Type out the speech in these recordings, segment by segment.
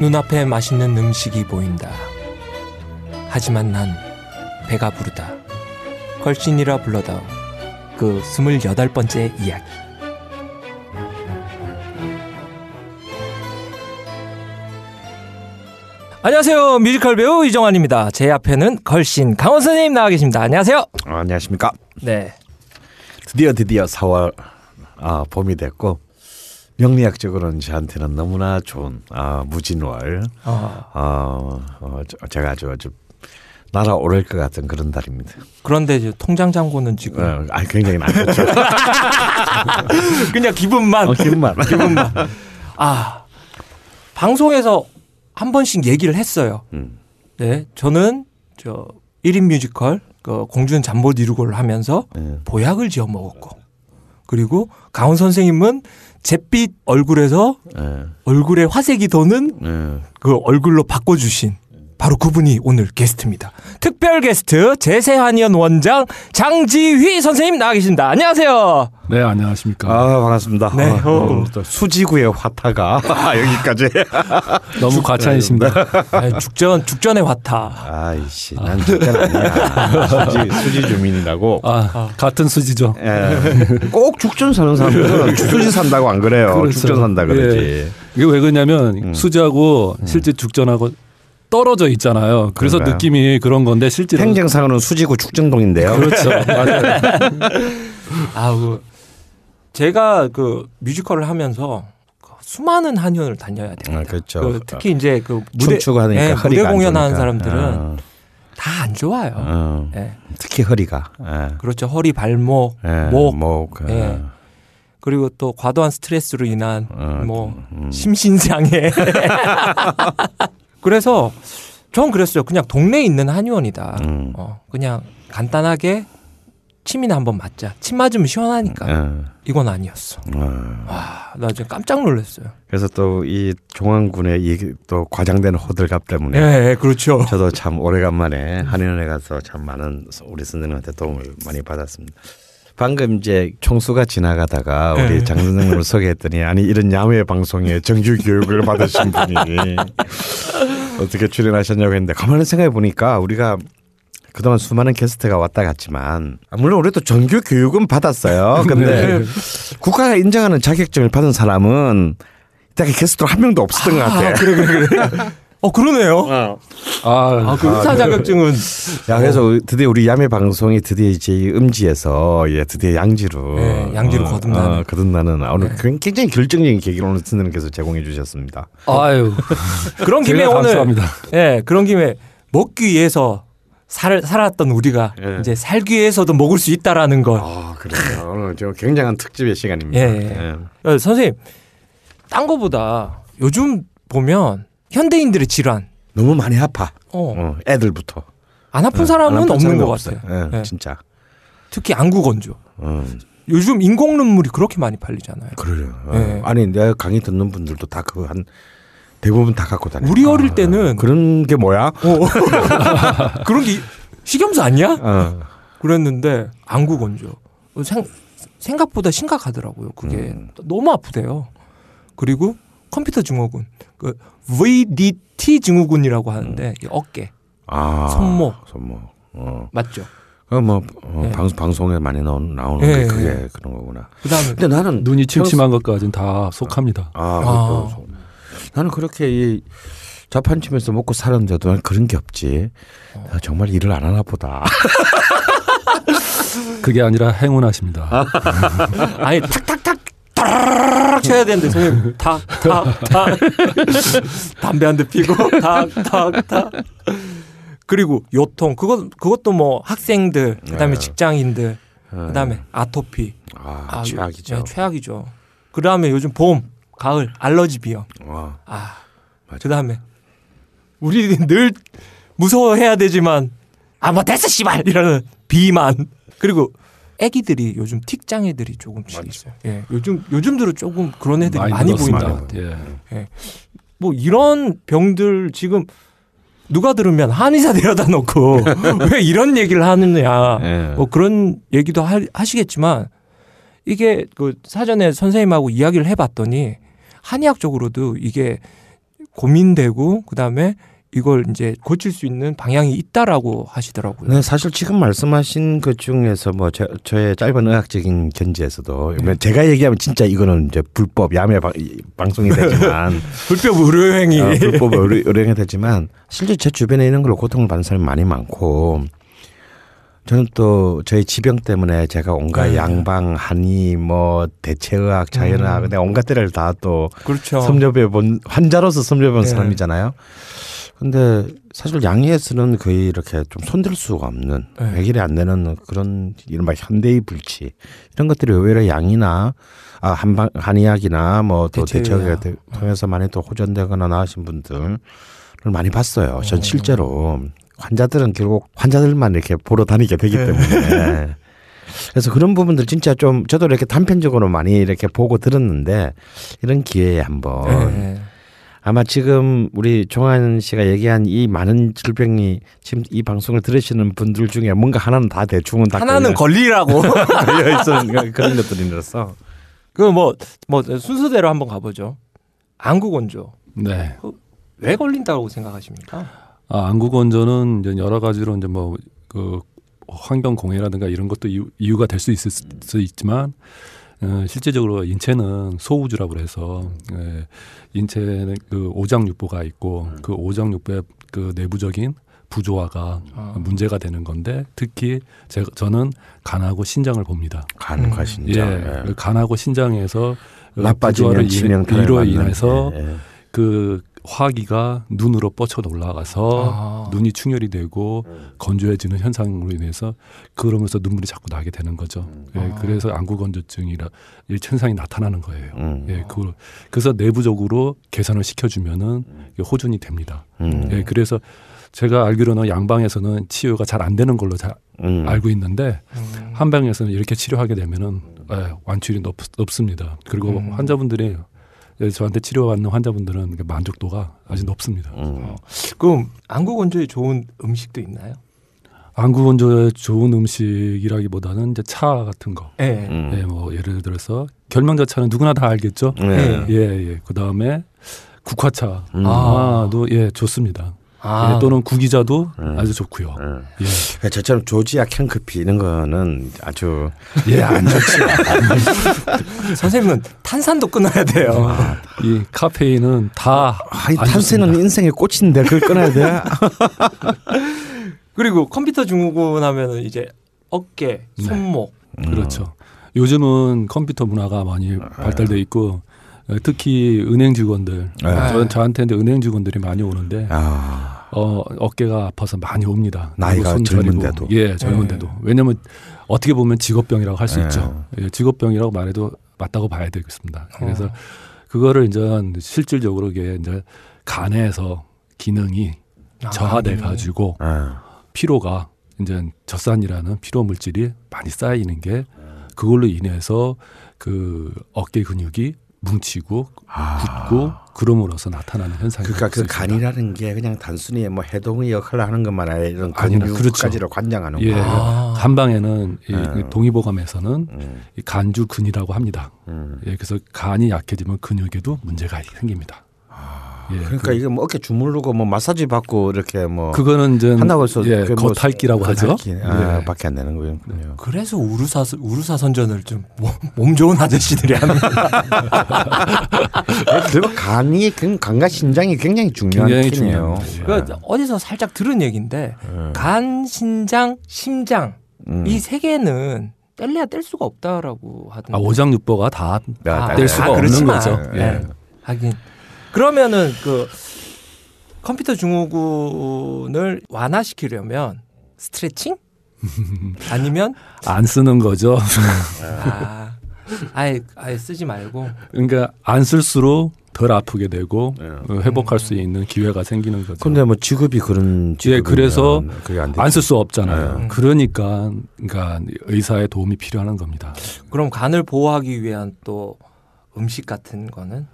눈앞에 맛있는 음식이 보인다. 하지만 난 배가 부르다. 걸신이라 불러다오. 그 스물여덟 번째 이야기. 안녕하세요. 뮤지컬 배우 이정환입니다. 제 앞에는 걸신 강원 선생님 나와 계십니다. 안녕하세요. 어, 안녕하십니까. 네. 드디어 드디어 4월 아, 봄이 됐고 명리학적으로는 저한테는 너무나 좋은 아, 무진월. 어, 어, 어, 저- 제가 아주 아주 날아오를 것 같은 그런 달입니다. 그런데 이제 통장 잔고는 지금 어, 아, 굉장히 나쁘죠. 그냥 기분만 어, 기분만. 기분만. 아 방송에서 한 번씩 얘기를 했어요. 음. 네, 저는 저 1인 뮤지컬 그 공주는 잠 못 이루고를 하면서 예. 보약을 지어 먹었고 그리고 강원 선생님은 잿빛 얼굴에서 예, 얼굴에 화색이 도는 예. 그 얼굴로 바꿔주신 바로 그분이 오늘 게스트입니다. 특별 게스트 제세한의원 원장 장지휘 선생님 나와 계십니다. 안녕하세요. 네, 안녕하십니까. 아, 반갑습니다. 네. 어, 오늘 또 수지구의 화타가 여기까지. 너무 과찬이십니다. 아, 죽전 죽전의 화타. 아이씨, 난 진짜 아니야. 수지, 수지 주민이라고. 아, 같은 수지죠. 예. 꼭 죽전 사는 사람들은 수지 산다고 안 그래요. 그렇죠. 죽전 산다 그러지. 이게 왜 그러냐면 음. 수지하고 실제 죽전하고 떨어져 있잖아요. 그래서 그런가요? 느낌이 그런 건데 실제로 행정상으로는 수지구 죽전동인데요. 그렇죠. 맞아요. 아우 제가 그 뮤지컬을 하면서 그 수많은 한의원을 다녀야 돼요. 아, 그렇죠. 그 특히 이제 그 무대 하니까 예, 허리가 무대 안 공연하는. 사람들은 어, 다안 좋아요. 어. 예. 특히 허리가. 예. 그렇죠. 허리, 발목, 예, 목, 목. 예. 예. 그리고 또 과도한 스트레스로 인한 어, 뭐 음. 심신장애. 그래서 전 그랬어요. 그냥 동네에 있는 한의원이다. 음. 어, 그냥 간단하게 침이나 한번 맞자. 침 맞으면 시원하니까. 예. 이건 아니었어. 어. 와, 나 지금 깜짝 놀랐어요. 그래서 또 이 종안군의 이 또 과장된 호들갑 때문에 예, 예, 그렇죠. 저도 참 오래간만에 한의원에 가서 참 많은 우리 선생님한테 도움을 많이 받았습니다. 방금 이제 총수가 지나가다가 우리 네. 장 선생님을 소개했더니 아니 이런 야외 방송에 정규 교육을 받으신 분이 어떻게 출연하셨냐고 했는데 가만히 생각해 보니까 우리가 그동안 수많은 게스트가 왔다 갔지만 아, 물론 우리도 정규 교육은 받았어요. 근데 국가가 인정하는 자격증을 받은 사람은 이따가 게스트로 한 명도 없었던 것 같아. 그래, 그래, 그래. 어, 그러네요. 아, 아, 그 의사 자격증은 야 그래서 드디어 우리 야매 방송이 드디어 이제 이 음지에서 예 드디어 양지로 네, 양지로 거듭나는. 네. 어, 거듭나는 아, 오늘 굉장히 결정적인 계기를 오늘 선생님께서 제공해 주셨습니다. 아유. 그런 김에 제가 오늘 감사합니다. 예, 그런 김에 먹기 위해서 살, 살았던 우리가 예. 이제 살기 위해서도 먹을 수 있다라는 걸. 아 그래요. 오늘 저 굉장한 특집의 시간입니다. 예, 예. 어, 선생님, 딴 거보다 요즘 보면 현대인들의 질환, 너무 많이 아파. 어, 어, 애들부터 안 아픈 어, 사람은 안 아픈 없는 것 없어요. 같아요. 예, 예. 진짜. 특히 안구 건조. 어, 요즘 인공 눈물이 그렇게 많이 팔리잖아요. 그래요. 어. 예. 아니 내가 강의 듣는 분들도 다 그거 한 대부분 다 갖고 다녀. 우리 어릴 때는 그런 게 뭐야? 어. 그런 게 식염수 아니야? 어. 그랬는데 안구 건조. 생, 생각보다 심각하더라고요. 그게 음. 너무 아프대요. 그리고 컴퓨터 증후군, 그 VDT 증후군이라고 하는데 이 어깨 아 손목. 손목. 어. 맞죠? 그뭐 어, 예. 방, 방송에 많이 나오는, 나오는 예, 게 예. 그게 그런 거구나. 그다음에 근데 나는 눈이 침침한 것까지는 다 속합니다. 아, 아. 그것도 나는 그렇게 이 자판침에서 먹고 살았는데도 난 그런 게 없지. 아, 정말 일을 안 하나 보다. 그게 아니라 행운하십니다. 아니 탁탁탁 따라락 쳐야 되는데 선생님 탁탁탁 담배 한 대 피고 탁탁탁 그리고 요통 그것 그것도 뭐 학생들 그다음에 네. 직장인들 그다음에 아토피 아, 아, 최악이죠. 네, 최악이죠. 그다음에 요즘 봄, 가을 알러지 비염. 와, 아, 맞아. 그다음에 우리 늘 무서워해야 되지만 아뭐 됐어 씨발 이러는 비만 그리고 애기들이 요즘 틱 장 애들이 조금씩 있어요. 예, 요즘 요즘 들어 조금 그런 애들이 많이, 늘었습니다. 보인다. 예. 뭐 이런 병들 지금 누가 들으면 한의사 데려다 놓고 왜 이런 얘기를 하느냐 예. 뭐 그런 얘기도 하, 하시겠지만 이게 그 사전에 선생님하고 이야기를 해봤더니 한의학적으로도 이게 고민되고 그다음에 이걸 이제 고칠 수 있는 방향이 있다라고 하시더라고요. 네, 사실 지금 말씀하신 것 중에서 뭐 저, 저의 짧은 의학적인 견지에서도 네. 제가 얘기하면 진짜 이거는 이제 불법 야매 방, 방송이 되지만 불법 의료행위. 어, 불법 의료- 의료행위 되지만 실제 제 주변에 있는 걸로 고통을 받는 사람이 많이 많고 저는 또 저희 지병 때문에 제가 온갖 네. 양방, 한의, 뭐 대체의학, 자연의학, 음. 온갖 데를 다 또 그렇죠. 섭렵해 본 환자로서 섭렵해 본 네. 사람이잖아요. 근데 사실 양의에서는 거의 이렇게 좀 손댈 수가 없는 네. 해결이 안 되는 그런 이른바 현대의 불치 이런 것들이 의외로 양이나 아 한방 한의학이나 뭐 또 대체의학. 대체학을 통해서 많이 또 호전되거나 나으신 분들을 많이 봤어요. 전 어. 실제로 환자들은 결국 환자들만 이렇게 보러 다니게 되기 네. 때문에 그래서 그런 부분들 진짜 좀 저도 이렇게 단편적으로 많이 이렇게 보고 들었는데 이런 기회에 한번 네. 아마 지금 우리 종환 씨가 얘기한 이 많은 질병이 지금 이 방송을 들으시는 분들 중에 뭔가 하나는 다 대충은 다 하나는 걸리라고. 걸려 있는 그런 것들이라서 그뭐뭐 순서대로 한번 가보죠. 안구 건조 네. 왜 걸린다고 생각하십니까? 아, 안구 건조는 이제 여러 가지로 이제 뭐그 환경 공해라든가 이런 것도 이유, 이유 가 될 수 있을 수 있지만 어, 실제적으로 인체는 소우주라고 해서 예, 인체는 그 오장육부가 있고 그 오장육부의 그 내부적인 부조화가 아. 문제가 되는 건데 특히 제가 저는 간하고 신장을 봅니다. 간과 음. 신장 예, 예. 간하고 신장에서 그 나빠지면 부조화를 치명타를 이로 받는, 인해서 예, 예. 그 화기가 눈으로 뻗쳐 올라가서 아. 눈이 충혈이 되고 건조해지는 현상으로 인해서 그러면서 눈물이 자꾸 나게 되는 거죠. 예, 아. 그래서 안구 건조증이라 이 현상이 나타나는 거예요. 음. 예, 그 그래서 내부적으로 개선을 시켜주면은 이게 호전이 됩니다. 음. 예, 그래서 제가 알기로는 양방에서는 치료가 잘 안 되는 걸로 잘 음. 알고 있는데 음. 한방에서는 이렇게 치료하게 되면은 예, 완치율이 높, 높습니다. 그리고 음. 환자분들이 예, 저한테 치료받는 환자분들은 그 만족도가 아주 높습니다. 음. 그럼 안구 건조에 좋은 음식도 있나요? 안구 건조에 좋은 음식이라기보다는 이제 차 같은 거. 예. 음. 예, 뭐 예를 들어서 결명자 차는 누구나 다 알겠죠. 네. 예, 예. 그 다음에 국화차. 음. 아도 예 좋습니다. 아, 예, 또는 구기자도 음. 아주 좋고요. 음. 예, 저처럼 조지아 캔커피 이런 거는 아주 예, 안 좋죠. 선생님은 탄산도 끊어야 돼요. 이 카페인은 다 아, 탄생은 좋습니다. 인생의 꽃인데 그걸 끊어야 돼? 그리고 컴퓨터 증후군 하면은 이제 어깨, 네. 손목. 그렇죠. 요즘은 컴퓨터 문화가 많이 발달돼 있고 어, 특히 은행 직원들 네. 저, 저한테 이제 은행 직원들이 많이 오는데 아, 어, 어깨가 아파서 많이 옵니다. 나이가 그리고 손 저리고. 젊은데도. 예, 젊은데도. 왜냐면 어떻게 보면 직업병이라고 할수 네. 있죠. 예, 직업병이라고 말해도 맞다고 봐야 되겠습니다. 그래서 어. 그거를 이제 실질적으로 이게 이제 간에서 기능이 아, 저하돼 네. 가지고 아, 피로가 이제 젖산이라는 피로 물질이 많이 쌓이는 게 그걸로 인해서 그 어깨 근육이 뭉치고 아. 굳고 그럼으로써 나타나는 현상이 그러니까 그. 간이라는 게 그냥 단순히 뭐 해동의 역할을 하는 것만 아니라 이런 근육까지를 그렇죠. 관장하는 예, 거. 아. 한방에는 이 네. 동의보감에서는 음, 이 간주근이라고 합니다. 음. 예, 그래서 간이 약해지면 근육에도 문제가 생깁니다. 예, 그러니까 그, 이게 뭐 어깨 주물르고 뭐 마사지 받고 이렇게 뭐 그거는 이제 한다고 해서 예, 뭐 겉핥기라고 하죠. 겉핥기, 아, 예. 밖에 안 되는 거군요. 그래서 우루사 우루사 선전을 좀 몸 좋은 아저씨들이 하는 그리고 간이 그 간과 신장이 굉장히 중요한 굉장히 키네요. 중요합니다. 그 어디서 살짝 들은 얘기인데 예. 간, 신장, 심장 음. 이세 개는 뗄래야 뗄 수가 없다라고 하던데. 아, 오장육부가 다 아, 뗄 수가 없는 그렇지만, 거죠. 예. 예. 하긴 그러면은 그 컴퓨터 증후군을 완화시키려면 스트레칭 아니면 안 쓰는 거죠. 아 아예 아예 쓰지 말고 그러니까 안 쓸수록 덜 아프게 되고 예. 어, 회복할 수 있는 기회가 생기는 거죠. 근데 뭐 직업이 그런 예, 그래서. 안 쓸 수 없잖아요. 네. 그러니까 그러니까 의사의 도움이 필요한 겁니다. 그럼 간을 보호하기 위한 또 음식 같은 거는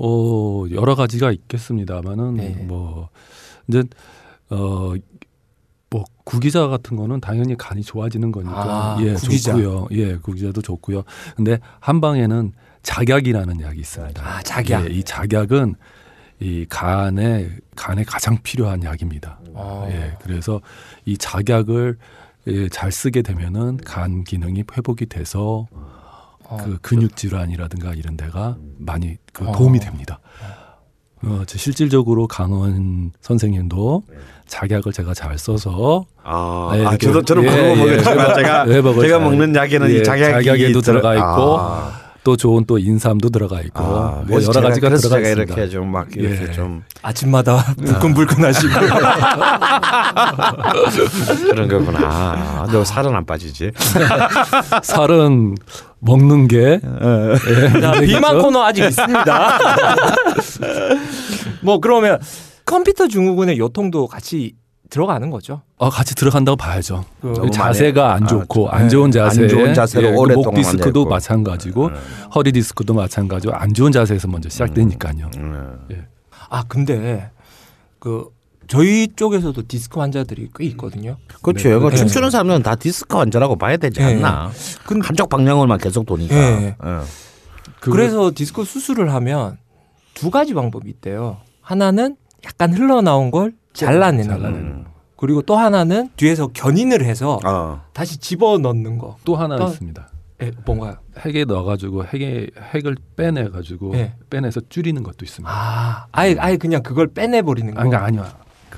어 여러 가지가 있겠습니다만은 네. 뭐 이제 어. 뭐 구기자 같은 거는 당연히 간이 좋아지는 거니까 아, 예 구기자. 좋고요 예 구기자도 좋고요 근데 한방에는 작약이라는 약이 있습니다 아 작약 예, 이 작약은 이 간에 간에 가장 필요한 약입니다. 아. 예, 그래서 이 작약을 예, 잘 쓰게 되면은 간 기능이 회복이 돼서 어. 그 근육 질환이라든가 이런 데가 많이 그 어. 도움이 됩니다. 어, 저 실질적으로 강원 선생님도 작약을 제가 잘 써서 아, 네, 아, 저도 저는 예, 그런 거 예. 먹었지만 제가 외박을 제가 잘- 먹는 약에는 예, 이 작약이 작약에도 들어- 들어 가 있고 아. 또 좋은 또 인삼도 들어가 있고 아, 뭐 여러 제가- 가지가 들어가 제가 있습니다. 이렇게 좀 막 이렇게 예. 좀 아침마다 불끈불끈하시고 그런 거구나. 아, 너 살은 안 빠지지? 살은 먹는 게 예, 자, 비만 코너 아직 있습니다. 뭐 그러면 컴퓨터 증후군의 요통도 같이 들어가는 거죠. 어, 같이 들어간다고 봐야죠. 그 자세가 안 아, 좋고 네. 안 좋은 자세, 안 좋은 자세로 예, 그목 디스크도. 마찬가지고 허리 디스크도 마찬가지고 안 좋은 자세에서 먼저 시작되니까요. 음. 아 근데 그 저희 쪽에서도 디스크 환자들이 꽤 있거든요. 그렇죠. 네, 이거 네. 춤추는 사람은 다 디스크 환자라고 봐야 되지 네. 않나? 근- 한쪽 방향으로만 계속 도니까. 네. 어. 그거- 그래서 디스크 수술을 하면 두 가지 방법이 있대요. 하나는 약간 흘러나온 걸 잘라내는 거. 잘라내는 음. 그리고 또 하나는 뒤에서 견인을 해서 어. 다시 집어 넣는 거. 또 하나 또- 있습니다. 예, 뭔가요? 핵에 넣어가지고 핵에 핵을 빼내가지고 네. 빼내서 줄이는 것도 있습니다. 아, 아예 아예 그냥 그걸 빼내버리는 거. 아, 그러니까 아니요.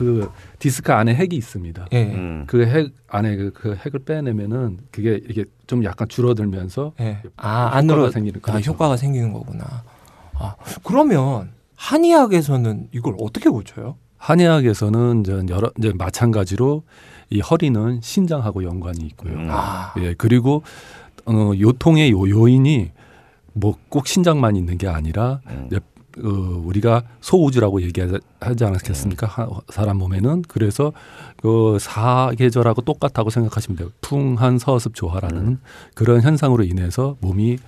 그 디스크 안에 핵이 있습니다. 예. 음. 그핵 안에 그, 그 핵을 빼내면은 그게 이게 좀 약간 줄어들면서 예. 아, 효과가 안으로 생기는 아, 그렇죠. 효과가 생기는 거구나. 아, 그러면 한의학에서는 이걸 어떻게 고쳐요? 한의학에서는 이제 여러 이제 마찬가지로 이 허리는 신장하고 연관이 있고요. 음. 아, 예 그리고 어, 요통의 요 요인이 뭐 꼭 신장만 있는 게 아니라 음. 어, 우리가 소우주라고 얘기하지 않았겠습니까? 하- 사람 몸에는 그래서 그 사계절하고 똑같다고 생각하시면 돼요. 풍한 서습 조화라는 그런 현상으로 인해서 몸이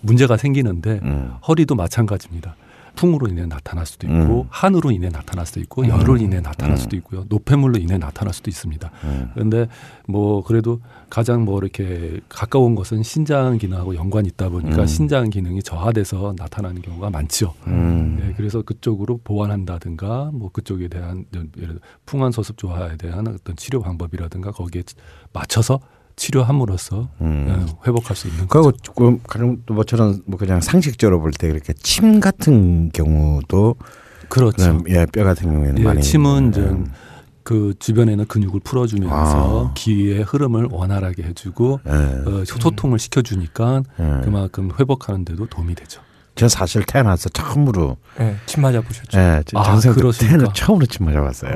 문제가 생기는데 음. 허리도 마찬가지입니다. 풍으로 인해 나타날 수도 있고 음. 한으로 인해 나타날 수도 있고 열로 인해 나타날 수도 있고요. 노폐물로 인해 나타날 수도 있습니다. 음. 그런데 뭐 그래도 가장 뭐 이렇게 가까운 것은 신장 기능하고 연관이 있다 보니까 음. 신장 기능이 저하돼서 나타나는 경우가 많죠. 음. 예, 그래서 그쪽으로 보완한다든가 뭐 그쪽에 대한 예를 들어 풍한 소습 조화에 대한 어떤 치료 방법이라든가 거기에 맞춰서 치료함으로써 음. 예, 회복할 수 있는 그리고. 조금 가령 뭐 저는 뭐 그냥 상식적으로 볼때 이렇게 침 같은 경우도 그렇죠. 예, 뼈 같은 경우에는 예, 많이 침은 이제 음. 그 주변에 있는 근육을 풀어주면서 아. 기의 흐름을 원활하게 해주고 예. 어, 소통을 시켜주니까 예. 그만큼 회복하는데도 도움이 되죠. 저 사실 태어나서 처음으로 예, 침 맞아 보셨죠? 예, 아, 장생 그러십니까? 태어나 처음으로 침 맞아 봤어요.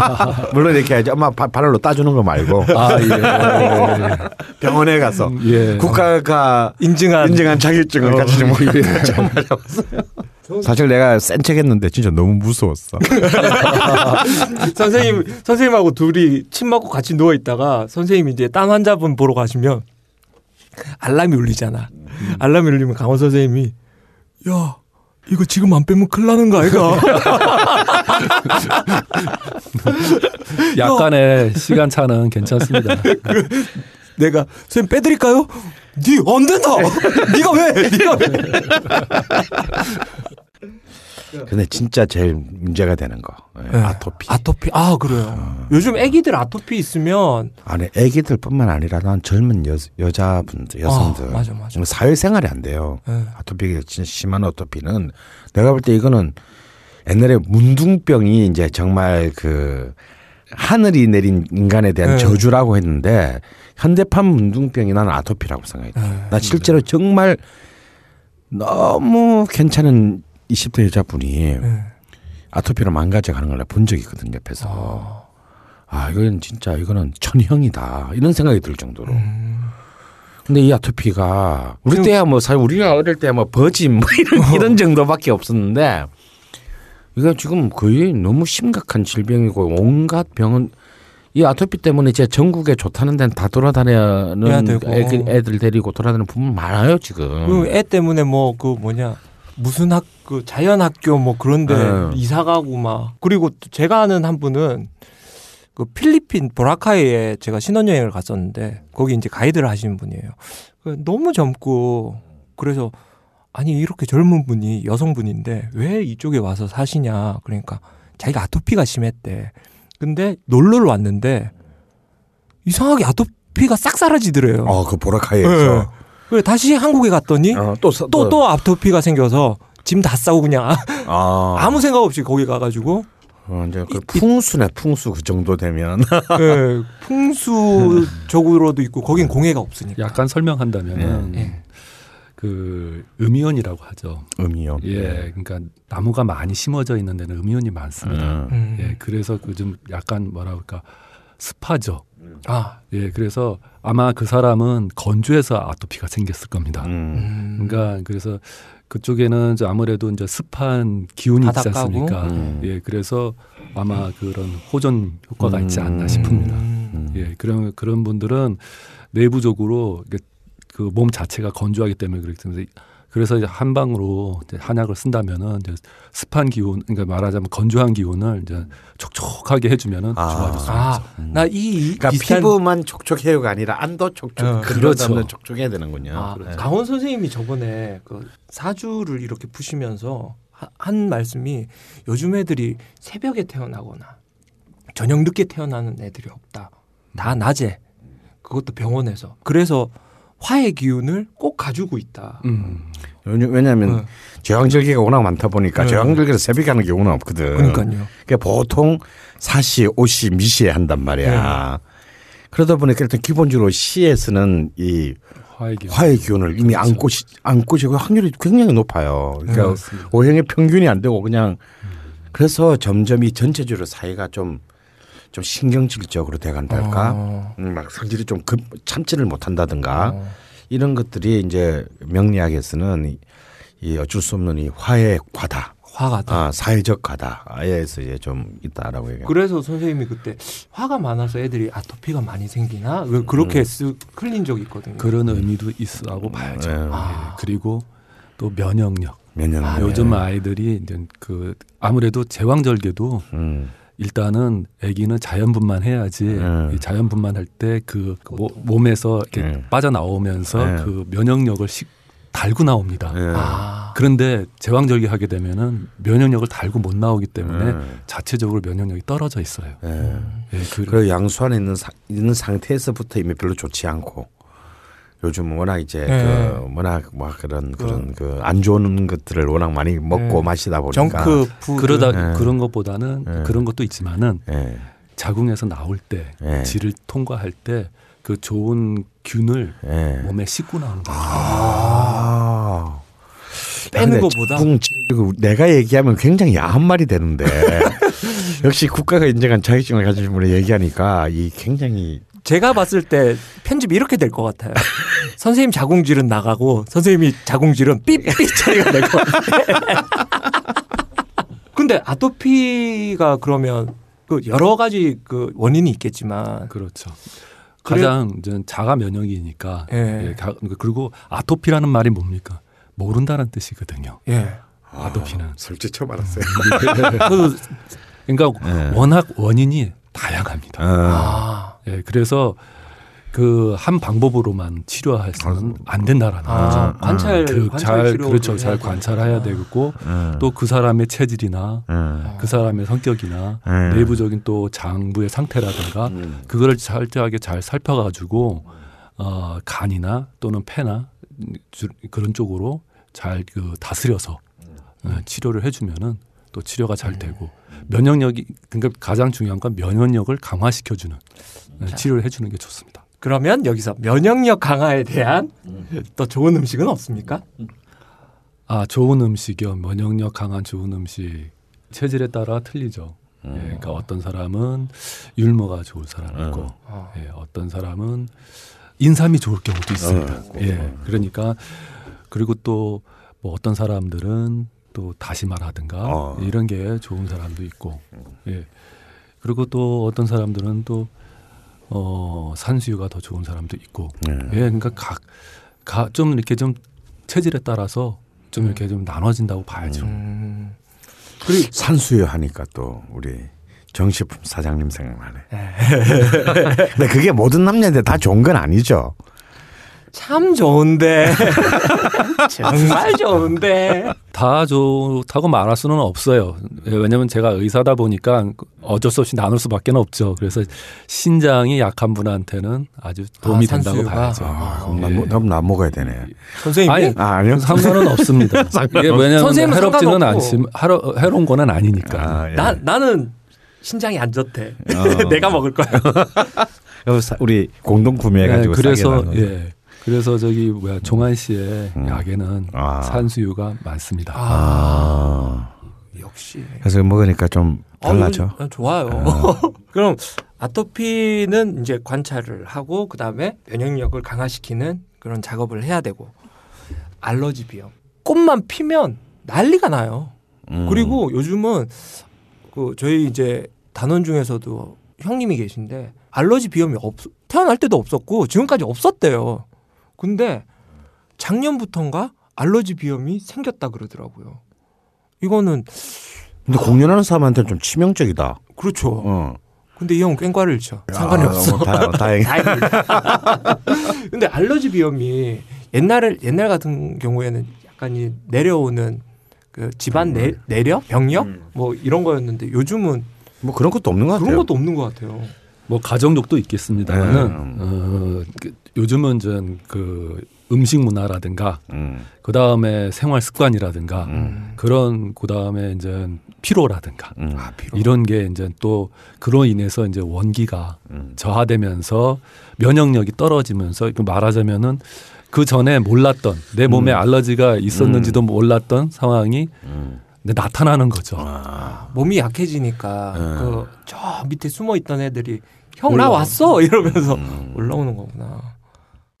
물론 이렇게 하지 엄마 바- 발로 따주는 거 말고 아 예. 병원에 가서 예. 국가가 인증한 인증한 자격증을 어, 가지고 뭐 예. 처음 맞아 봤어요. 사실 내가 센 척했는데 진짜 너무 무서웠어. 선생님 선생님하고 둘이 침 맞고 같이 누워 있다가 선생님이 이제 딴 환자분 보러 가시면 알람이 울리잖아. 알람이 울리면 강원 선생님이 야 이거 지금 안 빼면 큰일 나는 거 아이가? 약간의 시간 차는 괜찮습니다. 내가 선생님 빼드릴까요? 니안 된다. 니가 왜? 니가 왜? 근데 진짜 제일 문제가 되는 거 예, 네. 아토피. 아토피. 아 그래요. 요즘 아기들 아토피 있으면 아니 애기들뿐만 아니라 난 젊은 여, 여자분들 여성들 아, 맞아, 맞아. 사회생활이 안 돼요. 예. 아토피가 진짜 심한 아토피는 내가 볼 때 이거는 옛날에 문둥병이 이제 정말 그 하늘이 내린 인간에 대한 네. 저주라고 했는데 현대판 문둥병이 나는 아토피라고 생각해. 네. 나 실제로 정말 너무 괜찮은 20대 여자분이 예. 아토피로 망가져 가는 걸 본 적이 있거든 옆에서. 아, 아 이건 진짜 이거는 천형이다 이런 생각이 들 정도로. 음. 근데 이 아토피가 우리 때야 뭐 사실 우리가 어릴 때 뭐 버짐 뭐 이런, 이런 정도밖에 없었는데 이거 지금 거의 너무 심각한 질병이고 온갖 병은 이 아토피 때문에 이제 전국에 좋다는 데는 다 돌아다니는. 애들, 애들 데리고 돌아다니는 부모 많아요 지금. 그 애 때문에 뭐 그 뭐냐 무슨 학 그 자연 학교 뭐 그런데 네. 이사 가고 막 그리고 또 제가 아는 한 분은 그 필리핀 보라카이에 제가 신혼여행을 갔었는데 거기 이제 가이드를 하시는 분이에요. 그 너무 젊고 그래서 아니 이렇게 젊은 분이 여성분인데 왜 이쪽에 와서 사시냐 그러니까 자기가 아토피가 심했대. 근데 놀러를 왔는데 이상하게 아토피가 싹 사라지더래요. 어, 그 보라카이에서 네. 그래 다시 한국에 갔더니 어, 또 사- 또또 아토피가 생겨서 짐 다 싸고 그냥 아, 아무 생각 없이 거기 가가지고 어, 이제 그 풍수네 풍수 그 정도 되면 예, 풍수 적으로도 있고 거긴 공해가 없으니까. 약간 설명한다면은 예. 그 음이온이라고 하죠. 음이요. 예, 그러니까 나무가 많이 심어져 있는 데는 음이온이 많습니다. 음. 음. 예, 그래서 그 좀 약간 뭐라 그럴까 습하죠. 아, 예, 그래서 아마 그 사람은 건조해서 아토피가 생겼을 겁니다. 음. 음. 그러니까 그래서 그쪽에는 이제 아무래도 이제 습한 기운이 있지? 않습니까? 음. 예, 그래서 아마 그런 호전 효과가 있지 않나 음. 싶습니다. 음. 예, 그런 그런 분들은 내부적으로 그 몸 자체가 건조하기 때문에 그렇기 때문에 그래서 이제 한 방으로 이제 한약을 쓴다면은 이제 습한 기운, 그러니까 말하자면 건조한 기운을 이제 촉촉하게 해주면은 아. 좋아질 수 아, 있죠. 나이 그러니까 비슷한 피부만 촉촉해요가 아니라 안도 촉촉. 어, 그렇죠. 그렇죠. 촉촉해야 되는군요. 아, 네. 강원 선생님이 저번에 그 사주를 이렇게 푸시면서 하- 한 말씀이 요즘 애들이 새벽에 태어나거나 저녁 늦게 태어나는 애들이 없다. 다 낮에. 그것도 병원에서. 그래서 화의 기운을 꼭 가지고 있다. 음. 왜냐- 왜냐하면 어, 제왕절개가 워낙 많다 보니까 네. 제왕절개를 새벽에 하는 경우는 없거든. 그러니까요. 그러니까 보통 사시, 오시, 미시에 한단 말이야. 그러다 보니까 일단 기본적으로 시에서는 이 화의 기운. 화의 기운을 이미 그렇죠. 안고 시- 안고 지고 확률이 굉장히 높아요. 네, 그러니까 맞습니다. 오행의 평균이 안 되고 그냥 그래서 점점 이 전체적으로 사회가 좀 좀 신경질적으로 돼간달까. 어, 음, 막 성질이 좀 급, 참지를 못한다든가 어. 이런 것들이 이제 명리학에서는 이, 이 어쩔 수 없는 이 화의 과다, 화가 다. 아, 사회적 과다에서 이제 좀 있다라고 얘기해요. 그래서 선생님이 그때 화가 많아서 애들이 아토피가 많이 생기나 그- 그렇게 음. 쓰 클린 적이 있거든요. 그런 의미도 있어하고 봐야죠. 네. 아. 예, 그리고 또 면역력. 몇년 아, 요즘 아이들이 이제 그 아무래도 제왕절개도 음. 일단은 아기는 자연분만 해야지 음. 이 자연분만 할 때 그 몸에서 이렇게 음. 빠져나오면서 네. 그 면역력을 식 달고 나옵니다. 예. 아, 그런데 제왕절개 하게 되면은 면역력을 달고 못 나오기 때문에 음. 자체적으로 면역력이 떨어져 있어요. 예. 예, 그, 그리고 양수 안에 있는, 사, 있는 상태에서부터 이미 별로 좋지 않고 요즘 워낙 이제 네. 그 워낙 막 그런 그런 그 안 좋은 것들을 워낙 많이 먹고 네. 마시다 보니까 정크 푸드 그러다 네. 그런 것보다는 네. 그런 것도 있지만은 예. 자궁에서 나올 때 네. 질을 통과할 때 그 좋은 균을 예. 몸에 씻고 나오는 거예요. 아. 빼는 근데 것보다 내가 얘기하면 굉장히 야한 말이 되는데 역시 국가가 인정한 자격증을 가지신 분이 얘기하니까 이 굉장히 제가 봤을 때 편집 이렇게 될 것 같아요. 선생님 자궁질은 나가고 선생님이 자궁질은 삐삐 것 같아요. 근데 아토피가 그러면 그 여러 가지 그 원인이 있겠지만 그렇죠. 그래- 가장 이제 자가 면역이니까 예. 예, 가- 그리고 아토피라는 말이 뭡니까? 모른다는 뜻이거든요. 예. 아토피는. 솔직히 알았어요. 그, 그러니까 예. 워낙 원인이 다양합니다. 아, 예, 그래서 그 한 방법으로만 치료해서는 안 된다라는 아, 거죠. 관찰 그 관찰 잘 그렇죠. 잘. 관찰해야 되겠고 음. 또그 사람의 체질이나 음. 그 사람의 성격이나 음. 내부적인 또 장부의 상태라든가 음. 그거를 철저하게 잘 살펴가지고 어, 간이나 또는 폐나 주- 그런 쪽으로 잘 그 다스려서 어, 치료를 해주면은 또 치료가 잘 되고 면역력이 그러니까 가장 중요한 건 면역력을 강화시켜주는 어, 치료를 해주는 게 좋습니다. 그러면 여기서 면역력 강화에 대한 또 좋은 음식은 없습니까? 아 좋은 음식이요 면역력 강한 좋은 음식 체질에 따라 틀리죠. 예, 그러니까 어떤 사람은 율무가 좋을 사람이 있고 어. 예, 어떤 사람은 인삼이 좋을 경우도 있습니다. 어, 예, 그러니까 그리고 또 뭐 어떤 사람들은 또 다시마라든가 어. 이런 게 좋은 사람도 있고, 예, 그리고 또 어떤 사람들은 또 어, 산수유가 더 좋은 사람도 있고, 네. 예, 그러니까 각, 가, 좀 이렇게 좀 체질에 따라서 좀 이렇게 좀 나눠진다고 봐야죠. 음, 그리고 산수유 하니까 또 우리 정식품 사장님 생각나네. 근데 그게 모든 남녀한테 다 좋은 건 아니죠. 참 좋은데 정말 좋은데 다 좋다고 말할 수는 없어요. 예, 왜냐면 제가 의사다 보니까 어쩔 수 없이 나눌 수밖에 없죠. 그래서 신장이 약한 분한테는 아주 도움이 아, 된다고 산수유가? 봐야죠. 아, 그럼 난, 난, 난 먹어야 되네. 선생님 아니, 아, 아니요. 상관은 없습니다. 이게 왜냐하면 선생님은 해롭지는. 않지만 하러, 해로운 거는 아니니까. 아, 예. 나 나는 신장이 안 좋대. 어. 내가 먹을 거야. 그래서 사- 우리 공동 네, 구매해가지고 그래서 싸게 나눠. 예. 그래서 저기 뭐야 종한 씨의 음. 약에는 아. 산수유가 많습니다. 아. 역시. 그래서 먹으니까 좀 달라져. 어, 좋아요. 그럼 아토피는 이제 관찰을 하고 그 다음에 면역력을 강화시키는 그런 작업을 해야 되고 알러지 비염 꽃만 피면 난리가 나요. 음. 그리고 요즘은 그 저희 이제 단원 중에서도 형님이 계신데 알러지 비염이 없 태어날 때도 없었고 지금까지 없었대요. 근데 작년부터인가 알러지 비염이 생겼다 그러더라고요. 이거는 근데 공연하는 사람한테는 좀 치명적이다. 그렇죠. 어. 근데 이 형은 꽹과를 쳐. 상관이 아, 없어. 뭐 다, 다행히. 다행이다. 근데 알러지 비염이 옛날에 옛날 같은 경우에는 약간 이 내려오는 그 집안 내, 내려 병력 뭐 이런 거였는데 요즘은 뭐 그런 것도 없는 것 같아요. 그런 것도 없는 것 같아요. 뭐 가정력도 있겠습니다만은 네. 어, 그 요즘은 전그 음식 문화라든가 음. 그 다음에 생활 습관이라든가 음. 그런 그 다음에 이제 피로라든가 음. 아 피로. 이런 게 이제 또 그로 인해서 이제 원기가 음. 저하되면서 면역력이 떨어지면서 그 말하자면은 그 전에 몰랐던 내 몸에 음. 알러지가 있었는지도 몰랐던 상황이 음. 이제 나타나는 거죠. 아. 몸이 약해지니까 네. 그저 밑에 숨어 있던 애들이 형 나. 왔어 이러면서 음. 올라오는 거구나.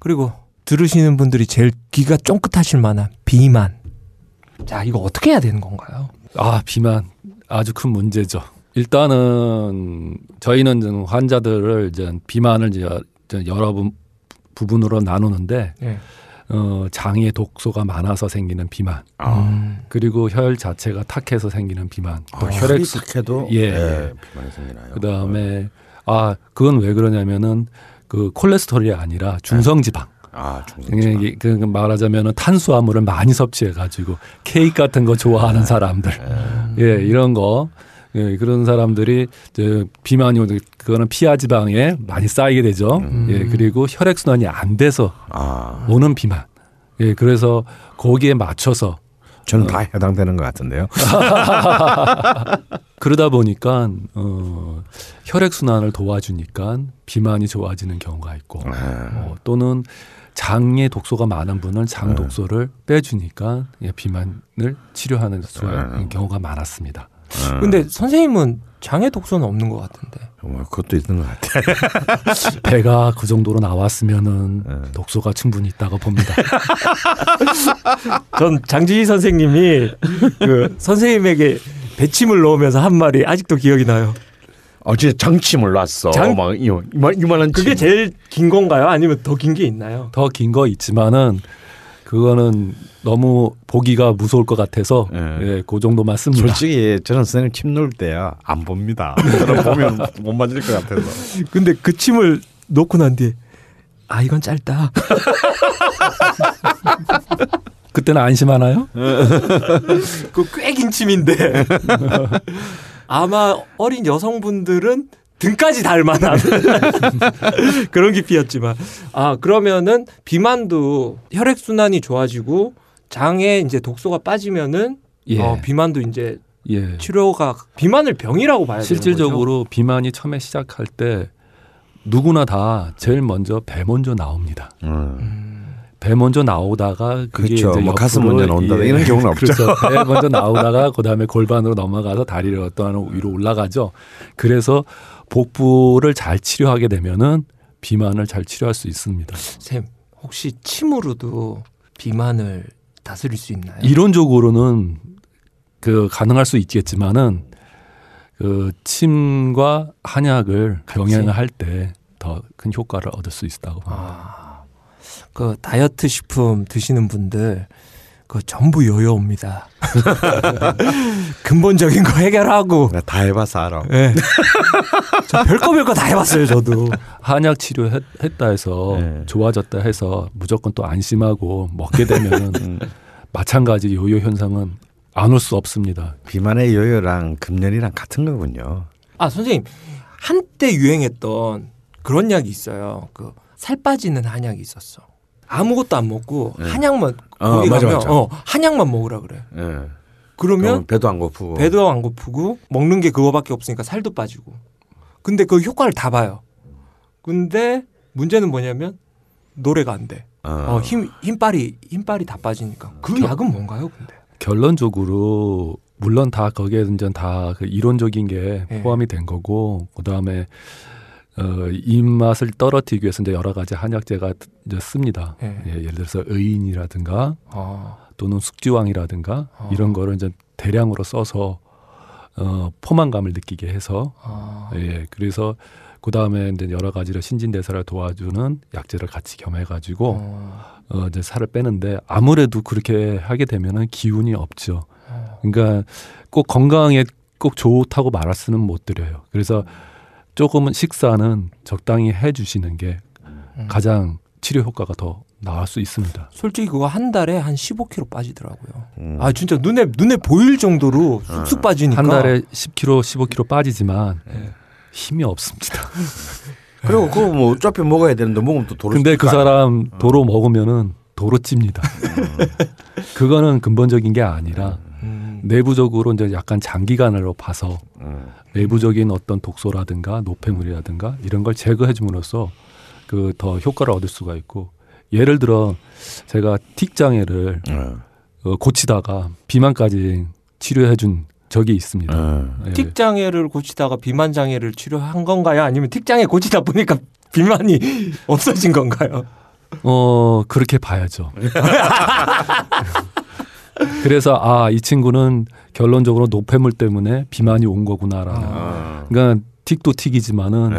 그리고 들으시는 분들이 제일 귀가 쫑긋하실 만한 비만. 자 이거 어떻게 해야 되는 건가요? 아 비만 아주 큰 문제죠. 일단은 저희는 좀 환자들을 이제 비만을 이제 여러 부- 부분으로 나누는데 네. 어, 장에 독소가 많아서 생기는 비만 아. 음. 그리고 혈 자체가 탁해서 생기는 비만 또 아, 혈액 탁해도 예. 비만이 생기나요? 그다음에 아 그건 왜 그러냐면은 그 콜레스테롤이 아니라 중성지방 아 중성지방. 그 말하자면은 탄수화물을 많이 섭취해 가지고 케이크 같은 거 좋아하는 사람들 예 이런 거 예, 그런 사람들이 이제 비만이 오는 그거는 피하 지방에 많이 쌓이게 되죠. 음. 예, 그리고 혈액 순환이 안 돼서 아 오는 비만. 예, 그래서 거기에 맞춰서 저는 다 해당되는 것 같은데요. 그러다 보니까 어 혈액 순환을 도와주니까 비만이 좋아지는 경우가 있고 네. 어, 또는 장에 독소가 많은 분은 장 네. 독소를 빼주니까 예, 비만을 치료하는 수가 네. 경우가 많았습니다. 음. 근데 선생님은 장애 독소는 없는 것 같은데. 뭐 그것도 있는 것 같아. 배가 그 정도로 나왔으면은 네. 독소가 충분히 있다고 봅니다. 전 장지희 선생님이 그 선생님에게 배침을 넣으면서 한 말이 아직도 기억이 나요. 어제 장침을 놨어. 장- 막 이만 이만- 이만한 그게 침. 제일 긴 건가요? 아니면 더 긴 게 있나요? 더 긴 거 있지만은 그거는 너무 보기가 무서울 것 같아서 네. 예, 그 정도만 씁니다. 솔직히 저는 선생님 침 놓을 때야 안 봅니다. 저는 보면 못 맞을 것 같아서. 근데 그 침을 놓고 난 뒤에 아 이건 짧다. 그때는 안심하나요? 그꽤 긴 침인데 아마 어린 여성분들은 등까지 달 만한 그런 깊이였지만 아 그러면은 비만도 혈액 순환이 좋아지고 장에 이제 독소가 빠지면은 예. 어, 비만도 이제 예. 치료가 비만을 병이라고 봐야. 실질적으로 비만이 처음에 시작할 때 누구나 다 제일 먼저 배 먼저 나옵니다. 음. 배 먼저 나오다가 그게 그렇죠. 이제 뭐 가슴 먼저 나온다 예. 이런 경우는 없죠. 그렇죠. 배 먼저 나오다가 그다음에 골반으로 넘어가서 다리를 어떠한 위로 올라가죠. 그래서 복부를 잘 치료하게 되면은 비만을 잘 치료할 수 있습니다. 쌤 혹시 침으로도 비만을 다스릴 수 있나요? 이론적으로는 그 가능할 수 있겠지만은 그 침과 한약을 같이? 병행을 할때 더 큰 효과를 얻을 수 있다고 봅니다. 아, 그 다이어트 식품 드시는 분들 그 전부 요요입니다. 근본적인 거 해결하고. 내가 다 해봐서 알아. 예. 저 별거 별거 다 해봤어요, 저도. 한약 치료 했 다 해서 네. 좋아졌다 해서 무조건 또 안심하고 먹게 되면 음. 마찬가지 요요 현상은 안 올 수 없습니다. 비만의 요요랑 금년이랑 같은 거군요. 아, 선생님. 한때 유행했던 그런 약이 있어요. 그 살 빠지는 한약이 있었어. 아무것도 안 먹고 네. 한약만 어, 거기 맞아, 가면 맞아. 어, 한약만 먹으라 그래. 예. 그러면 배도 안 고프고. 배도 안 고프고 먹는 게 그거밖에 없으니까 살도 빠지고. 근데 그 효과를 다 봐요. 근데 문제는 뭐냐면 노래가 안 돼. 어, 힘 힘빨이 힘빨이 다 빠지니까. 그 겨- 약은 뭔가요, 근데? 결론적으로 물론 다 거기에 이제 다그 이론적인 게 예. 포함이 된 거고 그다음에 어, 입맛을 떨어뜨리기 위해서 이제 여러 가지 한약재가 이제 씁니다. 예. 예, 예를 들어서 의인이라든가 아, 또는 숙지왕이라든가 아. 이런 거를 이제 대량으로 써서 어, 포만감을 느끼게 해서 아, 예, 그래서 그 다음에 이제 여러 가지로 신진대사를 도와주는 약재를 같이 겸해가지고 어, 어, 이제 살을 빼는데 아무래도 그렇게 하게 되면은 기운이 없죠. 어. 그러니까 꼭 건강에 꼭 좋다고 말할 수는 못 드려요. 그래서 조금은 식사는 적당히 해주시는 게 음. 가장 치료 효과가 더 나을 수 있습니다. 솔직히 그거 한 달에 한 15kg 빠지더라고요. 음. 아 진짜 눈에 눈에 보일 정도로 쑥쑥 빠지니까. 한 달에 10kg, 15kg 빠지지만 예. 힘이 없습니다. 그리고 그거 뭐 어차피 먹어야 되는데 먹으면 또 도로. 근데 그 사람 도로 먹으면은 도로 찝니다. 그거는 근본적인 게 아니라 음. 내부적으로 이제 약간 장기간으로 봐서 음. 내부적인 어떤 독소라든가 노폐물이라든가 이런 걸 제거해 줌으로써 그 더 효과를 얻을 수가 있고 예를 들어 제가 틱 장애를 어. 어, 고치다가 비만까지 치료해 준 적이 있습니다. 어. 예. 틱 장애를 고치다가 비만 장애를 치료한 건가요? 아니면 틱 장애 고치다 보니까 비만이 없어진 건가요? 어, 그렇게 봐야죠. 그래서 아, 이 친구는 결론적으로 노폐물 때문에 비만이 온 거구나라는. 어. 그러니까 틱도 틱이지만은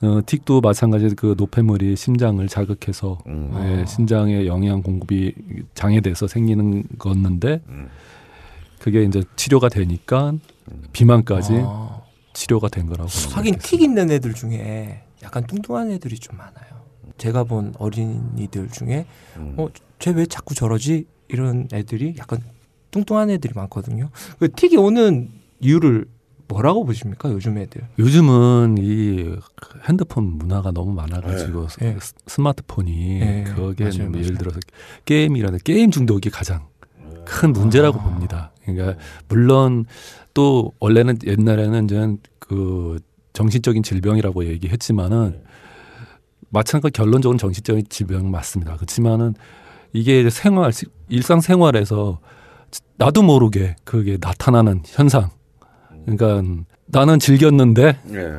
네. 어, 틱도 마찬가지로 그 노폐물이 심장을 자극해서 음. 예, 심장의 영양 공급이 장애돼서 생기는 거였는데 음. 그게 이제 치료가 되니까 비만까지 아. 치료가 된 거라고. 하긴 틱 있는 애들 중에 약간 뚱뚱한 애들이 좀 많아요. 제가 본 어린이들 중에 음. 어, 쟤 왜 자꾸 저러지? 이런 애들이 약간 뚱뚱한 애들이 많거든요. 그 틱이 오는 이유를 뭐라고 보십니까? 요즘 애들. 요즘은 이 핸드폰 문화가 너무 많아가지고 네. 스- 스마트폰이 네, 그게 맞아요, 뭐 맞아요. 예를 들어서 게임이라는 게임 중독이 가장 큰 문제라고 아. 봅니다. 그러니까 물론 또 원래는 옛날에는 이제 그 정신적인 질병이라고 얘기했지만은 마찬가지 결론적으로 정신적인 질병 맞습니다. 그렇지만은 이게 생활 일상 생활에서 나도 모르게 그게 나타나는 현상. 그러니까 나는 즐겼는데 예.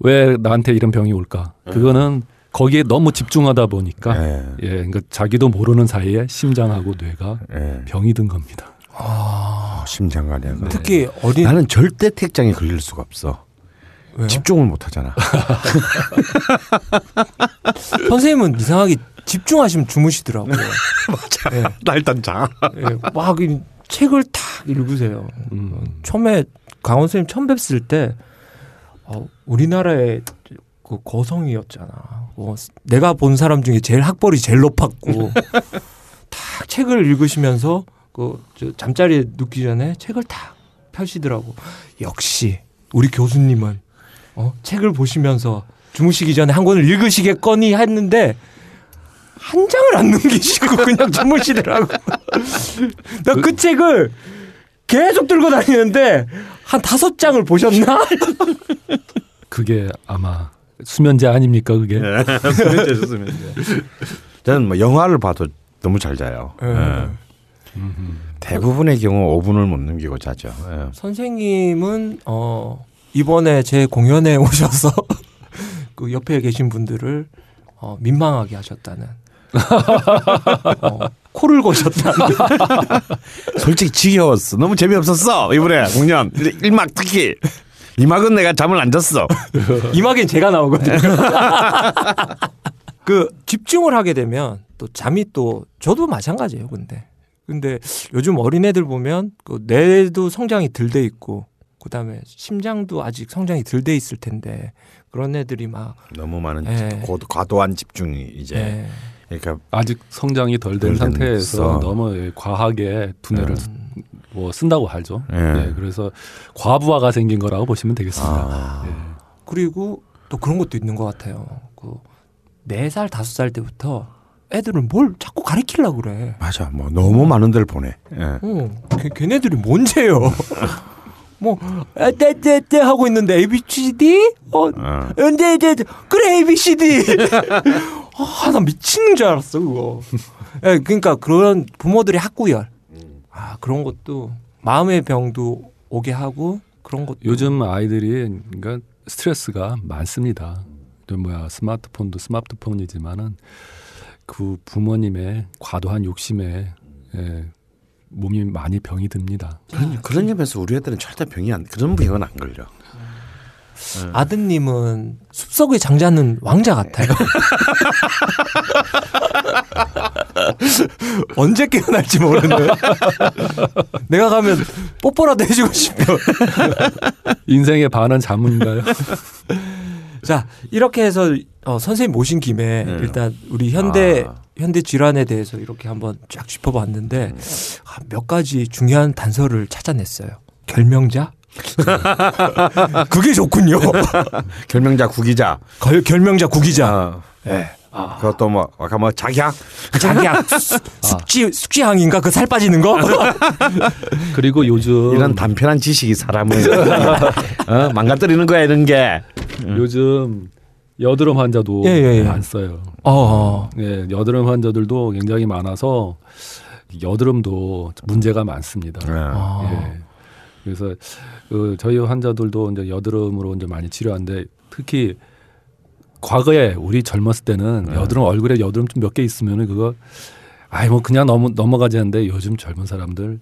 왜 나한테 이런 병이 올까? 그거는 거기에 너무 집중하다 보니까 예. 예, 그러니까 자기도 모르는 사이에 심장하고 뇌가 예. 병이 든 겁니다. 아, 심장관이야. 특히 어린 나는 절대 택장에 걸릴 수가 없어. 왜요? 집중을 못 하잖아. 선생님은 이상하게 집중하시면 주무시더라고요. 맞아. 요나 일단 자. 예, 막이 책을 탁 읽으세요. 음. 처음에 강원 선생님 처음 뵀을 때 어, 우리나라의 그 거성이었잖아. 어, 내가 본 사람 중에 제일 학벌이 제일 높았고 탁 책을 읽으시면서 그저 잠자리에 눕기 전에 책을 탁 펴시더라고. 역시 우리 교수님은 어, 책을 보시면서 주무시기 전에 한 권을 읽으시겠거니 했는데 한 장을 안 넘기시고 그냥 주무시더라고. 나 그 책을 계속 들고 다니는데 한 다섯 장을 보셨나? 그게 아마 수면제 아닙니까 그게? 수면제 수면제. 저는 뭐 영화를 봐도 너무 잘 자요. 예. 예. 음. 대부분의 경우 5분을 못 넘기고 자죠. 예. 선생님은 어 이번에 제 공연에 오셔서 그 옆에 계신 분들을 어, 민망하게 하셨다는 어, 코를 고셨다는 솔직히 지겨웠어. 너무 재미없었어. 이번에 공연 1막 특히 2막은 내가 잠을 안 잤어. 이막엔 제가 나오거든요. 그 집중을 하게 되면 또 잠이 또 저도 마찬가지예요. 근데 근데 요즘 어린애들 보면 그 뇌도 성장이 덜 돼 있고 그다음에 심장도 아직 성장이 덜 돼 있을 텐데 그런 애들이 막 너무 많은 예. 과도한 집중이 이제 예. 그러니까 아직 성장이 덜된덜 상태에서. 너무 예, 과하게 두뇌를 뭐 쓴다고 하죠. 예. 예, 그래서 과부하가 생긴 거라고 보시면 되겠습니다. 아. 예. 그리고 또 그런 것도 있는 것 같아요. 그네살 다섯 살 때부터 애들은 뭘 자꾸 가리키려고 그래. 맞아 뭐 너무 많은 데를 보내. 예. 어, 걔, 걔네들이 뭔데요? 뭐, 떼떼떼 하고 있는데 ABCD? 어, 어. 근데 이제 그래 ABCD. 아, 나 미치는 줄 알았어 그거. 예, 그러니까 그런 부모들의 학구열. 아 그런 것도 마음의 병도 오게 하고 그런 것도 요즘 아이들이 그러니까 스트레스가 많습니다. 또 뭐야 스마트폰도 스마트폰이지만은 그 부모님의 과도한 욕심에 예, 몸이 많이 병이 듭니다. 그런 그런 점에서 우리 애들은 절대 병이 안 그런 병은 안 걸려. 아드님은 숲속의 장자는 왕자 같아요. 언제 깨어날지 모르네. 내가 가면 뽀뽀라도 해주고 싶어. 인생의 반은 자문인가요? 자 이렇게 해서 어, 선생님 모신 김에 네. 일단 우리 현대 아. 현대 질환에 대해서 이렇게 한번 쫙 짚어봤는데 아, 몇 가지 중요한 단서를 찾아냈어요. 결명자. 그게 좋군요. 결명자 구기자. 걸, 결명자 구기자. 어. 예. 그것도 뭐 아까 뭐 자기야 자기야 숙지 숙지항인가 그 살 빠지는 거? 그리고 요즘 이런 단편한 지식이 사람을 어? 망가뜨리는 거야 이런 게. 요즘 여드름 환자도 예, 예, 예. 안 써요. 어. 예, 여드름 환자들도 굉장히 많아서 여드름도 문제가 많습니다. 예. 아. 예. 그래서 그 저희 환자들도 이제 여드름으로 이제 많이 치료하는데 특히 과거에 우리 젊었을 때는 네. 여드름 얼굴에 여드름 좀 몇 개 있으면은 그거 아이 뭐 그냥 넘어 넘어가지 하는데 요즘 젊은 사람들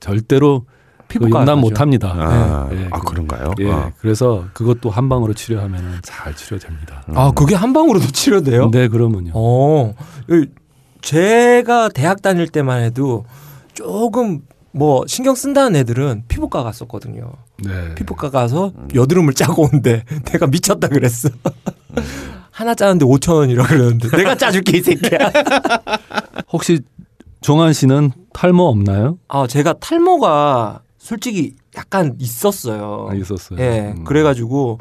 절대로 그 용납. 못 합니다. 아, 예, 아 그- 그런가요? 예. 아. 그래서 그것도 한 방으로 치료하면 잘 치료됩니다. 아 그게 한 방으로도 치료돼요? 네, 그러면요. 어. 이- 제가 대학 다닐 때만 해도 조금 뭐 신경 쓴다는 애들은 피부과 갔었거든요. 네. 피부과 가서 여드름을 짜고 온대. 내가 미쳤다 그랬어. 하나 짜는데 5천 원이라 그러는데 내가 짜줄게 이 새끼야. 혹시 종한 씨는 탈모 없나요? 아 제가 탈모가 솔직히 약간 있었어요. 아, 있었어요. 예, 음. 그래가지고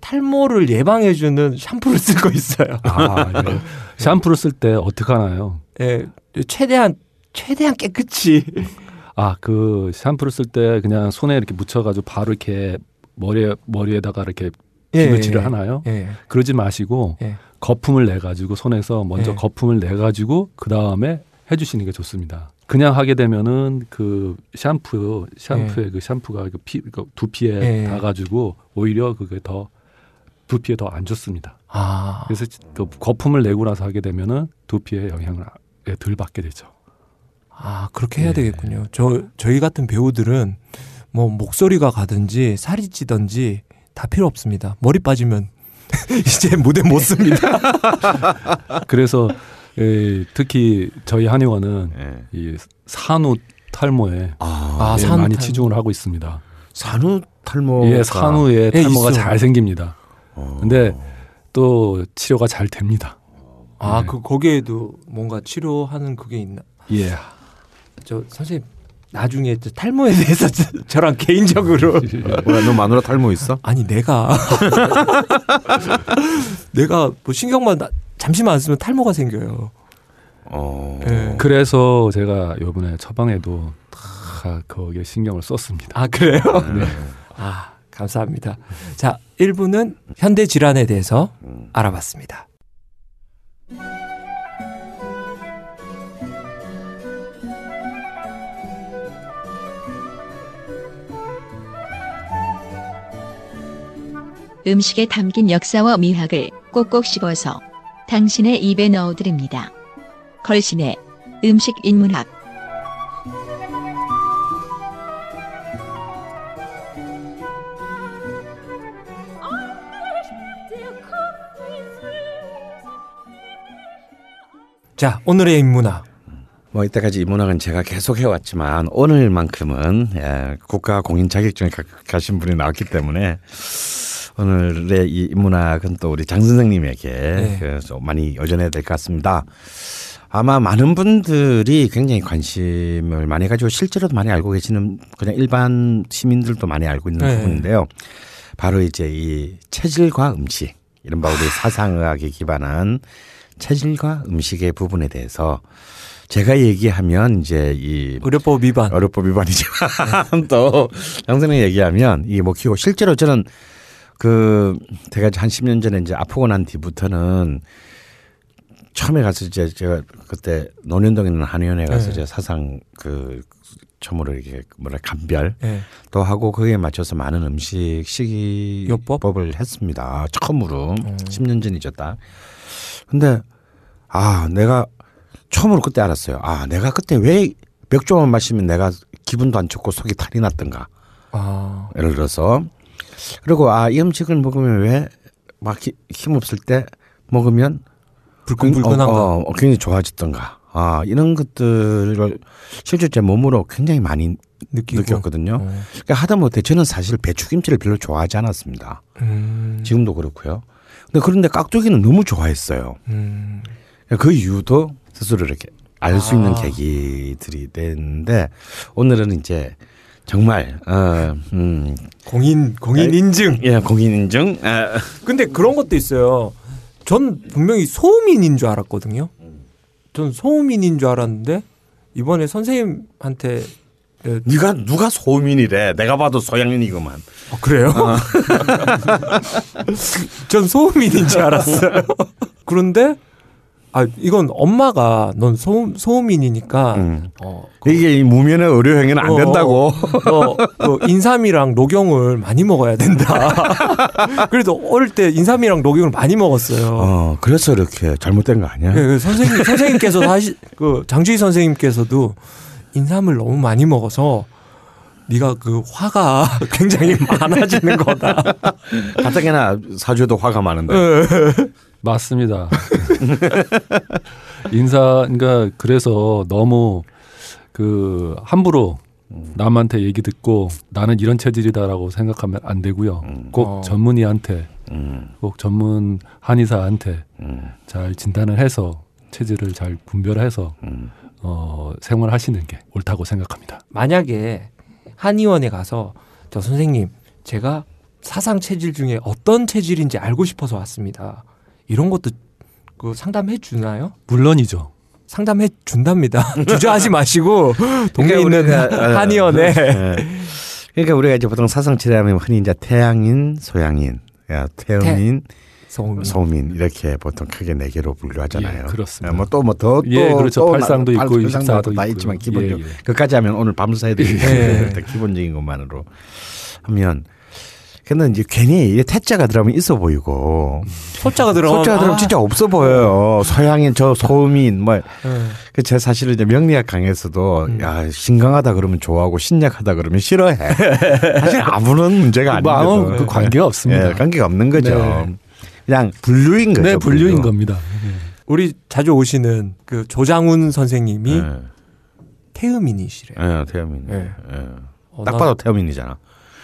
탈모를 예방해주는 샴푸를 쓰고 있어요. 아, 예. 샴푸를 쓸 때 어떻게 하나요? 예, 최대한 최대한 깨끗이. 아, 그 샴푸를 쓸 때 그냥 손에 이렇게 묻혀가지고 바로 이렇게 머리에 머리에다가 이렇게 비누칠을 하나요? 예, 그러지 마시고 예. 거품을 내 가지고 손에서 먼저 예. 거품을 내 가지고 그 다음에 해주시는 게 좋습니다. 그냥 하게 되면은 그 샴푸 샴푸의 그 샴푸가 그 피, 그 두피에 예. 닿아가지고 오히려 그게 더 두피에 더 안 좋습니다. 아, 그래서 그 거품을 내고 나서 하게 되면은 두피에 영향을 예, 덜 받게 되죠. 아 그렇게 해야 예. 되겠군요. 저 저희 같은 배우들은 뭐 목소리가 가든지 살이 찌든지 다 필요 없습니다. 머리 빠지면 이제 무대 못 씁니다. 그래서 예, 특히 저희 한의원은 예. 이 산후 탈모에 아, 아, 예, 산후 많이 탈모. 치중을 하고 있습니다. 산후 탈모. 예, 산후에 예, 탈모가 있어. 잘 생깁니다. 어. 근데 또 치료가 잘 됩니다. 아 네. 그 거기에도 뭔가 치료하는 그게 있나? 예. 저 선생님 나중에 저 탈모에 대해서 저- 저랑 개인적으로 뭐야, 너 마누라 탈모 있어? 아니 내가 내가 뭐 신경만 나- 잠시만 안 쓰면 탈모가 생겨요. 어. 예. 그래서 제가 요번에 처방에도 다 거기에 신경을 썼습니다. 아 그래요? 네. 아 감사합니다. 자 1부는 현대 질환에 대해서 알아봤습니다. 음식에 담긴 역사와 미학을 꼭꼭 씹어서 당신의 입에 넣어드립니다. 걸신의 음식 인문학 자 오늘의 인문학 뭐 이때까지 이 문학은 제가 계속 해왔지만 오늘만큼은 예, 국가 공인 자격증을 가, 가신 분이 나왔기 때문에 오늘의 이 문학은 또 우리 장 선생님에게 네. 그래서 많이 여전해야 될 것 같습니다. 아마 많은 분들이 굉장히 관심을 많이 가지고 실제로도 많이 알고 계시는 그냥 일반 시민들도 많이 알고 있는 네. 부분인데요. 바로 이제 이 체질과 음식, 이른바 우리 사상의학에 기반한 체질과 음식의 부분에 대해서 제가 얘기하면 이제 이 의료법 위반. 어렵법 위반이지만 또 양선생 얘기하면 이게 먹히고 실제로 저는 그 제가 한 10년 전에 이제 아프고 난 뒤부터는 처음에 가서 이제 제가 그때 논현동에 있는 한의원에 가서 네. 이제 사상 그 처음으로 이렇게 뭐라 감별 예. 또 하고 거기에 맞춰서 많은 음식 요법? 식이법을 했습니다. 처음으로 10년 전이죠 딱. 근데 아 내가 처음으로 그때 알았어요. 아 내가 그때 왜 맥주만 마시면 내가 기분도 안 좋고 속이 탈이 났던가. 아. 예를 들어서 그리고 아 이 음식을 먹으면 왜 막 힘 없을 때 먹으면 불끈불끈한가. 어, 어, 굉장히 좋아졌던가. 아 이런 것들을 실제 제 몸으로 굉장히 많이 느끼고. 느꼈거든요. 어. 그러니까 하다못해 저는 사실 배추김치를 별로 좋아하지 않았습니다. 음. 지금도 그렇고요. 근데 그런데 깍두기는 너무 좋아했어요. 음. 그 이유도 스스로 이렇게 알수 있는 아. 계기들이 됐는데 오늘은 이제 정말 어, 음, 공인 공인 인증. 예, 공인 인증. 아, 근데 그런 것도 있어요. 전 분명히 소음인인 줄 알았거든요. 전 소음인인 줄 알았는데 이번에 선생님한테 에, 네가 누가 소민이래? 내가 봐도 소양인이구만. 아, 그래요? 전 소음인인 줄 알았어요. 그런데 아 이건 엄마가 넌 소음 소음인이니까 음. 어, 이게 이 무면의 의료 행위는 안 어, 된다고. 너, 그 인삼이랑 녹용을 많이 먹어야 된다. 그래도 어릴 때 인삼이랑 녹용을 많이 먹었어요. 어, 그래서 이렇게 잘못된 거 아니야? 네, 그 선생님 선생님께서 사실 그 장주희 선생님께서도 인삼을 너무 많이 먹어서 네가 그 화가 굉장히 많아지는 거다. 가뜩이나 사주에도 화가 많은데. 맞습니다. 인사, 그러니까 그래서 너무 그 함부로 남한테 얘기 듣고 나는 이런 체질이다라고 생각하면 안 되고요. 꼭 어. 전문의한테, 음, 꼭 전문 한의사한테 음, 잘 진단을 해서 체질을 잘 분별해서 음. 어, 생활하시는 게 옳다고 생각합니다. 만약에 한의원에 가서 저 선생님 제가 사상 체질 중에 어떤 체질인지 알고 싶어서 왔습니다. 이런 것도 그 상담해 주나요? 물론이죠. 상담해 준답니다. 주저하지 마시고 동네에 그러니까 있는 우리가, 어, 한의원에 예. 그러니까 우리가 이제 보통 사상치레하면 흔히 이제 태양인, 소양인, 야, 태음인, 소음. 소민 이렇게 보통 크게 네 개로 분류하잖아요. 예, 그렇습니다. 뭐 또 뭐더또 예, 그렇죠. 또 팔상도 나- 있고 팔- 육상도 다 있고요. 있지만 기본적 예, 예. 그까지 하면 오늘 밤 새야 되기 예. 때문에 기본적인 것만으로 하면 근데 이제 괜히 이 태자가 들어가면 있어 보이고 소자가 들어가면 소자가 들어가면 아, 진짜 없어 보여요. 서양인 저 소민 뭐 예. 그제 사실은 이제 명리학 강에서도 음. 야 신강하다 그러면 좋아하고 신약하다 그러면 싫어해. 사실 아무런 문제가 뭐 아닌데도 아무 그 관계가 없습니다. 예, 관계가 없는 거죠. 네. 그냥 분류인 거죠. 네, 분류인 분류. 겁니다. 우리 자주 오시는 그 조장훈 선생님이 예, 태음인이시래요. 예, 태음인. 예. 예. 어, 딱 나- 봐도 태음인이잖아.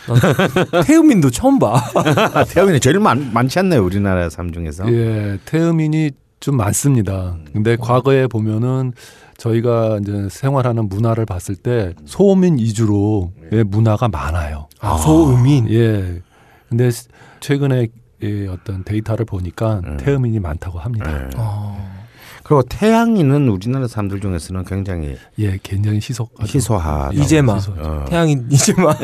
난 태음인도 처음 봐. 아, 태음인이 제일 많, 많지 않나요 우리나라 삶 중에서? 예, 태음인이 좀 많습니다. 근데 과거에 보면은 저희가 이제 생활하는 문화를 봤을 때 소민 위주로 의 문화가 많아요. 아, 소음인. 예. 근데 시- 최근에 이 어떤 데이터를 보니까 음. 태음인이 많다고 합니다. 예. 어. 그리고 태양인은 우리나라 사람들 중에서는 굉장히 예, 굉장히 희속. 희소하. 이제마. 어. 태양인 이제만.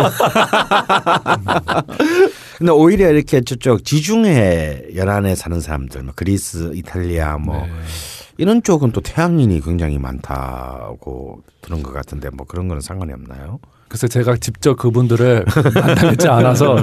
근데 오히려 이렇게 저쪽 지중해 연안에 사는 사람들, 뭐 그리스, 이탈리아 뭐 네. 이런 쪽은 또 태양인이 굉장히 많다고 들은 것 같은데 뭐 그런 거는 상관이 없나요? 그래서 제가 직접 그분들을 만나뵙지 않아서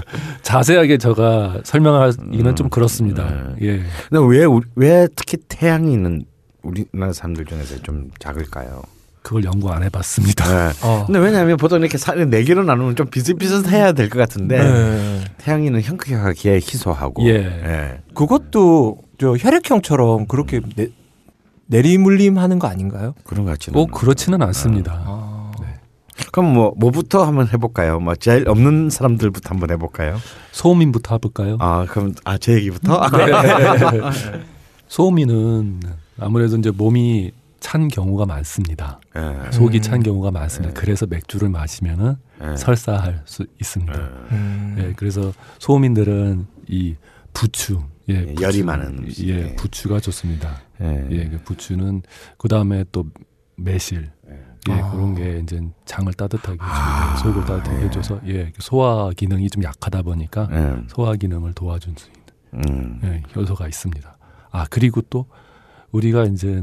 자세하게 제가 설명하기는 음. 좀 그렇습니다. 네. 예. 근데 왜, 왜 특히 태양인은 우리나라 사람들 중에서 좀 작을까요? 그걸 연구 안 해봤습니다. 네. 어. 근데 왜냐하면 보통 이렇게 사를 네 개로 나누면 좀 비슷비슷해야 될 것 같은데 네. 태양인은 형격하게 희소하고 예. 예. 그것도 저 혈액형처럼 그렇게 네, 내리물림 하는 거 아닌가요? 그런 것 같지는. 꼭 그렇지는 않습니다. 아. 그럼 뭐 뭐부터 한번 해볼까요? 뭐 제일 없는 사람들부터 한번 해볼까요? 소음인부터 해볼까요? 아 그럼 아 제 얘기부터. 네. 소음인은 아무래도 이제 몸이 찬 경우가 많습니다. 예, 속이 음. 찬 경우가 많습니다. 네. 그래서 맥주를 마시면은 예. 설사할 수 있습니다. 예. 음. 예, 그래서 소음인들은 이 부추, 예, 예, 열이 많은 음식. 예, 예. 부추가 좋습니다. 예. 예, 그 부추는 그 다음에 또 매실, 예, 아. 그런 게 이제 장을 따뜻하게 해주고 아, 속을 따뜻하게 예. 해줘서 예, 소화 기능이 좀 약하다 보니까 예. 소화 기능을 도와준 수 있는 음. 예, 효소가 있습니다. 아 그리고 또 우리가 이제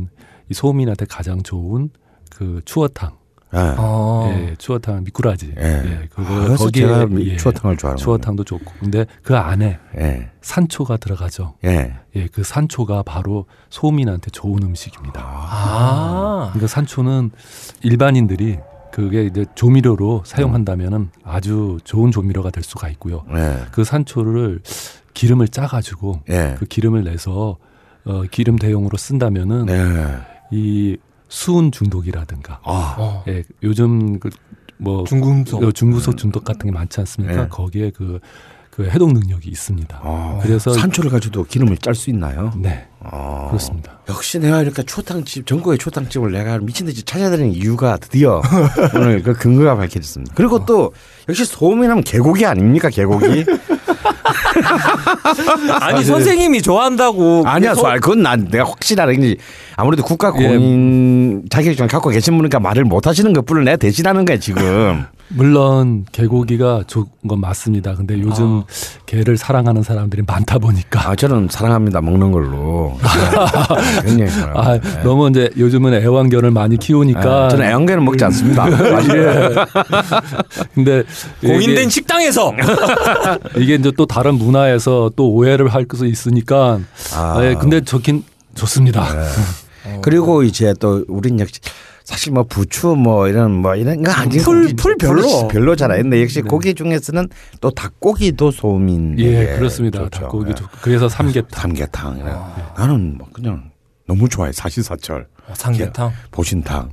이 소음인한테 가장 좋은 그 추어탕, 예. 어. 예, 추어탕 미꾸라지, 예. 예, 아, 그거 그래서 거기에 제가 미- 예, 추어탕을 좋아하는 추어탕도 좋고, 근데 그 안에. 예. 산초가 들어가죠. 예. 예, 그 산초가 바로 소민한테 좋은 음식입니다. 아. 그러니까 산초는 일반인들이 그게 이제 조미료로 사용한다면은 아주 좋은 조미료가 될 수가 있고요. 예. 그 산초를 기름을 짜가지고 예. 그 기름을 내서 어, 기름 대용으로 쓴다면은 예. 이 수은 중독이라든가, 아. 어. 예, 요즘 그 뭐 중금속. 중구속 중독 같은 게 많지 않습니까? 예. 거기에 그, 그 해독 능력이 있습니다. 아. 그래서 산초를 가지고도 기름을 짤 수 있나요? 네, 아. 그렇습니다. 역시 내가 이렇게 초탕집 전국의 초탕집을 내가 미친 듯이 찾아다니는 이유가 드디어 오늘 그 근거가 밝혀졌습니다. 그리고 또 역시 소음이라면 개고기 아닙니까 개고기? 아니 선생님이 좋아한다고. 아니야, 소, 그건 난 내가 확실하게 이제 아무래도 국가 예. 공인 자격증을 갖고 계신 분이니까 말을 못 하시는 것뿐을 내가 대신하는 거야 지금. 물론 개고기가 좋은 건 맞습니다. 근데 요즘 아. 개를 사랑하는 사람들이 많다 보니까 아 저는 사랑합니다 먹는 걸로. 네, 사랑합니다. 아, 네. 너무 이제 요즘은 애완견을 많이 키우니까 네, 저는 애완개는 먹지 않습니다. 예. 근데 공인된 이게, 식당에서. 이게 이제 또 다른 문화에서 또 오해를 할수 있으니까 아. 예, 근데 좋긴 좋습니다. 네. 그리고 이제 또 우린 역시 사실 뭐 부추 뭐 이런 뭐 이런 거 아니 풀- 풀 별로. 별로잖아요. 근데 역시 네. 고기 중에서는 또 닭고기도 소음인. 예, 그렇습니다. 닭고기 도 그래서 삼계탕. 삼계탕. 아. 나는 뭐 그냥 너무 좋아해. 사시사철, 삼계탕. 보신탕,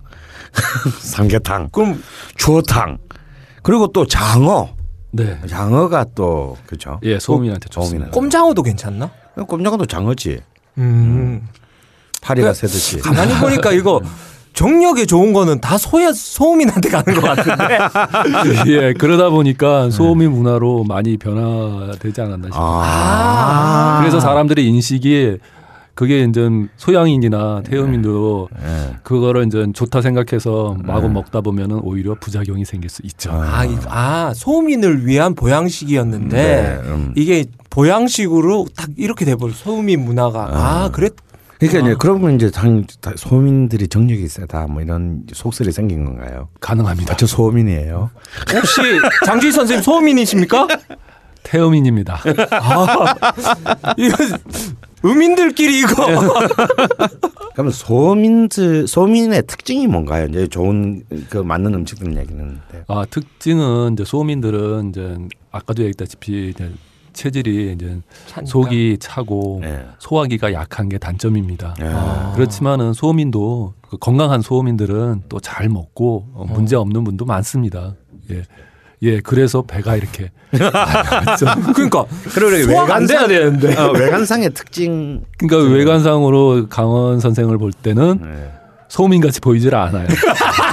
삼계탕, 그럼 추어탕. 그리고 또 장어. 네. 장어가 또 그죠? 예, 소민한테 좋습니다. 꼼장어도 괜찮나? 꼼장어도 장어지. 음. 파리가 그- 새듯이. 가만히 보니까 이거 정력에 좋은 거는 다 소야 소음인한테 가는 것 같은데. 예, 그러다 보니까 소민 문화로 많이 변화되지 않았나 싶어요. 아. 그래서 사람들의 인식이 그게 이제 소양인이나 태음인도 예. 그거를 이제 좋다 생각해서 마구 먹다 보면은 오히려 부작용이 생길 수 있죠. 아, 이- 아 소음인을 위한 보양식이었는데 네, 음. 이게 보양식으로 딱 이렇게 돼버려 소음인 문화가 아, 그랬 그러니까 이제 그러면 이제 당 다 소민들이 정력이 세다 뭐 이런 속설이 생긴 건가요? 가능합니다. 아, 저 소민이에요. 혹시 장주희 선생님 소음인이십니까? 태음인입니다. 아, 이거 음인들끼리 이거 그러면 소민들 소민의 특징이 뭔가요? 이제 좋은 그 맞는 음식들 얘기는데. 아, 특징은 이제 소민들은 이제 아까도 얘기했다시피 이제 체질이 이제 속이 차고 예. 소화기가 약한 게 단점입니다. 예. 아. 그렇지만은 소민도 그 건강한 소민들은 또 잘 먹고 어, 문제 없는 분도 많습니다. 예. 예, 그래서 배가 이렇게 그러니까 소화가 안 돼야 되는데. 어, 외관상의 특징. 그러니까 외관상으로 강원 선생을 볼 때는 예. 소민같이 보이질 않아요.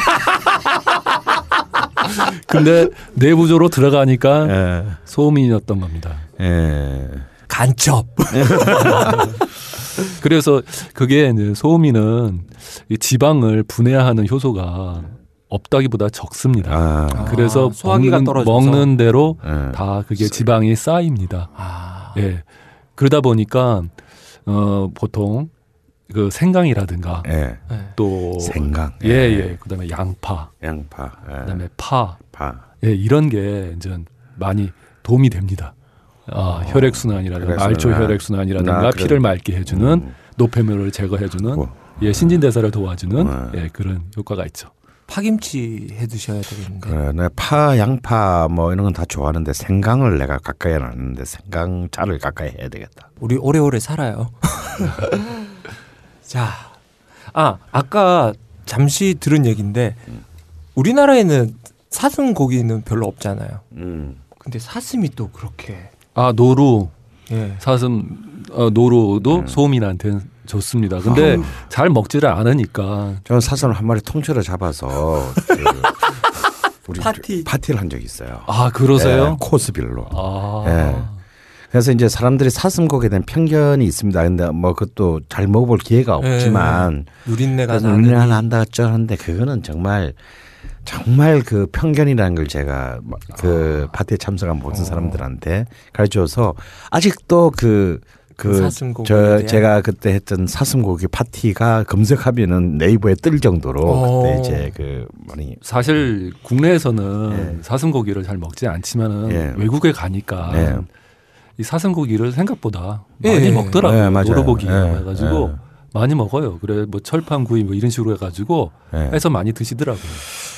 근데 내부적으로 들어가니까 예. 소민이었던 겁니다. 예. 간첩. 그래서 그게 이제 소민은 이 지방을 분해하는 효소가 없다기보다 적습니다. 아. 그래서 소화기가 먹는, 떨어져서. 먹는 대로 예. 다 그게 지방이 쌓입니다. 아. 예. 그러다 보니까 어 보통 그 생강이라든가 예. 네. 또 생강. 예, 예. 그다음에 양파, 양파. 예. 그다음에 파. 파. 예, 이런 게 이제 많이 도움이 됩니다. 아, 혈액 순환이라든가. 말초 혈액 순환이라든가 나 피를. 맑게 해주는 음. 노폐물을 제거해주는 어. 예 신진 대사를 도와주는 어. 예 그런 효과가 있죠. 파김치 해 드셔야 되겠는데. 그래, 내가 파, 양파 뭐 이런 건 다 좋아하는데 생강을 내가 가까이 안 하는데 생강차를 가까이 해야 되겠다. 우리 오래오래 살아요. 자. 아 아까 잠시 들은 얘기인데 우리나라에는 사슴 고기는 별로 없잖아요. 음. 근데 사슴이 또 그렇게 아 노루 예. 사슴 어, 노루도 음. 소민한테는 좋습니다. 근데 잘 먹지를 않으니까 저는 사슴을 한 마리 통째로 잡아서 그 우리 파티. 파티를 한 적이 있어요. 아 그러세요? 예, 코스빌로. 아 예. 그래서 이제 사람들이 사슴고기에 대한 편견이 있습니다. 근데 뭐 그것도 잘 먹어볼 기회가 예. 없지만 누린내 그래서 가서 우리나라 하느니. 한다 어쩌 하는데 그거는 정말 정말 그 편견이라는 걸 제가 그 파티에 참석한 모든 어. 사람들한테 가르쳐서 아직도 그그그 저? 제가 그때 했던 사슴고기 파티가 검색하면은 네이버에 뜰 정도로 어. 그때 이제 그 많이 사실 국내에서는 예. 사슴고기를 잘 먹지 않지만은 예. 외국에 가니까 예. 이 사슴고기를 생각보다 예. 많이 먹더라고요. 예, 맞아요. 노루고기 예, 해가지고 예. 많이 먹어요. 그래 뭐 철판구이 뭐 이런 식으로 해가지고 예. 해서 많이 드시더라고요.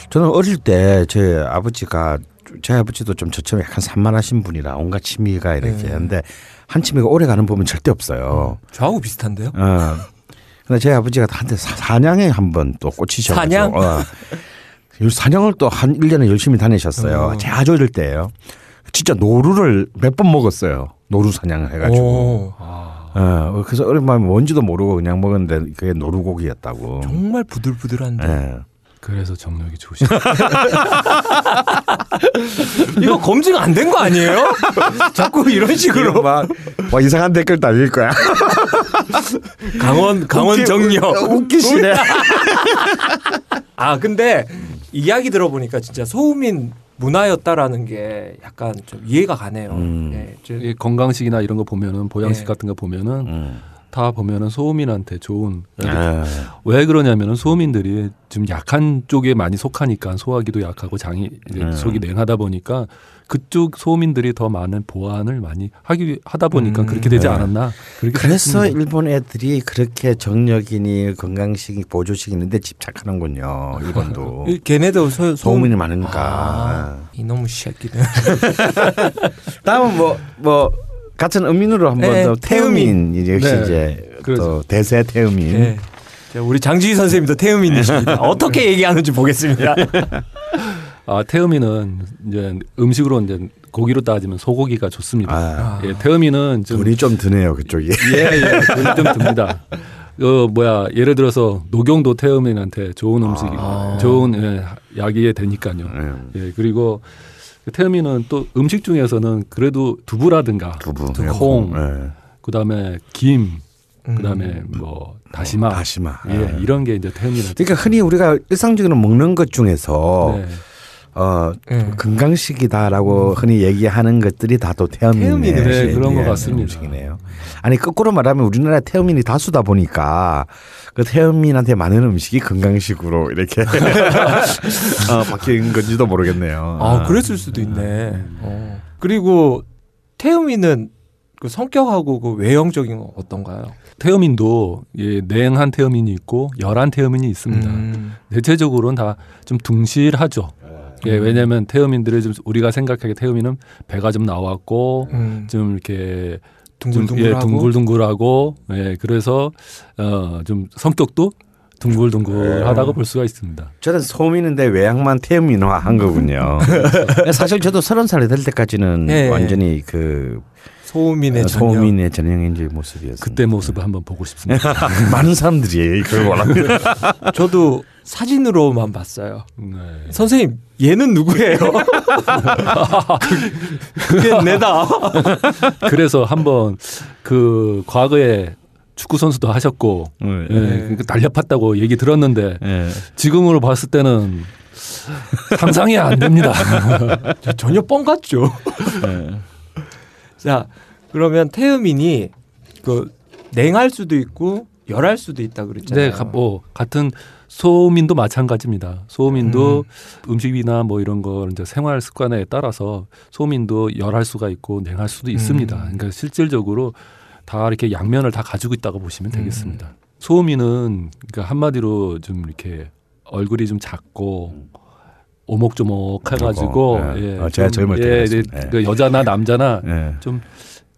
저는 어릴 때 제 아버지가 제 아버지도 좀 저처럼 약간 산만하신 분이라 온갖 취미가 이렇게 네. 하는데 한 취미가 오래 가는 법은 절대 없어요. 저하고 비슷한데요? 어. 근데 제 아버지가 한테 사- 사냥에 한 번 또 꽂히셔서 사냥? 어. 이 사냥을 또한 1년에 열심히 다니셨어요. 어. 제 아주 어릴 때예요. 진짜 노루를 몇 번 먹었어요. 노루 사냥을 해가지고. 오, 어, 그래서 오랜만에 뭔지도 모르고 그냥 먹었는데 그게 노루고기였다고. 정말 부들부들한데 예. 그래서 정력이 좋으시죠. 이거 검증 안 된 거 아니에요? 자꾸 이런 식으로 막, 막 이상한 댓글 달릴 거야. 강원 강원 정력 웃기시네. 아 근데 이야기 들어보니까 진짜 소음인 문화였다라는 게 약간 좀 이해가 가네요. 음. 예, 저- 이 건강식이나 이런 거 보면은 보양식 예. 같은 거 보면은 음. 다 보면은 소음인한테 좋은 아, 왜 그러냐면은 소음인들이 좀 약한 쪽에 많이 속하니까 소화기도 약하고 장이 음. 속이 냉하다 보니까 그쪽 소음인들이 더 많은 보완을 많이 하기 하다 보니까 음. 그렇게 되지 네. 않았나 그렇게 그래서. 일본 애들이 그렇게 정력이니 건강식 보조식 있는데 집착하는군요. 일본도 이- 걔네도 소, 소음인이 소음 많으니까. 아, 이놈의 새끼들. 다음은 뭐뭐 같은 음민으로 한번 네, 더 태음인 역시 네. 이제 또 그렇죠. 대세 태음인. 예. 자, 우리 장지희 선생님도 태음인이십니다. 어떻게 얘기하는지 보겠습니다. 아 태음이는 이제 음식으로 이제 고기로 따지면 소고기가 좋습니다. 아, 예, 태음이는 좀 돈이 좀 드네요 그쪽이. 예 예 돈이 좀 듭니다. 어 뭐야 예를 들어서 녹용도 태음인한테 좋은 음식이 아. 좋은 예, 약이 되니까요. 음, 예 그리고 그 태음인은 또 음식 중에서는 그래도 두부라든가 두부, 콩, 예. 그다음에 김, 음. 그다음에 뭐 다시마, 다시마. 예 예. 이런 게 이제 태음인. 그러니까 흔히 우리가 일상적으로 먹는 것 중에서 네. 어 예. 건강식이다라고 흔히 얘기하는 것들이 다 또 태음인의 네, 그런 것 예, 같습니다. 음식이네요. 아니 거꾸로 말하면 우리나라 태음인이 다수다 보니까 그 태음인한테 많은 음식이 건강식으로 이렇게 어, 바뀐 건지도 모르겠네요. 아, 그랬을 수도 있네. 어. 그리고 태음이는 그 성격하고 그 외형적인 건 어떤가요? 태음인도 예, 냉한 태음인이 있고 열한 태음인이 있습니다. 음. 대체적으로는 다 좀 둥실하죠. 예, 왜냐하면 태음인들을 좀 우리가 생각하기에 태음인은 배가 좀 나왔고 음. 좀 이렇게 좀, 예, 둥글둥글하고? 둥글둥글하고. 예, 그래서 어, 좀 성격도 둥글둥글하다고 볼 수가 있습니다. 저는 소민인데 외양만 태음인화 한 거군요. 사실 저도 서른 살이 될 때까지는 예. 완전히 그 소음인의 전형. 소민의 전형인지 모습이었어요. 그때 모습을 한번 보고 싶습니다. 많은 사람들이 그걸 원합니다. 저도 사진으로만 봤어요. 네. 선생님, 얘는 누구예요? 그- 그게 내다. 그래서 한번 그 과거에 축구 선수도 하셨고 예, 네. 그 날렵했다고 얘기 들었는데 예. 지금으로 봤을 때는 상상이 안 됩니다. 저 전혀 뻥 같죠. 자, 그러면 태음인이 그 냉할 수도 있고 열할 수도 있다 그랬잖아요. 네, 가- 뭐 같은 소민도 마찬가지입니다. 소민도 음. 식이나뭐 이런 거 이제 생활 습관에 따라서 소민도 열할 수가 있고 냉할 수도 있습니다. 음. 그러니까 실질적으로 다 이렇게 양면을 다 가지고 있다고 보시면 음. 되겠습니다. 소민은 그러니까 한마디로 좀 이렇게 얼굴이 좀 작고 오목조목 해가지고 예. 예, 어, 제가 좀, 젊을 때 예, 그랬습니다. 예. 그 여자나 남자나 예. 좀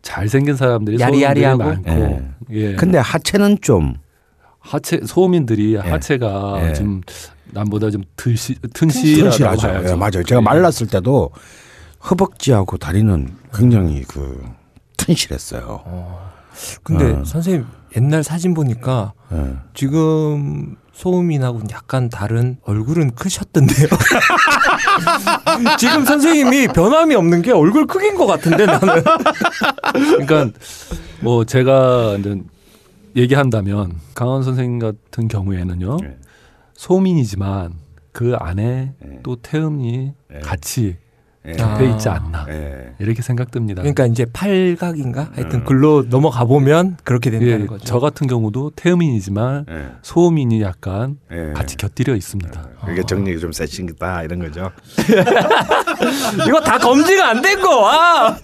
잘생긴 사람들이 야리야리하고? 많고 예. 예. 근데 하체는 좀 하체 하체가 예. 좀 남보다 좀 튼시 튼실하다고 튼실하죠. 봐야죠. 예, 맞아요. 제가 예. 말랐을 때도 허벅지하고 다리는 굉장히 그 튼실했어요. 근데 어. 선생님 옛날 사진 보니까 예. 지금 소음인하고는 약간 다른 얼굴은 크셨던데요. 지금 선생님이 변함이 없는 게 얼굴 크긴 것 같은데 나는. 그러니까 뭐 제가 이제 얘기한다면 강원 선생님 같은 경우에는요 예. 소민이지만 그 안에 예. 또 태음이 예. 같이 예. 아. 돼 있지 않나 예. 이렇게 생각됩니다. 그러니까 이제 팔각인가 하여튼 음. 글로 넘어가 보면 그렇게 된다는 예, 거죠. 저 같은 경우도 태음인이지만 예. 소음인이 약간 예. 같이 곁들여 있습니다. 그게 정리가 좀 세신다 이런 거죠. 이거 다 검증 안 된 거. 아,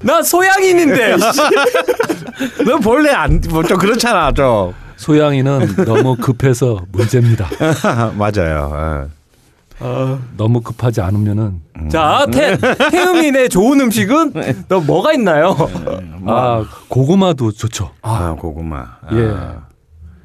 나 소양인인데. 너 본래 안뭐좀 그렇잖아 좀. 소양이는 너무 급해서 문제입니다. 맞아요. 너무 급하지 않으면은 자, 태, 태음인의 좋은 음식은 너 뭐가 있나요? 아 고구마도 좋죠. 예. 아, 고구마. 예. 아.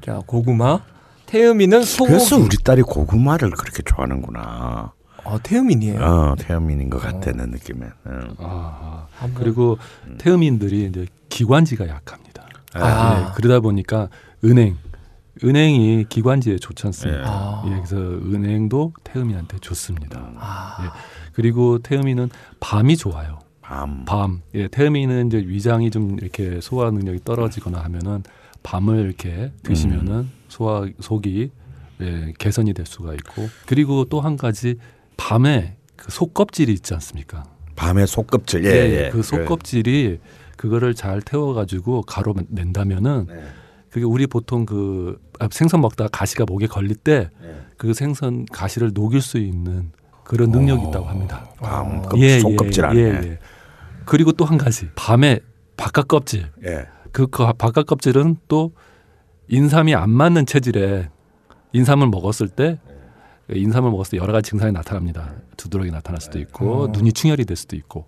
자, 고구마. 태음인은 소고기. 그래서 우리 딸이 고구마를 그렇게 좋아하는구나. 아, 태음인이에요. 어, 태음인인 것 같아 내 느낌에. 응. 아, 한번- 그리고 태음인들이 이제 기관지가 약합니다. 아. 예, 그러다 보니까 은행, 은행이 기관지에 좋지 않습니까? 아. 예, 그래서 은행도 태음인한테 좋습니다. 아, 예. 그리고 태음인은 밤이 좋아요. 밤. 밤. 예, 태음인은 이제 위장이 좀 이렇게 소화 능력이 떨어지거나 하면은 밤을 이렇게 드시면은 소화 속이 예, 개선이 될 수가 있고 그리고 또 한 가지 밤에 그 속껍질이 있지 않습니까? 밤의 속껍질. 예, 예. 그 속껍질이 그거를 잘 태워 가지고 가로 낸다면은 네. 그게 우리 보통 그 아, 생선 먹다가 가시가 목에 걸릴 때그 네. 생선 가시를 녹일 수 있는 그런 능력이 오. 있다고 합니다. 밤 어. 껍, 속껍질 안에. 예, 예. 그리고 또 한 가지 밤에 바깥 껍질 예. 그, 그 바깥 껍질은 또 인삼이 안 맞는 체질에 인삼을 먹었을 때 인삼을 먹었을 때 여러 가지 증상이 나타납니다. 두드러기 나타날 수도 있고 어. 눈이 충혈이 될 수도 있고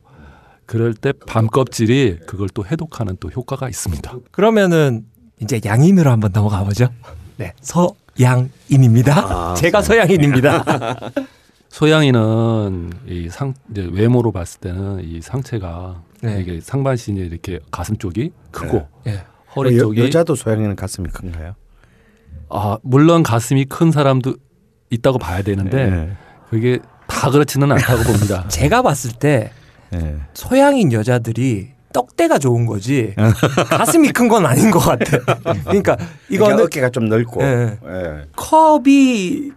그럴 때 밤 껍질이 그걸 또 해독하는 또 효과가 있습니다. 그러면은 이제 양인으로 한번 넘어가 보죠. 네, 서양인입니다. 아, 제가 서양인입니다. 소양이는 이상 이제 외모로 봤을 때는 이 상체가 네. 이게 상반신이 이렇게 가슴 쪽이 크고 예. 허리 여, 쪽이 여자도 소양이는 가슴이 큰가요? 아 물론 가슴이 큰 사람도 있다고 봐야 되는데 예. 그게 다 그렇지는 않다고 봅니다. 제가 봤을 때 예. 소양인 여자들이 떡대가 좋은 거지 가슴이 큰 건 아닌 것 같아. 그러니까 그러니까 이거는 어깨가 좀 넓고. 예. 예. 컵이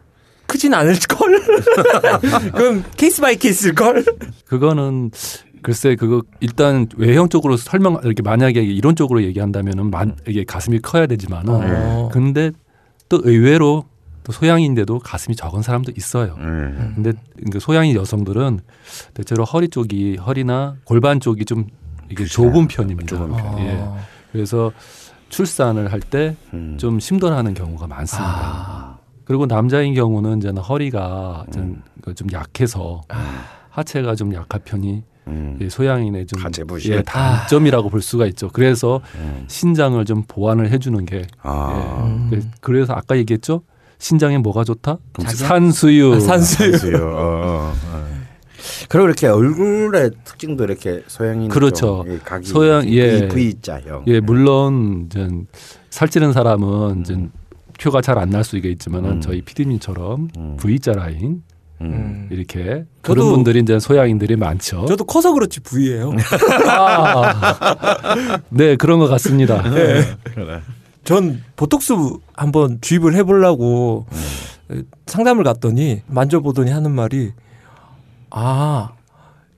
크진 않을 걸. 그럼 case by case일 걸. 그거는 글쎄 그거 일단 외형적으로 설명 이렇게 만약에 이론적으로 얘기한다면은 만 이게 가슴이 커야 되지만은 어. 근데 또 의외로 또 소양인데도 가슴이 적은 사람도 있어요. 음. 근데 그 소양인 여성들은 대체로 허리 쪽이 허리나 골반 쪽이 좀 이게 좁은 편입니다. 좁은 편. 예. 어. 그래서 출산을 할때 음. 좀 심덜하는 경우가 많습니다. 아. 그리고 남자인 경우는 이제 허리가 좀, 음. 그좀 약해서 하체가 좀 약한 편이 음. 이 소양인의 좀. 예, 단점이라고 볼 수가 있죠. 그래서 음. 신장을 좀 보완을 해주는 게 아. 음. 예. 그래서 아까 얘기했죠. 신장에 뭐가 좋다? 자기야? 산수유. 아, 산수유. 산수유. 어, 어, 어. 그리고 이렇게 얼굴의 특징도 이렇게 소양인 그렇죠. 좀, 예, 각이 소양, 예. V자형. 예, 물론 이제 살찌는 사람은 이제 표가 잘 안 날 수가 있지만은 음. 저희 피디님처럼 음. V자 라인 음. 음. 이렇게 그런 분들이 이제 소양인들이 많죠. 저도 커서 그렇지 부위예요. 아, 네 그런 것 같습니다. 그래. 전 보톡스 한번 주입을 해보려고 상담을 갔더니 만져보더니 하는 말이 아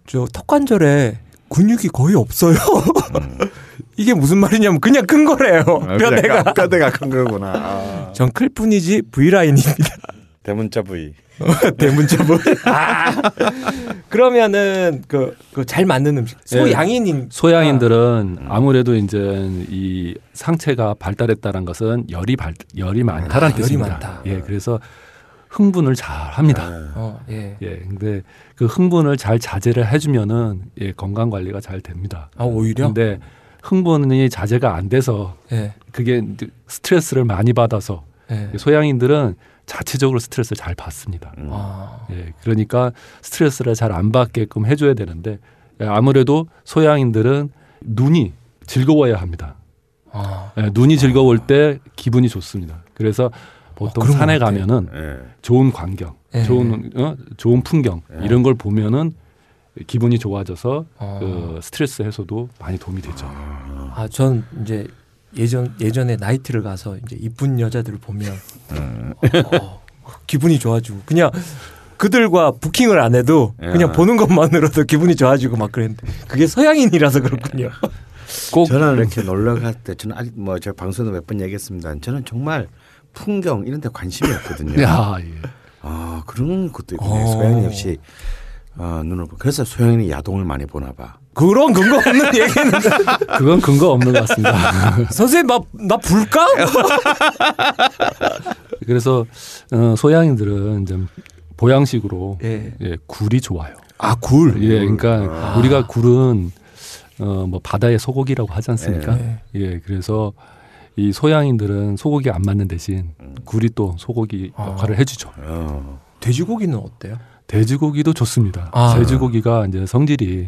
저 턱관절에 근육이 거의 없어요. 이게 무슨 말이냐면 그냥 큰 거래요. 아, 뼈대가. 뼈대가 뼈대가 큰 거구나. 아. 전클 뿐이지 V 라인입니다. 대문자 V. 대문자부. 아. 그러면은 그 그 잘 맞는 음식. 소양인인 소양인들은 아무래도 이제 이 상체가 발달했다는 것은 열이 발 열이 많다는 아, 열이 뜻입니다. 많다. 예, 그래서 흥분을 잘 합니다. 어, 예. 예, 근데 그 흥분을 잘 자제를 해주면은 예, 건강 관리가 잘 됩니다. 아 오히려 근데 흥분이 자제가 안 돼서 예. 그게 스트레스를 많이 받아서 예. 소양인들은 자체적으로 스트레스를 잘 받습니다. 음. 아. 예, 그러니까 스트레스를 잘 안 받게끔 해줘야 되는데 예, 아무래도 소양인들은 눈이 즐거워야 합니다. 아. 예, 눈이 즐거울 때 기분이 좋습니다. 그래서 보통 어, 산에. 가면은 예. 좋은 광경, 예. 좋은 어? 좋은 풍경 예. 이런 걸 보면은 기분이 좋아져서 어. 그 스트레스 해소도 많이 도움이 되죠. 아, 전 이제 예전 예전에 나이트를 가서 이제 이쁜 여자들을 보면 음. 어, 기분이 좋아지고 그냥 그들과 부킹을 안 해도 그냥 야. 보는 것만으로도 기분이 좋아지고 막 그랬는데 그게 서양인이라서 그렇군요. 꼭 저는 이렇게 놀러 갈 때 저는 아직 뭐 제가 방송에도 몇 번 얘기했습니다. 저는 정말 풍경 이런 데 관심이 없거든요. 야, 예. 아 그런 것도 있군요. 어. 소양인 역시 아, 눈을 보. 그래서 소양인이 야동을 많이 보나 봐. 그런 근거 없는 얘기는 그건 근거 없는 것 같습니다. 선생님 나, 나 불까? 그래서 어, 소양인들은 좀 보양식으로 예. 예, 굴이 좋아요. 아 굴. 예, 그러니까 아. 우리가 굴은 어, 뭐 바다의 소고기라고 하지 않습니까? 예. 예, 그래서 이 소양인들은 소고기 안 맞는 대신 굴이 또 소고기 아. 역할을 해주죠. 어. 돼지고기는 어때요? 돼지고기도 좋습니다. 아. 돼지고기가 이제 성질이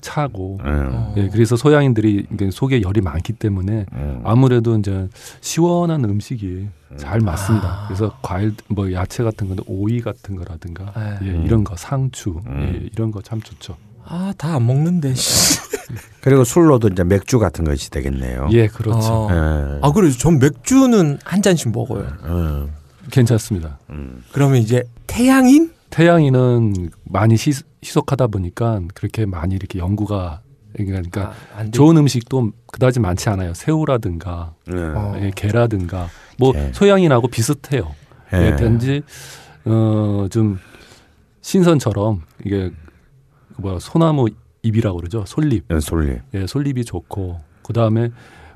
차고 예. 어. 예, 그래서 소양인들이 속에 열이 많기 때문에 음. 아무래도 이제 시원한 음식이 잘 맞습니다. 아. 그래서 과일 뭐 야채 같은 거는 오이 같은 거라든가 예. 예, 음. 이런 거 상추 음. 예, 이런 거 참 좋죠. 아 다 안 먹는데. 씨. 그리고 술로도 이제 맥주 같은 것이 되겠네요. 예, 그렇죠. 어. 예. 아 그래서 전 맥주는 한 잔씩 먹어요. 어. 괜찮습니다. 음. 그러면 이제 태양인? 태양인은 많이 시, 희석하다 보니까 그렇게 많이 이렇게 연구가 그러니까 아. 좋은 음식도 그다지 많지 않아요. 새우라든가 예. 어. 예, 게라든가 뭐 게. 소양인하고 비슷해요. 예. 예, 단지 어좀 신선처럼 이게 그 뭐야 소나무 잎이라고 그러죠. 솔잎. 예, 솔잎. 예, 솔잎이 좋고 그다음에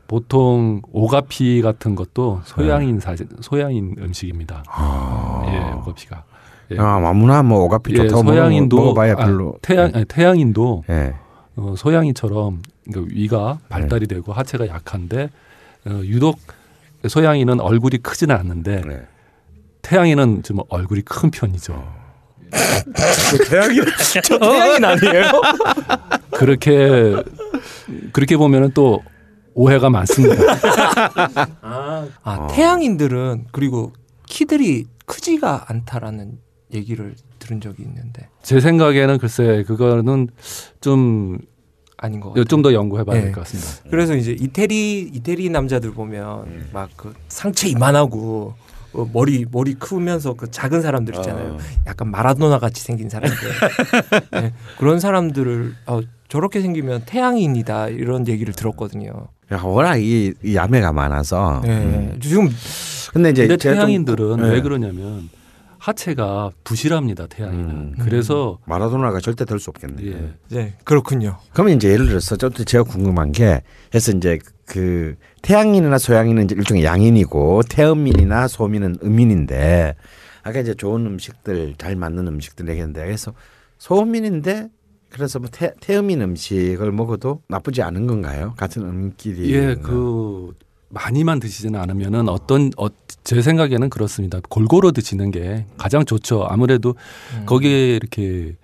보통 오가피 같은 것도 소양인 사 소양인 음식입니다. 아. 예, 오가피가. 예. 아, 아무나 뭐 오가피 예, 좋다고 소양인도 먹어, 봐야 아, 별로. 태양 아니, 태양인도 예. 어, 소양이처럼 그러니까 위가 발달이 되고 하체가 약한데 어, 유독 소양이는 얼굴이 크지는 않는데 네. 태양이는 좀 얼굴이 큰 편이죠. 태양이 저 태양인 아니에요? 그렇게 그렇게 보면은 또 오해가 많습니다. 아. 태양인들은 그리고 키들이 크지가 않다라는 얘기를 들은 적이 있는데 제 생각에는 글쎄 그거는 좀 아닌 것 같아요. 좀 더 연구해봐야 네. 될것 같습니다. 그래서 이제 이태리 이태리 남자들 보면 막 그 상체 이만하고 어, 머리 머리 크면서 그 작은 사람들 있잖아요. 어. 약간 마라도나 같이 생긴 사람들. 네, 그런 사람들을 어, 저렇게 생기면 태양인이다 이런 얘기를 들었거든요. 야, 워낙 이, 이 야매가 많아서. 네, 음. 지금 근데 이제 근데 제가 좀- 태양인들은 네. 왜 그러냐면 하체가 부실합니다. 태양인은. 음. 그래서 마라도나가 절대 될 수 없겠네. 예. 네 그렇군요. 그러면 이제 예를 들어서 좀 제가 궁금한 게 해서 이제 그 태양인이나 소양인은 이제 일종의 양인이고 태음인이나 소민은 음인인데 아까 이제 좋은 음식들 잘 맞는 음식들 얘기했는데 그래서 소민인데 그래서 뭐 태, 태음인 음식을 먹어도 나쁘지 않은 건가요? 같은 음끼리 예, 그 많이만 드시지는 않으면은 어떤 어, 제 생각에는 그렇습니다. 골고루 드시는 게 가장 좋죠. 아무래도 음. 거기에 이렇게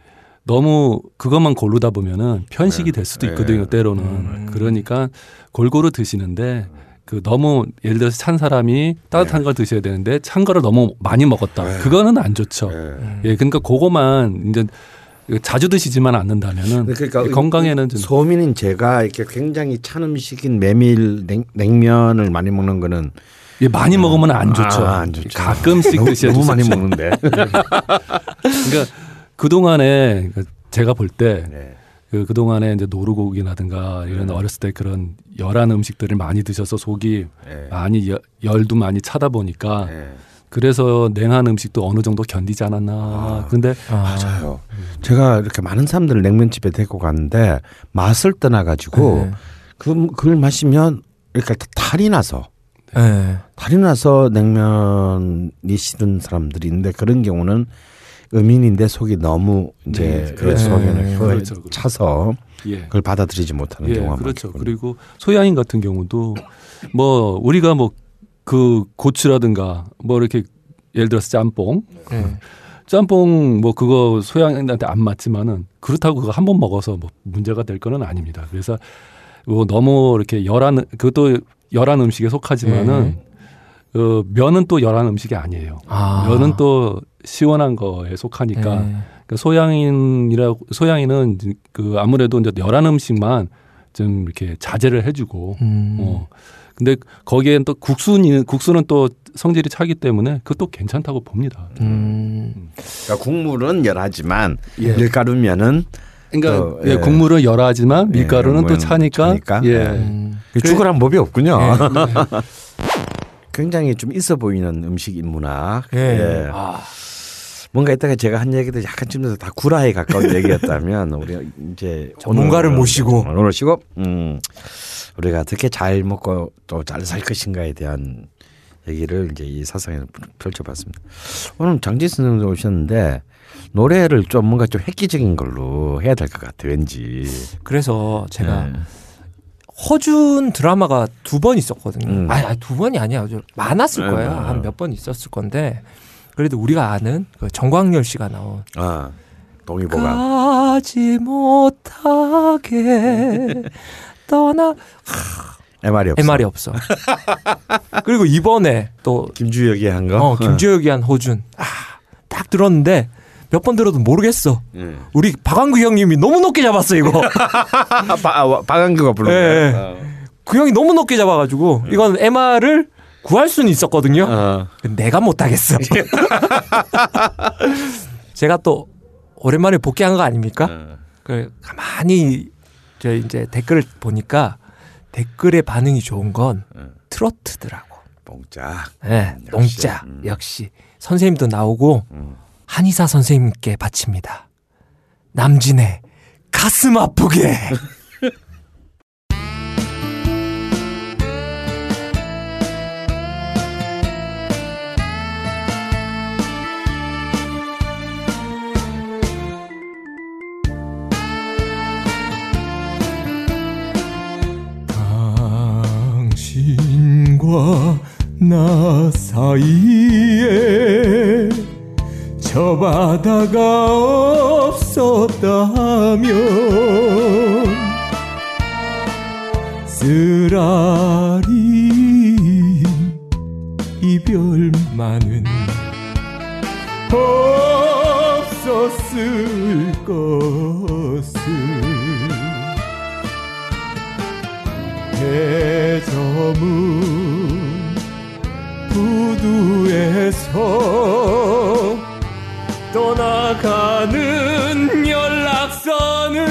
너무 그것만 고르다 보면은 편식이 네. 될 수도 네. 있거든요. 때로는 음. 그러니까 골고루 드시는데 그 너무 예를 들어서 찬 사람이 따뜻한 걸 드셔야 되는데 찬 거를 너무 많이 먹었다. 네. 그거는 안 좋죠. 예. 음. 예, 그러니까 그거만 이제 자주 드시지만 않는다면은 그러니까 건강에는 좀 소민인 제가 이렇게 굉장히 찬 음식인 메밀 냉, 냉면을 많이 먹는 거는 예, 많이 먹으면 안 좋죠. 아, 안 좋죠. 가끔씩 너무, 드셔야 너무 많이 좋죠. 먹는데. 그러니까 그 동안에 제가 볼때 네. 그 그동안에 이제 노루고기라든가 이런 네. 어렸을 때 그런 열한 음식들을 많이 드셔서 속이 네. 많이 여- 열도 많이 차다 보니까 네. 그래서 냉한 음식도 어느 정도 견디지 않았나. 아. 근데 아, 맞아요. 제가 이렇게 많은 사람들을 냉면집에 데리고 갔는데 맛을 떠나 가지고 네. 그 그걸 마시면 이렇게 탈이 나서 네. 탈이 나서 냉면이 싫은 사람들이 있는데 그런 경우는 음인인데 속이 너무 이제 네, 그렇죠. 그렇죠. 그렇죠. 차서 예. 그걸 받아들이지 못하는 예, 경우가 그렇죠. 많겠군요. 그리고 소양인 같은 경우도 뭐 우리가 뭐 그 고추라든가 뭐 이렇게 예를 들어서 짬뽕, 예. 짬뽕 뭐 그거 소양인한테 안 맞지만은 그렇다고 그거 한 번 먹어서 뭐 문제가 될 거는 아닙니다. 그래서 뭐 너무 이렇게 열한 그것도 열한 음식에 속하지만은 어, 면은 또 열한 음식이 아니에요. 아. 면은 또 시원한 거에 속하니까 예. 그러니까 소양인이라고 소양인은 그 아무래도 이제 열한 음식만 좀 이렇게 자제를 해주고 음. 어 근데 거기엔 또 국수는 국수는 또 성질이 차기 때문에 그것도 괜찮다고 봅니다. 음. 그러니까 국물은 열하지만 예. 밀가루면은 그러니까 또, 예, 예. 국물은 열하지만 예, 밀가루는 또 모양 차니까, 차니까. 예. 예. 음. 죽을 한 법이 없군요. 예. 굉장히 좀 있어 보이는 음식 인 문학. 예. 예. 아, 뭔가 이따가 제가 한 얘기도 약간 쯤에서 다 구라에 가까운 얘기였다면 우리 이제 전문가를 오늘- 모시고. 오늘 모시고 음, 우리가 어떻게 잘 먹고 또 잘 살 것인가에 대한 얘기를 이제 이 사상에서 펼쳐봤습니다. 오늘 장지 선생님 오셨는데 노래를 좀 뭔가 좀 획기적인 걸로 해야 될 것 같아 왠지. 그래서 제가 예. 허준 드라마가 두 번 있었거든요. 음. 아니, 아니, 두 번이 아니야. 좀 많았을 네, 거예요. 네. 한몇 번 있었을 건데. 그래도 우리가 아는 그 정광열 씨가 나온 아 동의보가 가지 못하게 떠나 MR이 없어. MR이 없어. 그리고 이번에 또 김주혁이 한 거. 어, 김주혁이 한 호준. 아, 딱 들었는데 몇 번 들어도 모르겠어. 예. 우리 박광규 형님이 너무 높게 잡았어 이거. 아, 바, 아, 부른 예, 예. 거야. 그 형이 너무 높게 잡아가지고 이건 MR을 구할 수는 있었거든요. 어. 내가 못하겠어. 제가 또 오랜만에 복귀한 거 아닙니까? 어. 그 가만히 저 이제 댓글을 보니까 댓글의 반응이 좋은 건 어. 트로트더라고. 뽕짝. 네, 역시. 농자 음. 역시 선생님도 나오고 음. 한의사 선생님께 바칩니다. 남진의 가슴 아프게. 나 사이에 저 바다가 없었다면 쓰라린 이별만은 없었을 것을. 대저문 부두에서 떠나가는 연락선을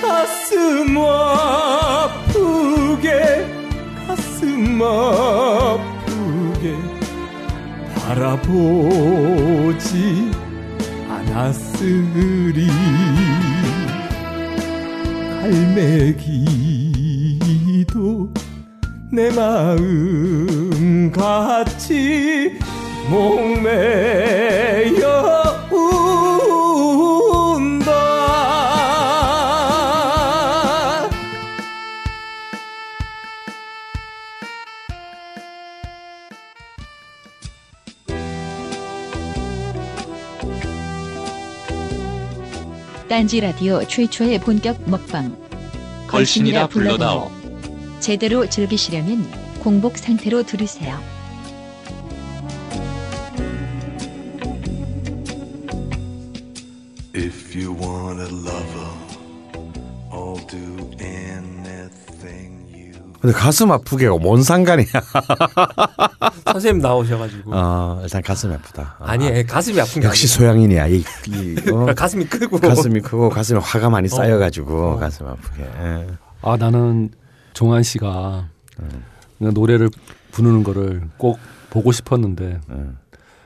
가슴 아프게 가슴 아프게 바라보지 않았으리. 갈매기도 내 마음 같이 목매여 운다 딴지 라디오 최초의 본격 먹방. 걸신이라 불러다오. 제대로 즐기시려면 공복 상태로 들으세요. If you want a lover, I'll do anything you. 근데 가슴 아프게가 뭔 상관이야? 선생님 나오셔가지고 어, 일단 가슴이 아프다. 아, 아니 가슴이 아픈 게 역시. 소양인이야. 이, 이, 어? 가슴이 크고 가슴이 크고 가슴에 화가 많이 쌓여가지고 어. 가슴 아프게. 예. 아 나는 종한 씨가 그냥 노래를 부르는 거를 꼭 보고 싶었는데 음.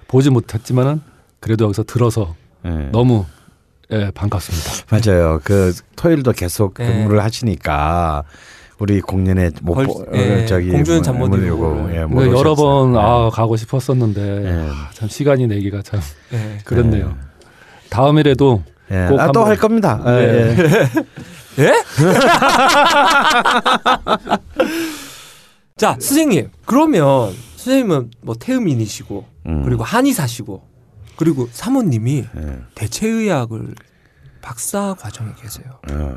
보지 못했지만은 그래도 여기서 들어서 예. 너무 예, 반갑습니다. 맞아요. 그 토요일도 계속 네. 근무를 하시니까 우리 공연에 못 걸- 보, 예, 어, 저기 공주는 뭐, 잠못 못 이루고. 예, 못 근데 여러. 번 예. 아 가고 싶었었는데 예. 아, 참 시간이 내기가 참 예. 그렇네요. 다음이라도 예. 꼭 아, 또 한번- 할 겁니다. 예, 예. 예. 예? 자, 선생님. 그러면 선생님은 뭐 태음인이시고 음. 그리고 한의사시고 그리고 사모님이 예. 대체의학을 박사 과정에 계세요. 예.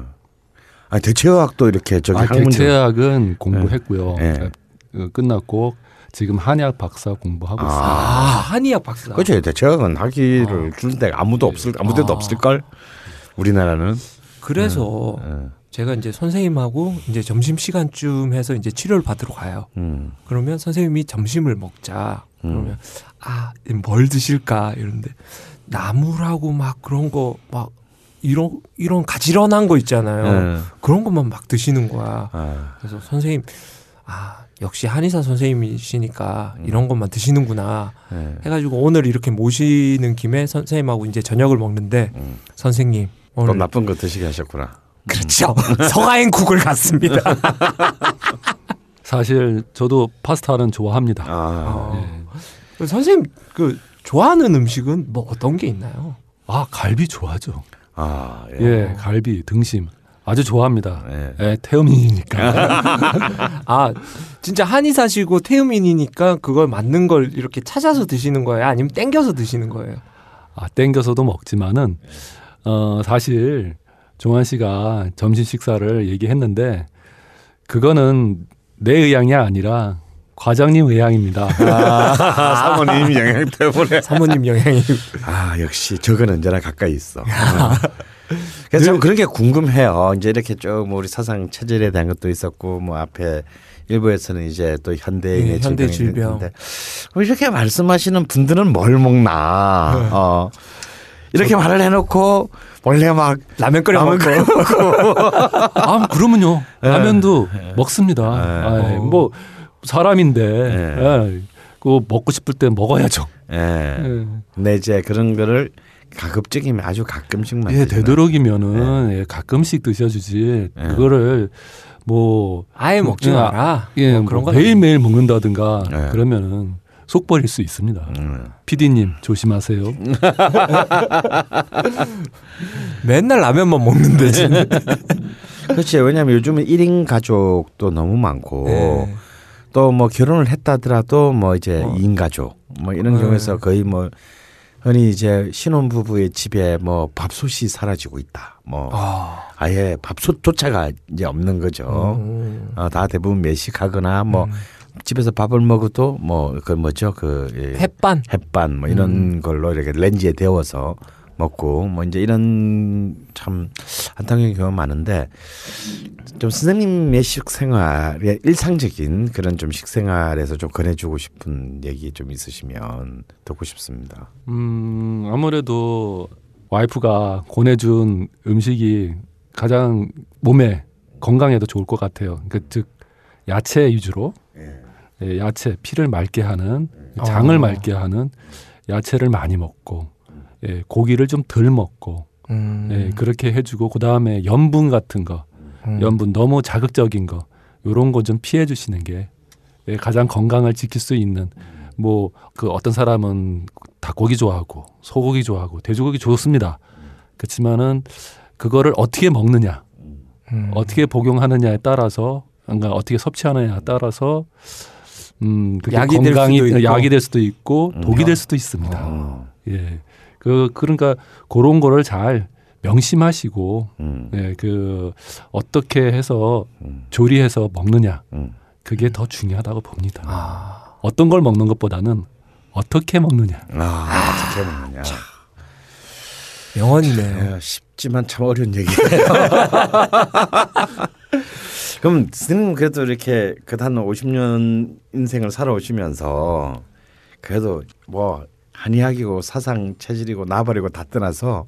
아 대체의학도 이렇게 저기 아, 학문적 대체학은 공부했고요. 예. 어, 끝났고 지금 한의학 박사 공부하고 아, 있습니다. 한의학 박사. 그렇죠. 대체학은 하기를 줄 데가 아무도 없을 아무 데도 아. 없을 걸. 우리나라는. 그래서 예. 제가 이제 선생님하고 이제 점심 시간쯤 해서 이제 치료를 받으러 가요. 음. 그러면 선생님이 점심을 먹자. 그러면 아, 뭘 드실까 이런데 나물하고 막 그런 거 막 이런 이런 가지런한 거 있잖아요. 예. 그런 것만 막 드시는 거야. 아. 그래서 선생님 아, 역시 한의사 선생님이시니까 이런 것만 드시는구나. 예. 해가지고 오늘 이렇게 모시는 김에 선생님하고 이제 저녁을 먹는데 음. 선생님 또 오늘 나쁜 거 드시게 하셨구나. 그렇죠 서가인국을 갔습니다. 사실 저도 파스타는 좋아합니다. 아. 어. 선생님 그 좋아하는 음식은 뭐 어떤 게 있나요? 아 갈비 좋아하죠. 아. 예. 예, 갈비 등심 아주 좋아합니다. 예. 예, 태음인이니까. 아 진짜 한의사시고 태음인이니까 그걸 맞는 걸 이렇게 찾아서 드시는 거예요? 아니면 땡겨서 드시는 거예요? 아 땡겨서도 먹지만은 어 사실 종환 씨가 점심 식사를 얘기했는데 그거는 내 의향이 아니라 과장님 의향입니다. 아, 사모님 영향 때문에. 사모님 영향이 아 역시 적은 언제나 가까이 있어. 어. 그래서 참 그런 게 궁금해요. 이제 이렇게 좀 우리 사상 체질에 대한 것도 있었고 뭐 앞에 일부에서는 이제 또 현대인의 예, 현대 질병이 질병. 있는데 뭐 이렇게 말씀하시는 분들은 뭘 먹나. 네. 어. 이렇게 말을 해놓고 원래 막 라면 끓여 라면 먹고 아 그러면요 예. 라면도 먹습니다. 예. 아, 어. 뭐 사람인데 예. 예, 그거 먹고 싶을 때 먹어야죠. 예. 예. 근데 이제 그런 거를 가급적이면 아주 가끔씩만 예. 되도록이면은 예, 가끔씩 드셔주지 예. 그거를 뭐 아예 먹지 예, 마라. 예, 뭐 그런 그런 건 매일 매일 먹는다든가 예. 그러면은 속 버릴 수 있습니다. 음. PD님 조심하세요. 맨날 라면만 먹는데 지금. 그렇지. 왜냐하면 요즘은 1인 가족도 너무 많고 네. 또뭐 결혼을 했다더라도 뭐 이제 어. 이 2인 가족 뭐 이런 네. 경우에서 거의 뭐 흔히 이제 신혼 부부의 집에 뭐 밥솥이 사라지고 있다. 뭐 아. 아예 밥솥조차가 이제 없는 거죠. 음. 어, 다 대부분 매식하거나 뭐 음. 집에서 밥을 먹어도 뭐 그 뭐죠 그 예, 햇반. 햇반 뭐 이런 음. 걸로 이렇게 렌지에 데워서 먹고 뭐 이제 이런 참 안타까운 경우가 많은데 좀 선생님의 식생활의 일상적인 그런 좀 식생활에서 좀 권해주고 싶은 얘기 좀 있으시면 듣고 싶습니다. 음, 아무래도 와이프가 권해준 음식이 가장 몸에 건강에도 좋을 것 같아요. 그즉 야채 위주로 예, 야채 피를 맑게 하는 장을 어. 맑게 하는 야채를 많이 먹고 예, 고기를 좀 덜 먹고 음. 예, 그렇게 해주고 그 다음에 염분 같은 거 음. 염분 너무 자극적인 거 요런 거 좀 피해 주시는 게 예, 가장 건강을 지킬 수 있는 뭐 그 어떤 사람은 닭고기 좋아하고 소고기 좋아하고 돼지고기 좋습니다. 그렇지만은 그거를 어떻게 먹느냐, 음. 어떻게 복용하느냐에 따라서 그러니까 어떻게 섭취하느냐에 따라서 음 그게 약이 될 건강이 수도 있고. 약이 될 수도 있고 음. 독이 될 수도 있습니다. 어, 예. 그 그러니까 그런 거를 잘 명심하시고 음, 예, 그 어떻게 해서 음, 조리해서 먹느냐 음. 그게 더 중요하다고 봅니다. 아. 어떤 걸 먹는 것보다는 어떻게 먹느냐. 아, 어떻게 먹느냐. 명언이네요. 예, 쉽지만 참 어려운 얘기예요. 그럼 선생님 그래도 이렇게 그한 50년 인생을 살아오시면서 그래도 뭐 한의학이고 사상 체질이고 나발이고 다 떠나서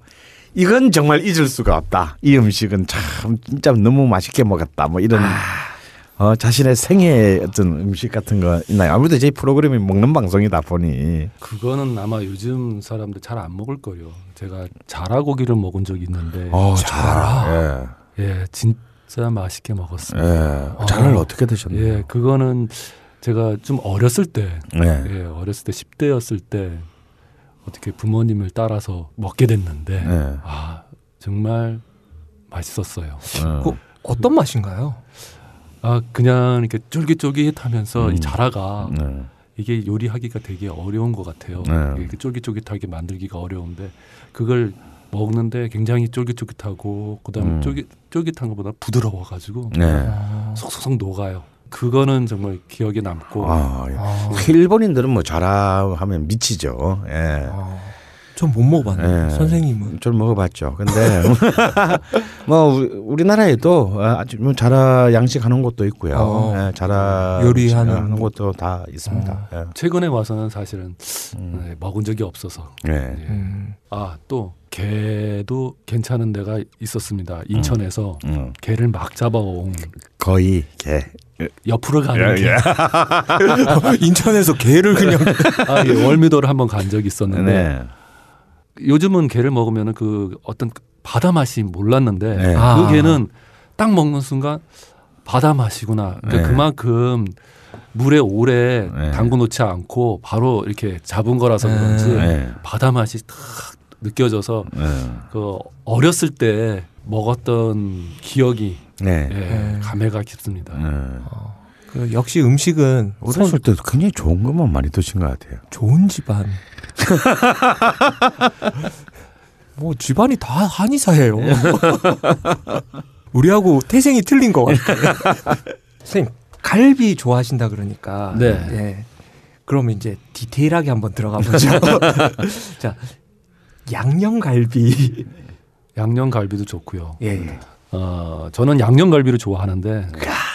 이건 정말 잊을 수가 없다. 이 음식은 참 진짜 너무 맛있게 먹었다. 뭐 이런 어, 자신의 생애 어떤 음식 같은 거 있나요? 아무래도 제 프로그램이 먹는 방송이다 보니 그거는 아마 요즘 사람들 잘 안 먹을 거예요. 제가 자라고기를 먹은 적이 있는데 어, 잘 알아. 예, 진 진짜 맛있게 먹었습니다. 예. 장을 어떻게 드셨나요? 예, 그거는 제가 좀 어렸을 때, 네. 예, 어렸을 때 10대였을 때 어떻게 부모님을 따라서 먹게 됐는데, 네. 아, 정말 맛있었어요. 어. 그 어떤 맛인가요? 아, 그냥 이렇게 쫄깃쫄깃하면서 음. 이 자라가 네. 이게 요리하기가 되게 어려운 것 같아요. 네. 이렇게 쫄깃쫄깃하게 만들기가 어려운데 그걸 먹는데 굉장히 쫄깃쫄깃하고 그다음에 음. 쫄깃 쫄깃한 것보다 부드러워가지고 네. 아, 속속속 녹아요. 그거는 정말 기억에 남고 아, 예. 아, 일본인들은 뭐 자라하면 미치죠. 예. 아, 전못 먹어봤네요. 예. 선생님은. 좀 먹어봤죠. 근데 뭐 우리- 우리나라에도 아주 뭐 자라 양식하는 곳도 있고요. 어. 예, 자라 요리하는 하는 곳도 다 있습니다. 최근에 와서는 사실은 예. 음. 네, 먹은 적이 없어서 예. 예. 음. 아또 게도 괜찮은 데가 있었습니다. 인천에서 음. 게를 막 잡아온 거의 개. 옆으로 예, 가는 게 인천에서 개를 그냥 아, 예, 월미도를 한번 간 적이 있었는데 네. 요즘은 게를 먹으면은 그 어떤 바다 맛이 몰랐는데 네. 아. 그 게는 딱 먹는 순간 바다 맛이구나. 그러니까 네. 그만큼 물에 오래 네. 담궈 놓지 않고 바로 이렇게 잡은 거라서 네. 그런지 네. 바다 맛이 딱 느껴져서 네. 그 어렸을 때 먹었던 기억이 네. 예, 네. 감회가 깊습니다. 네. 그 역시 음식은 어렸을 손 때도 굉장히 좋은 것만 많이 드신 것 같아요. 좋은 집안. 뭐 집안이 다 한의사예요. 우리하고 태생이 틀린 것 같아요. 선생님 갈비 좋아하신다 그러니까. 네. 예. 그러면 이제 디테일하게 한번 들어가 보죠. 자 양념 갈비. 양념갈비도 좋고요. 예. 어, 저는 양념갈비를 좋아하는데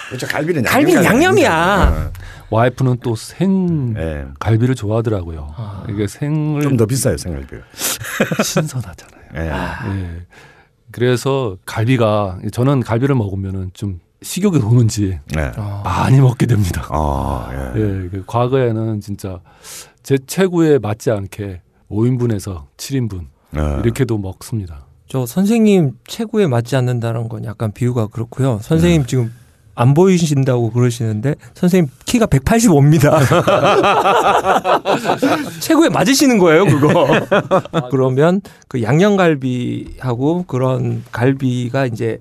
그렇죠. 갈비는 갈비는 양념이야. 와이프는 또생 네. 갈비를 좋아하더라고요. 아. 이게 생을 좀 더 비싸요, 생갈비가. 신선하잖아요. 예. 예. 그래서 갈비가 저는 갈비를 먹으면은 좀 식욕이 도는지 네. 아, 많이 먹게 됩니다. 아, 예. 예, 그 과거에는 진짜 제 체구에 맞지 않게 5인분에서 7인분 예. 이렇게도 먹습니다. 저 선생님 체구에 맞지 않는다는 건 약간 비유가 그렇고요. 선생님 지금 안 보이신다고 그러시는데 선생님 키가 185입니다. 체구에 맞으시는 거예요, 그거. 그러면 그 양념갈비하고 그런 갈비가 이제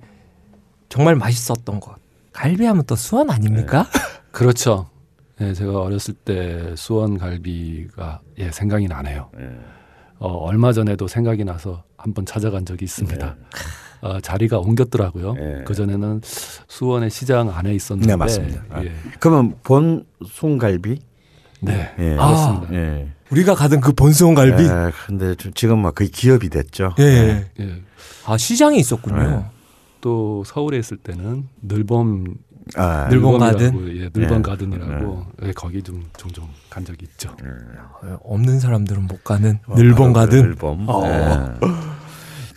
정말 맛있었던 것. 갈비하면 또 수원 아닙니까? 그렇죠. 예, 제가 어렸을 때 수원 갈비가 예, 생각이 나네요. 예. 어, 얼마 전에도 생각이 나서 한번 찾아간 적이 있습니다. 어, 자리가 옮겼더라고요. 예. 그 전에는 수원의 시장 안에 있었는데, 네, 맞습니다. 아. 예. 그러면 본 숭갈비? 네, 예. 그렇습니다. 예. 우리가 가던 그 본수원 갈비. 예, 근데 좀 지금 막 거의 기업이 됐죠. 예. 예. 아 시장이 있었군요. 네. 또 서울에 있을 때는 늘범 아, 늘범이라고, 가든? 예, 늘범 예. 가든이라고 예, 거기 좀 종종 간 적이 있죠. 없는 사람들은 못 가는 늘본 가든. 늘범. 어. 예.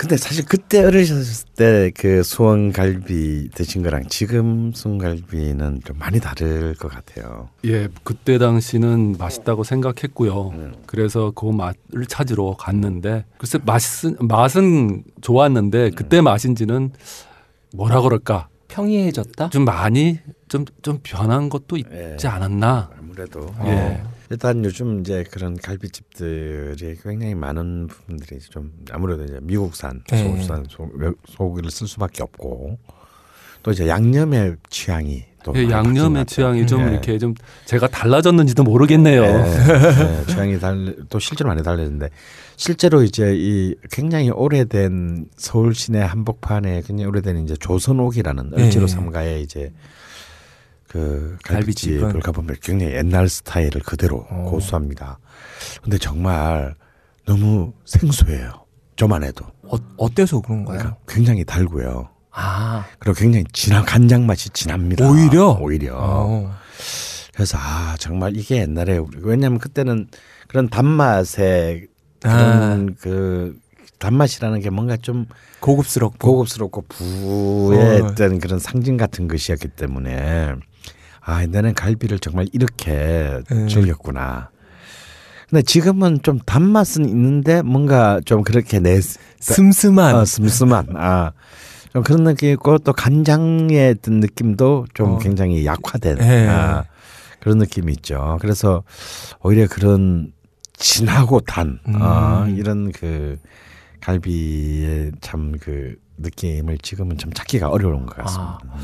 근데 사실 그때 어리셨을 때 그 수원 갈비 드신 거랑 지금 수원 갈비는 좀 많이 다를 것 같아요. 예, 그때 당시는 맛있다고 생각했고요. 음. 그래서 그 맛을 찾으러 갔는데 글쎄 맛은 맛은 좋았는데 그때 맛인지는 뭐라 그럴까 평이해졌다. 좀 많이 좀 좀 변한 것도 예. 있지 않았나. 아무래도 어. 예. 일단 요즘 이제 그런 갈비집들이 굉장히 많은 부분들이 좀 아무래도 이제 미국산 네. 소국산 소, 외- 소고기를 쓸 수밖에 없고 또 이제 양념의 취향이 또 예, 양념의 취향이. 좀 예. 이렇게 좀 제가 달라졌는지도 모르겠네요. 예, 예, 취향이 달, 또 실제로 많이 달라졌는데 실제로 이제 이 굉장히 오래된 서울 시내 한복판에 굉장히 오래된 이제 조선옥이라는 예. 을지로 삼가에 이제 그 갈비집을? 가보면 굉장히 옛날 스타일을 그대로 어. 고수합니다. 근데 정말 너무 생소해요. 저만 해도. 어, 어때서 그런가요? 그러니까 굉장히 달고요. 아, 그리고 굉장히 진한 간장 맛이 진합니다. 오히려? 오히려. 어. 그래서 아 정말 이게 옛날에 우리 왜냐하면 그때는 그런 단맛에 아, 그런 그 단맛이라는 게 뭔가 좀 고급스럽고. 고급스럽고 부의 어. 그런 상징 같은 것이었기 때문에 아 옛날엔 갈비를 정말 이렇게 네. 즐겼구나. 근데 지금은 좀 단맛은 있는데 뭔가 좀 그렇게 내 슴슴한. 어, 슴슴한 아 좀 그런 느낌 있고 또 간장의 어떤 느낌도 좀 어. 굉장히 약화된 예. 아, 그런 느낌이 있죠. 그래서 오히려 그런 진하고 단 어, 음. 이런 그 갈비의 참 그 느낌을 지금은 좀 찾기가 어려운 것 같습니다. 아. 음.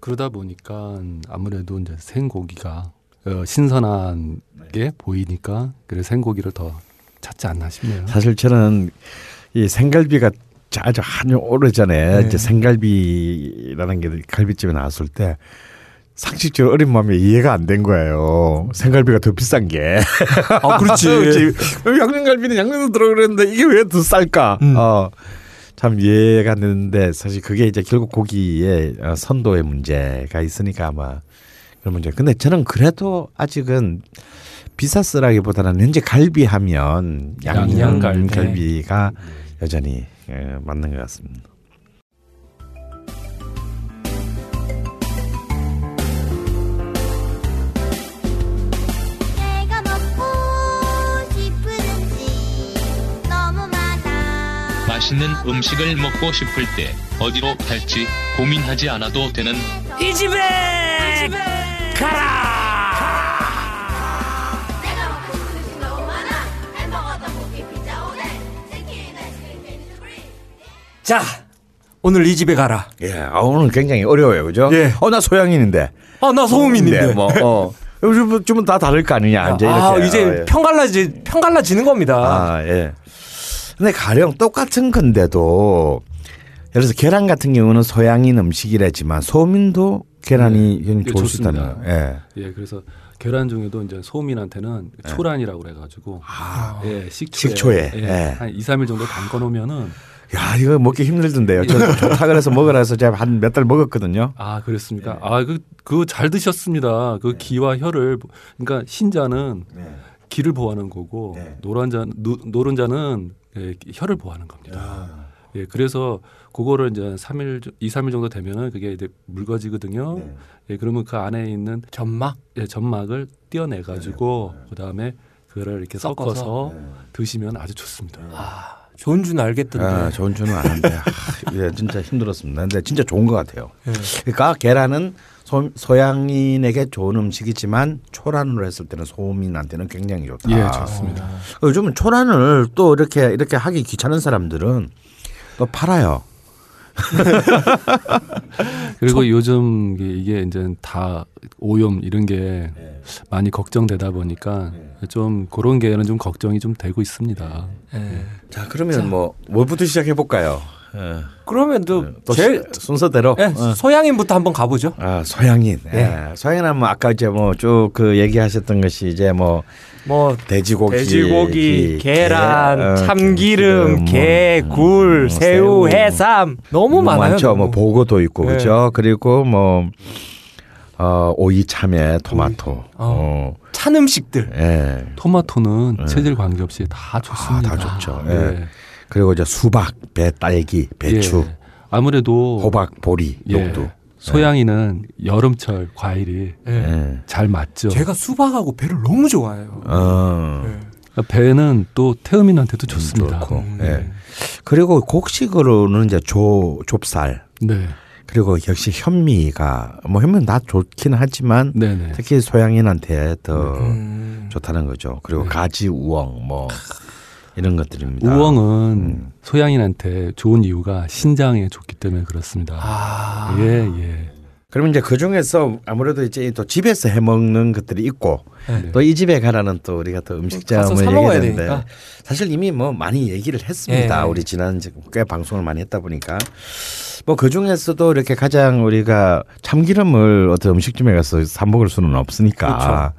그러다 보니까 아무래도 이제 생고기가 어, 신선한 게 보이니까 그래서 생고기를 더 찾지 않나 싶네요. 사실 저는 이 생갈비가 아주 한참 오래전에 네. 이제 생갈비라는 게 갈비집에 나왔을 때 상식적으로 어린 마음에 이해가 안 된 거예요. 생갈비가 더 비싼 게. 아, 그렇지. 양념갈비는 양념도 들어 그랬는데 이게 왜 더 쌀까? 음. 어. 참 이해가 안 되는데 사실 그게 이제 결국 고기의 어, 선도의 문제가 있으니까 아마 그런 문제. 근데 저는 그래도 아직은 비쌌으라기보다는 현재 갈비 하면 양념 양념갈비. 갈비가 여전히 예, 맞는 것 같습니다. 맛있는 음식을 먹고 싶을 때 어디로 갈지 고민하지 않아도 되는 이 집에 가라 치킨 아이스크림 베이스브리 자, 오늘 이 집에 가라. 예, 아, 오늘 굉장히 어려워요, 그죠? 예. 어, 나 소양인인데. 아, 나 소음인인데. 네, 뭐, 어. 좀, 좀다 다를 거 아니냐, 이제 아, 이렇게. 이제 어, 예. 편갈라지 편갈라지는 겁니다. 아, 예. 근데 가령 똑같은 건데도 예를 들어서 계란 같은 경우는 소양인 음식이라지만 소민도 계란이 네, 굉장히 예, 좋을 수 있다는. 예. 예, 그래서 계란 중에도 이제 소민한테는 초란이라고 그래가지고 예, 식초에, 식초에, 예, 예. 한 2, 3일 정도 담궈 놓으면은 야, 이거 먹기 힘들던데요. 저 좋다 그래서 먹으라 해서 제가 한 몇 달 먹었거든요. 아 그랬습니까? 아그그잘 드셨습니다. 그 기와 혀를 그러니까 흰자는 기를 보호하는 거고 네. 노란자 노, 노른자는 예, 혀를 보호하는 겁니다. 예, 그래서 그거를 이제 3일, 2, 3일 정도 되면은 그게 이제 묽어지거든요. 네. 예, 그러면 그 안에 있는 점막. 예, 점막을 떼어내 가지고 그다음에 그거를 이렇게 섞어서. 섞어서 드시면 아주 좋습니다. 아, 좋은 줄 알겠던데. 아, 좋은 줄은 아는데 아, 예, 진짜 힘들었습니다. 근데 진짜 좋은 것 같아요. 예. 그러니까 계란은 소, 소양인에게 좋은 음식이지만 초란으로 했을 때는 소민한테는 굉장히 좋다. 예, 좋습니다. 어, 요즘은 초란을 또 이렇게 이렇게 하기 귀찮은 사람들은 또 팔아요. 그리고 요즘 이게- 이제 다 오염 이런 게 많이 걱정되다 보니까 좀 그런 게는 좀 걱정이 좀 되고 있습니다. 예. 자 그러면 뭐 뭐부터 시작해 볼까요? 예. 그러면 또, 또 제일 시- 순서대로. 예, 어. 소양인부터 한번 가보죠. 아 소양인. 예. 소양인은 뭐 아까 이제 뭐 쭉 그 얘기하셨던 것이 이제 뭐 뭐 돼지고기, 돼지고기, 게- 계란, 어, 참기름, 뭐, 게, 음, 굴, 뭐, 새우, 해삼 너무 뭐 많아요. 많죠. 너무. 뭐 보고도 있고 네. 그죠. 그리고 뭐 어, 오이, 참외, 토마토. 어. 어. 찬 음식들. 예. 토마토는 체질 관계없이 다 좋습니다. 아, 다 좋죠. 예. 예. 그리고 이제 수박, 배, 딸기, 배추, 예. 아무래도 호박, 보리, 예. 녹두. 소양이는 여름철 과일이 예. 예. 잘 맞죠. 제가 수박하고 배를 너무 좋아해요. 어. 예. 그러니까 배는 또 태음인한테도 좋습니다. 좋고. 음. 예. 그리고 곡식으로는 이제 조 좁쌀 네, 그리고 역시 현미가 뭐 현미는 다 좋긴 하지만 네, 네. 특히 소양인한테 더 음. 좋다는 거죠. 그리고 네. 가지 우엉 뭐 이런 것들입니다. 우엉은 음. 소양인한테 좋은 이유가 신장에 좋기 때문에 그렇습니다. 아. 예, 예. 그러면 이제 그 중에서 아무래도 이제 또 집에서 해 먹는 것들이 있고 네. 또이 집에 가라는 또 우리가 또 음식점을 되니까. 사실 이미 뭐 많이 얘기를 했습니다. 예. 우리 지난 꽤 방송을 많이 했다 보니까 뭐 그 중에서도 이렇게 가장 우리가 참기름을 어떤 음식점에 가서 사 먹을 수는 없으니까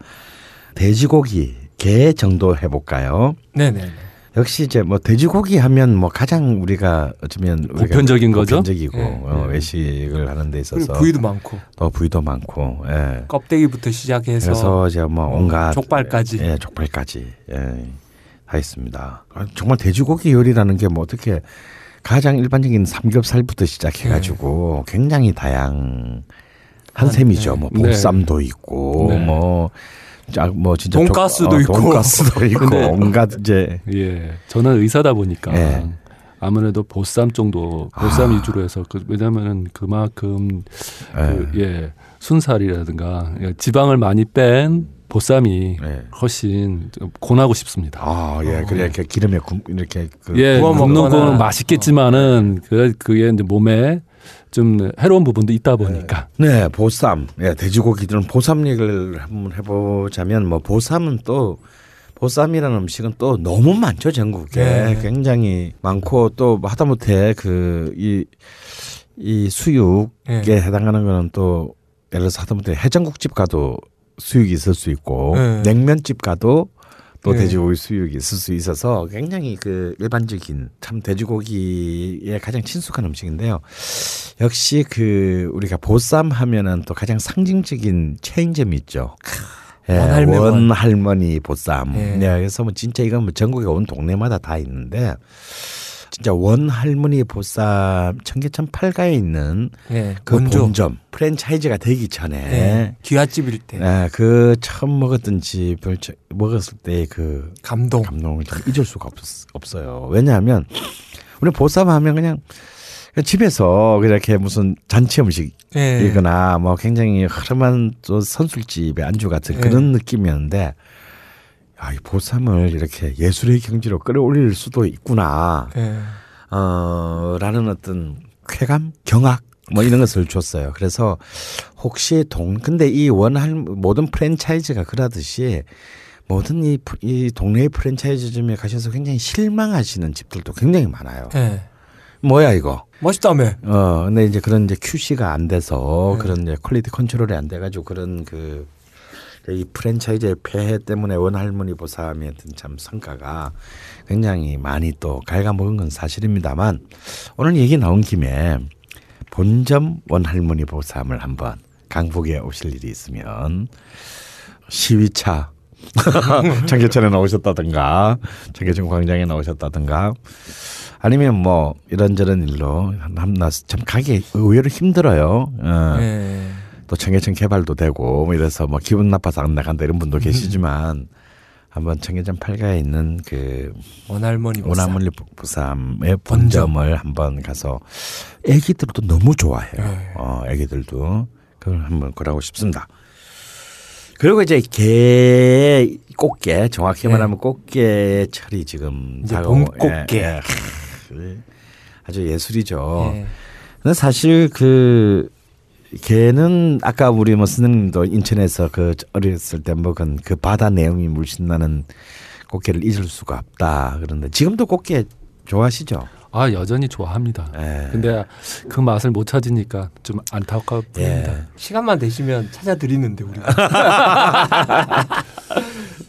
돼지고기 게 정도 해볼까요? 네네. 역시 이제 뭐 돼지고기 하면 뭐 가장 우리가 어쩌면 우리가 보편적인 거죠? 보편적이고 예, 어, 예. 외식을 하는 데 있어서 부위도 많고 또 부위도 많고 예. 껍데기부터 시작해서 그래서 이제 뭐 온갖 족발까지. 예, 족발까지 예, 다 있습니다. 아, 정말 돼지고기 요리라는 게 뭐 어떻게 가장 일반적인 삼겹살부터 시작해 가지고 굉장히 다양한 셈이죠. 뭐 네. 보쌈도 있고 네. 뭐. 자, 뭐 진짜 족- 돈가스도 있고. 돈가스도 있고 근데- 온갖 이제 예. 저는 의사다 보니까 예. 아무래도 보쌈 정도 보쌈 아. 위주로 해서 그, 왜냐하면은 그만큼 그, 예 순살이라든가 예, 지방을 많이 뺀 보쌈이 예. 훨씬 좀 권하고 싶습니다. 아, 예. 그래 이렇게 기름에 굽 이렇게 그 예, 구워 먹거나. 거는 맛있겠지만은 그 그게 이제 몸에 좀 해로운 부분도 있다 보니까 네, 보쌈. 예, 돼지고기들은 보쌈 얘기를 한번 해보자면 뭐 보쌈은 또 보쌈이라는 음식은 또 너무 많죠 전국에 네. 굉장히 많고 또 하다못해 그이이 수육에 네. 해당하는 거는 또 예를 들어서 하다못해 해장국집 가도 수육이 있을 수 있고 네. 냉면집 가도 또 네. 돼지고기 수육이 있을 수 있어서 굉장히 그 일반적인 참 돼지고기에 가장 친숙한 음식인데요. 역시 그 우리가 보쌈 하면은 또 가장 상징적인 체인점이 있죠. 예, 원할매 원. 원 할머니 보쌈. 예. 네, 그래서 뭐 진짜 이건 뭐 전국에 온 동네마다 다 있는데 진짜 원 할머니 보쌈 청계천 팔가에 있는 예, 그 원조. 본점 프랜차이즈가 되기 전에 예, 귀갓집일 때 예, 그 처음 먹었던 집을 저- 먹었을 때 그 감동. 감동을 참 잊을 수가 없, 없어요. 왜냐하면 우리 보쌈 하면 그냥 집에서 그렇게 무슨 잔치 예. 음식이거나 뭐 굉장히 흐름한 또 선술집의 안주 같은 예. 그런 느낌이었는데 야, 이 보쌈을 이렇게 예술의 경지로 끌어올릴 수도 있구나. 예. 어, 라는 어떤 쾌감, 경악 뭐 이런 것을 줬어요. 그래서 혹시 동 근데 이 원할 모든 프랜차이즈가 그러듯이 모든 이, 프- 이 동네의 프랜차이즈점에 가셔서 굉장히 실망하시는 집들도 굉장히 많아요. 예. 뭐야 이거? 맛있다며. 어, 근데 이제 그런 이제 QC가 안 돼서 네. 그런 이제 quality control이 안 돼가지고 그런 그 이 프랜차이즈의 폐해 때문에 원할머니 보쌈의 어떤 참 성과가 굉장히 많이 또 갉아먹은 건 사실입니다만 오늘 얘기 나온 김에 본점 원할머니 보쌈을 한번 강북에 오실 일이 있으면 시위차 청계천에 나오셨다든가 청계천 광장에 나오셨다든가 아니면 뭐 이런저런 일로 한나서 참 가기 의외로 힘들어요. 어. 예. 또 청계천 개발도 되고 뭐 이래서 뭐 기분 나빠서 안 나간다 이런 분도 계시지만 한번 청계천 팔가에 있는 그 원할머니 보쌈. 오나물리 부삼의 본점을 한번 가서 애기들도 너무 좋아해요. 네. 어, 애기들도 그걸 한번 걸어가고 싶습니다. 그리고 이제 개 꽃게 정확히 네. 말하면 꽃게 철이 지금 이제 다가오고, 봄 꽃게. 예, 예. 아주 예술이죠. 예. 근데 사실 그 개는 아까 우리 뭐 선생님도 인천에서 그 어렸을 때 먹은 그 바다 내음이 물씬 나는 꽃게를 잊을 수가 없다. 그런데 지금도 꽃게 좋아하시죠? 아 여전히 좋아합니다. 예. 근데 그 맛을 못 찾으니까 좀 안타깝습니다. 예. 시간만 되시면 찾아드리는데 우리가.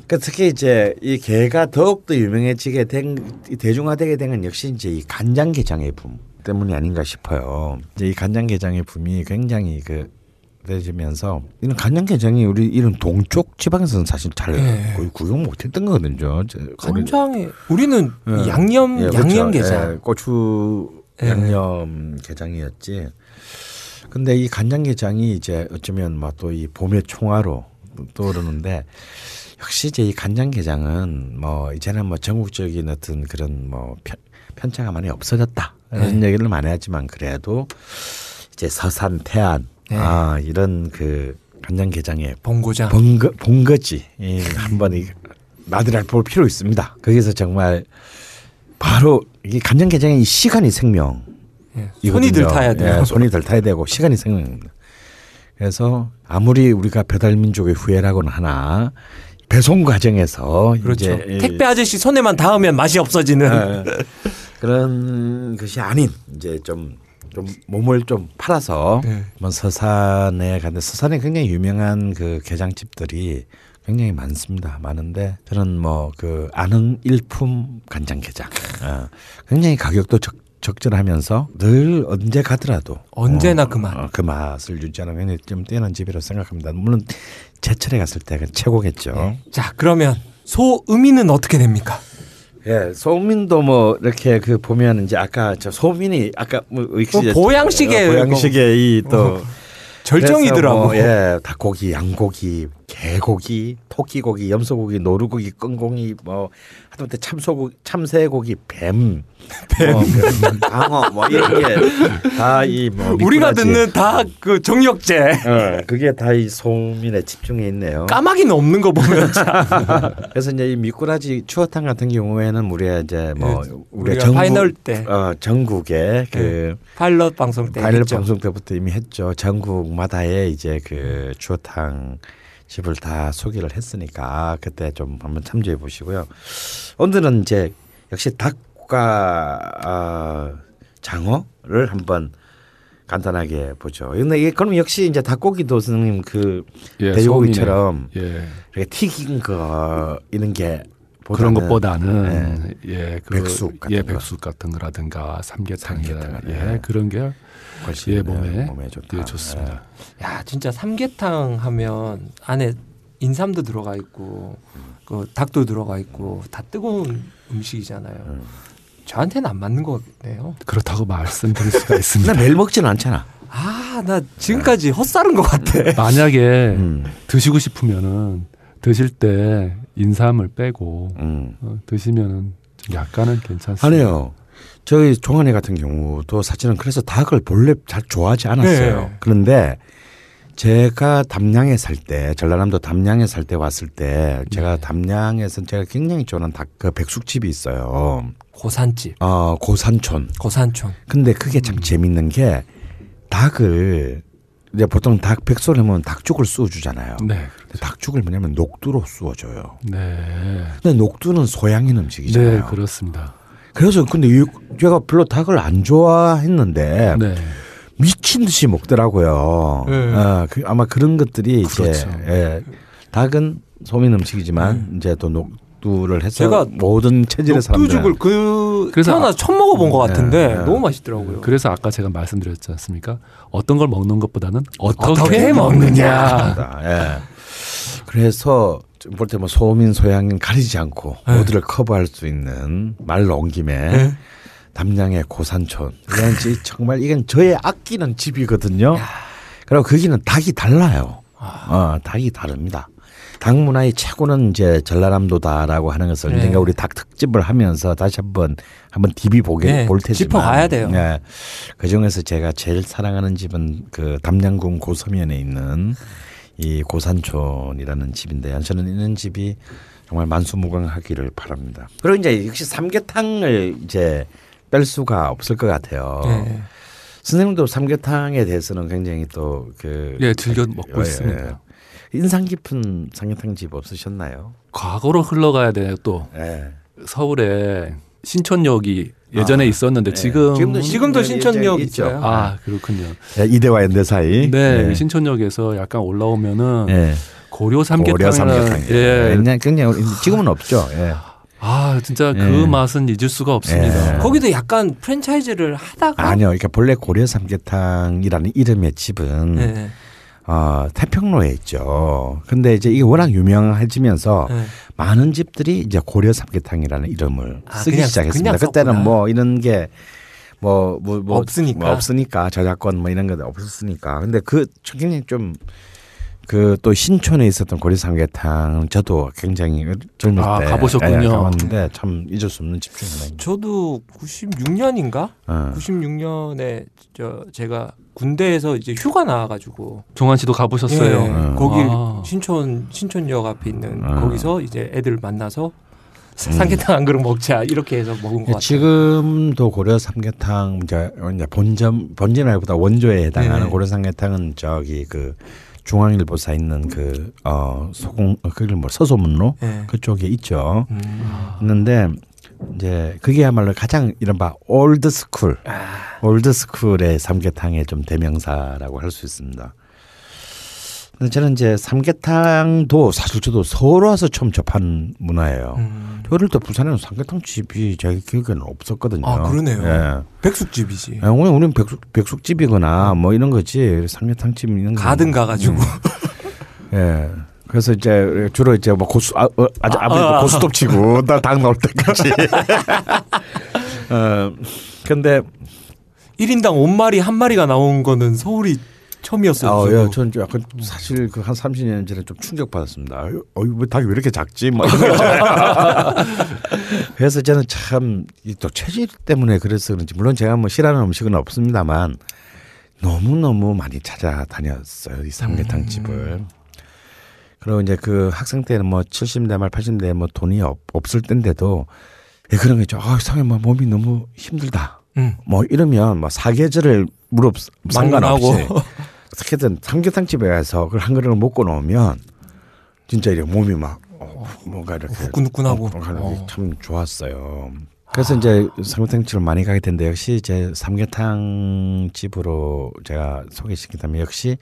그 특히 이제 이 게가 더욱더 유명해지게 된이 대중화되게 된 건 역시 이제 이 간장게장의 붐 때문이 아닌가 싶어요. 이제 이 간장게장의 붐이 굉장히 그 되면서 이런 간장게장이 우리 이런 동쪽 지방에서는 사실 잘 예. 거의 구경 못했던 거거든요. 간장에 우리는 예. 양념 예, 그렇죠. 양념게장. 예, 고추 예. 양념 게장이었지. 근데 이 간장게장이 이제 어쩌면 막 또 이 봄의 총화로 떠오르는데 역시 이제 이 간장게장은 뭐 이제는 뭐 전국적인 어떤 그런 뭐 편, 편차가 많이 없어졌다 이런 네. 얘기를 많이 하지만 그래도 이제 서산 태안 네. 아 이런 그 간장게장의 봉고장. 본거 본거지 예, 한번 이 나들할 볼 필요 있습니다. 거기서 정말 바로 이 간장게장의 이 시간이 생명. 예. 손이 들 타야 돼요. 예, 손이 들 타야 되고 시간이 생명입니다. 그래서 아무리 우리가 배달 민족의 후예라고는 하나 배송 과정에서 그렇죠. 택배 아저씨 손에만 닿으면 맛이 없어지는. 예, 그런 것이 아닌 이제 좀, 좀 몸을 좀 팔아서 네. 뭐 서산에 갔는데 서산에 굉장히 유명한 그 게장집들이 굉장히 많습니다. 많은데 저는 뭐 그 아는 일품 간장게장 어, 굉장히 가격도 적, 적절하면서 늘 언제 가더라도 언제나 어, 그 맛. 어, 그 맛을 유지하는 굉장히 좀 뛰어난 집이라고 생각합니다. 물론 제철에 갔을 때가 최고겠죠. 네. 자 그러면 소음이는 어떻게 됩니까? 예, 소민도 뭐 이렇게 그 보면 이제 아까 저 소민이 아까 뭐뭐 보양식의 어, 보양식의 이또 절정이더라고. 그래서 뭐, 예, 닭고기, 양고기, 개고기, 토끼고기, 염소고기, 노루고기, 꿩고기, 뭐 하다못해 참새고기, 참새고기, 뱀, 뱀, 장어, 뭐 이런 게 다 이뭐 우리가 듣는 다 그 정력제. 어, 그게 다 이 소음인에 집중해 있네요. 까마귀는 없는 거 보면 참. 그래서 이제 이 미꾸라지 추어탕 같은 경우에는 우리가 이제 뭐 예, 우리가 우리가 파일럿 때. 어, 전국에 그 파일럿 방송 때 파일럿 했죠. 방송 때부터 이미 했죠. 전국마다의 이제 그 추어탕 집을 다 소개를 했으니까 그때 좀 한번 참조해 보시고요. 오늘은 이제 역시 닭 과 어, 장어를 한번 간단하게 보죠. 근데 이게 그럼 역시 이제 닭고기도 선생님 그 예, 돼지고기처럼 예. 이렇게 튀긴 거 이런 게 그런 보다는 것보다는 예, 그, 백숙 같은 예, 거. 백숙 같은 거라든가 삼계탕이나 삼계탕, 예, 예. 그런 게 훨씬 예, 몸에, 몸에 좋다. 예, 좋습니다. 야 진짜 삼계탕 하면 안에 인삼도 들어가 있고 그 닭도 들어가 있고 다 뜨거운 음식이잖아요. 음. 저한테는 안 맞는 것 같네요. 그렇다고 말씀드릴 수가 있습니다. 나 매일 먹지는 않잖아. 아 나 지금까지 헛살은 것 같아. 만약에 음, 드시고 싶으면은 드실 때 인삼을 빼고 음. 어, 드시면은 좀 약간은 괜찮습니다. 아니요. 저희 종환이 같은 경우도 사실은 그래서 닭을 본래 잘 좋아하지 않았어요. 네. 그런데 제가 담양에 살 때, 전라남도 담양에 살 때 왔을 때, 제가 담양에서 제가 굉장히 좋아하는 닭, 그 백숙집이 있어요. 고산집, 어, 고산촌. 고산촌. 근데 그게 참 재밌는 게 닭을 이제 보통 닭 백소를 하면 닭죽을 쑤어주잖아요. 네, 근데 닭죽을 뭐냐면 녹두로 쑤어줘요. 네, 근데 녹두는 소양인 음식이잖아요. 네, 그렇습니다. 그래서 근데 이- 제가 별로 닭을 안 좋아했는데 네, 미친 듯이 먹더라고요. 네. 어, 그 아마 그런 것들이 이제 그렇죠. 예, 닭은 소민 음식이지만 이제 또 녹 두를 해서 제가 모든 체질의 사람들 녹두죽을 그 그래서 태어나서 처음 먹어본 것 같은데 네, 네. 너무 맛있더라고요. 그래서 아까 제가 말씀드렸지 않습니까? 어떤 걸 먹는 것보다는 어떻게, 어떻게 먹느냐. 예. 그래서 볼 때 뭐 소민 소양인 가리지 않고 네. 모두를 커버할 수 있는 말로 온 김에 네. 담양의 고산촌 이건 지- 정말 이건 저의 아끼는 집이거든요. 그리고 거기는 닭이 달라요. 어, 닭이 다릅니다. 닭 문화의 최고는 이제 전라남도다라고 하는 것을 네. 언젠가 우리 닭 특집을 하면서 다시 한번 한번 디비 보게 네, 볼 테지만 짚어가야 돼요. 네. 그 중에서 제가 제일 사랑하는 집은 그 담양군 고서면에 있는 이 고산촌이라는 집인데 저는 이런 집이 정말 만수무강하기를 바랍니다. 그리고 이제 역시 삼계탕을 이제 뺄 수가 없을 것 같아요. 네. 선생님도 삼계탕에 대해서는 굉장히 또그 예, 즐겨 먹고 예, 있습니다. 인상 깊은 삼계탕 집 없으셨나요? 과거로 흘러가야 돼요. 또 예. 서울에 신촌역이 예전에 아, 있었는데 네. 지금 지금도 지금도 신- 신촌역 있죠. 있어요. 아 그렇군요. 예, 이대와 연대 사이. 네, 예. 신촌역에서 약간 올라오면은 예. 고려 삼계탕이라는 삼계탕. 예. 굉장히 굉장히 지금은 없죠. 예. 아 진짜 그 예. 맛은 잊을 수가 없습니다. 예. 거기도 약간 프랜차이즈를 하다가 아니요. 그러니까 본래 고려 삼계탕이라는 이름의 집은 네. 어, 태평로에 있죠. 근데 이제 이게 워낙 유명해지면서 네. 많은 집들이 이제 고려 삼계탕이라는 이름을 아, 쓰기 그냥- 시작했습니다. 그냥 그때는. 뭐 이런 게 뭐, 뭐, 뭐 없으니까. 뭐 없으니까 저작권 뭐 이런 거 없었으니까. 근데 그 굉장히 좀 그 또 신촌에 있었던 고려 삼계탕 저도 굉장히 젊을 아, 때 가보셨군요. 예, 가봤는데 참 잊을 수 없는 집 중에 하나입니다. 저도 96년인가? 어. 96년에 저 제가 군대에서 이제 휴가 나와가지고 종환 씨도 가보셨어요. 예, 음. 거기 아. 신촌 신촌역 앞에 있는 음. 거기서 이제 애들 만나서 삼계탕 한 그릇 먹자 이렇게 해서 먹은 것 같아요. 예, 지금도 고려 삼계탕 이제 이제 본점 본점이보다 원조에 해당하는 네. 고려 삼계탕은 저기 그 중앙일보사 있는 그 어 소공 어, 그걸 뭐 서소문로 예. 그쪽에 있죠. 음. 있는데 이제 그게야말로 가장 이른바 old school, old school의 삼계탕의 좀 대명사라고 할 수 있습니다. 근데 저는 이제 삼계탕도 사실 저도 서울 와서 처음 접한 문화예요. 음. 어릴 때 부산에는 삼계탕 집이 제 기억에는 없었거든요. 아, 그러네요. 예. 백숙집이지. 예, 우리 우리는 백숙 백숙집이거나 뭐 이런 거지 삼계탕 집 이런 거. 가든 가가지고 예. 그래서 이제 주로 이제 뭐 고수 아, 어, 아주 아버지 아, 아. 고수톱 치고 나닭 나올 때까지. 어 근데 1인당 5마리 한 마리가 나온 거는 서울이 처음이었어요. 아. 예, 저는 좀 약간 사실 그 한 30년 전에 좀 충격받았습니다. 어이, 왜 닭이 왜 이렇게 작지? 있잖아요. 그래서 저는 참 또 체질 때문에 그래서 그런지 물론 제가 뭐 싫어하는 음식은 없습니다만 너무 너무 많이 찾아다녔어요 이 삼계탕 집을. 그리고 이제 그 학생 때는 뭐 70대 말 80대 뭐 돈이 없, 없을 때인데도 예, 그런 게 있죠. 아, 상해 뭐 몸이 너무 힘들다. 음. 뭐 이러면 뭐 사계절을 무릎 상관없이. 어떻게든 삼계탕 집에 가서 그걸 한 그릇을 먹고 나오면 진짜 이렇게 몸이 막 어, 뭔가 이렇게 후끈후끈하고. 어, 어. 참 좋았어요. 그래서 이제 삼계탕 집을 많이 가게 된데 역시 이제 삼계탕 집으로 제가 소개시킨다면 역시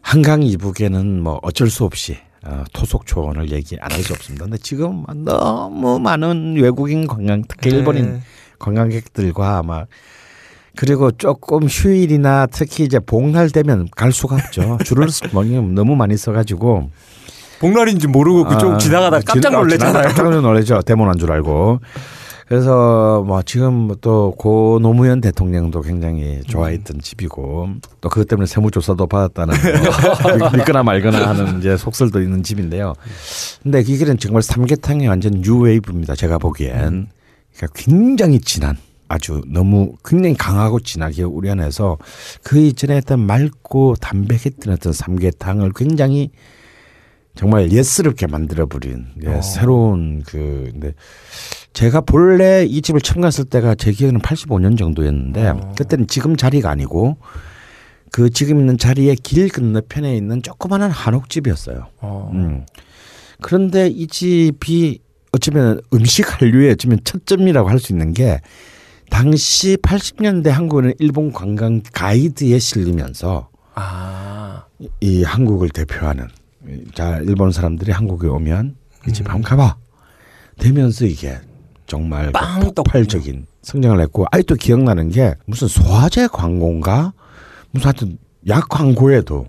한강 이북에는 뭐 어쩔 수 없이 어, 토속 초원을 얘기 안 할 수 없습니다. 근데 지금 너무 많은 외국인 관광 특히 네. 일본인 관광객들과 막 그리고 조금 휴일이나 특히 이제 복날 되면 갈 수가 없죠. 줄을 너무 많이 써가지고 복날인지 모르고 그쪽 아, 지나가다 깜짝 지나- 놀래잖아요. 깜짝 놀래죠. 데모난 줄 알고. 그래서 뭐 지금 또 고 노무현 대통령도 굉장히 좋아했던 집이고 또 그것 때문에 세무조사도 받았다는 뭐 믿- 믿거나 말거나 하는 이제 속설도 있는 집인데요. 근데 이 길은 정말 삼계탕이 완전 뉴웨이브입니다. 제가 보기엔 그러니까 굉장히 진한 아주 너무 굉장히 강하고 진하게 우려내서 그 이전에 했던 맑고 담백했던 어떤 삼계탕을 굉장히 정말 예스럽게 만들어버린 예, 새로운 그 근데 제가 본래 이 집을 처음 갔을 때가 제 기억에는 85년 정도였는데 그때는 지금 자리가 아니고 그 지금 있는 자리에 길 건너편에 있는 조그마한 한옥집이었어요. 어. 음. 그런데 이 집이 어쩌면 음식 한류의 어쩌면 첫점이라고 할 수 있는 게 당시 80년대 한국은 일본 관광 가이드에 실리면서 아. 이 한국을 대표하는 자 일본 사람들이 한국에 오면 이집 한번 가봐 되면서 이게 정말 그빵 폭발적인 성장을 했고 아직도 기억나는 게 무슨 소화제 광고인가 무슨 하여튼 약 광고에도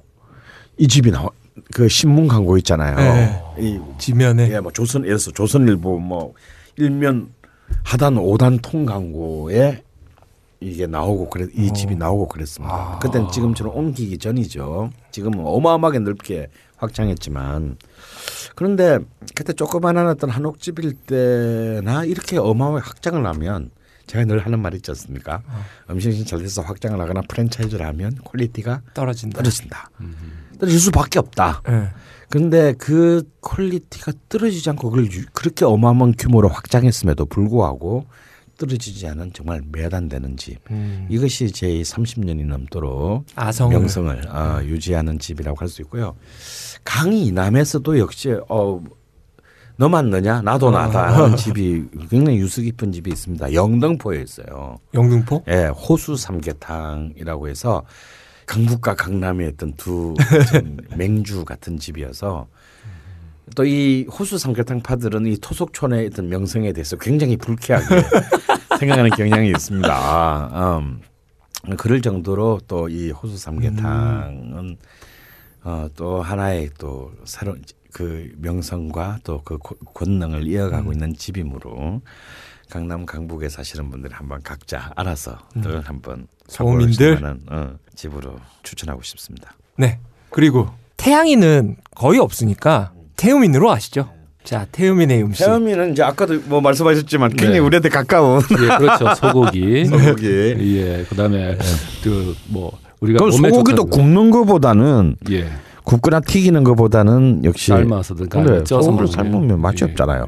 이 집이 나와 그 신문 광고 있잖아요. 네. 이 지면에 예, 뭐 조선 예를 들어서 조선일보 뭐 일면 하단 오단 통 광고에 이게 나오고 그래 이 집이 나오고 그랬습니다. 그때는 지금처럼 옮기기 전이죠. 지금은 어마어마하게 넓게 확장했지만 그런데 그때 조그만한 한옥집일 때나 이렇게 어마어마하게 확장을 하면 제가 늘 하는 말 있지 않습니까? 음식이 잘 돼서 확장을 하거나 프랜차이즈를 하면 quality가 떨어진다. 떨어진다. 떨어질 수밖에 없다. 예. 근데 그 quality가 떨어지지 않고 그걸 유- 그렇게 어마어마한 규모로 확장했음에도 불구하고 떨어지지 않은 정말 몇안 되는 집. 음. 이것이 제 30년이 넘도록 아성을. 명성을 어, 유지하는 집이라고 할 수 있고요. 강이 이남에서도 역시 어 너만 너냐 나도 나다 하는 집이 굉장히 유수 깊은 집이 있습니다. 영등포에 있어요. 영등포? 예, 호수 삼계탕이라고 해서 강북과 강남에 있던 두 좀 맹주 같은 집이어서 또 이 호수 삼계탕 파들은 이 토속촌의 어떤 명성에 대해서 굉장히 불쾌하게 생각하는 경향이 있습니다. 음, 그럴 정도로 또 이 호수 삼계탕은 어, 또 하나의 또 새로운 그 명성과 또 그 권능을 이어가고 있는 집이므로 강남 강북에 사시는 분들이 한번 각자 알아서 늘 한번 만한, 어, 집으로 추천하고 싶습니다. 네. 그리고 태양이는 거의 없으니까 태우민으로 아시죠? 자, 태우민의 음식. 태음이는 이제 아까도 뭐 말씀하셨지만 굉장히 네. 우리한테 가까운 예, 그렇죠. 소고기. 소고기. 예, 그다음에 그뭐 우리가 그럼 소고기도 거. 굽는 것보다는 예. 굽거나 튀기는 것보다는 역시 삶아서든 그래, 쪄서. 삶으면 맛이 예. 없잖아요.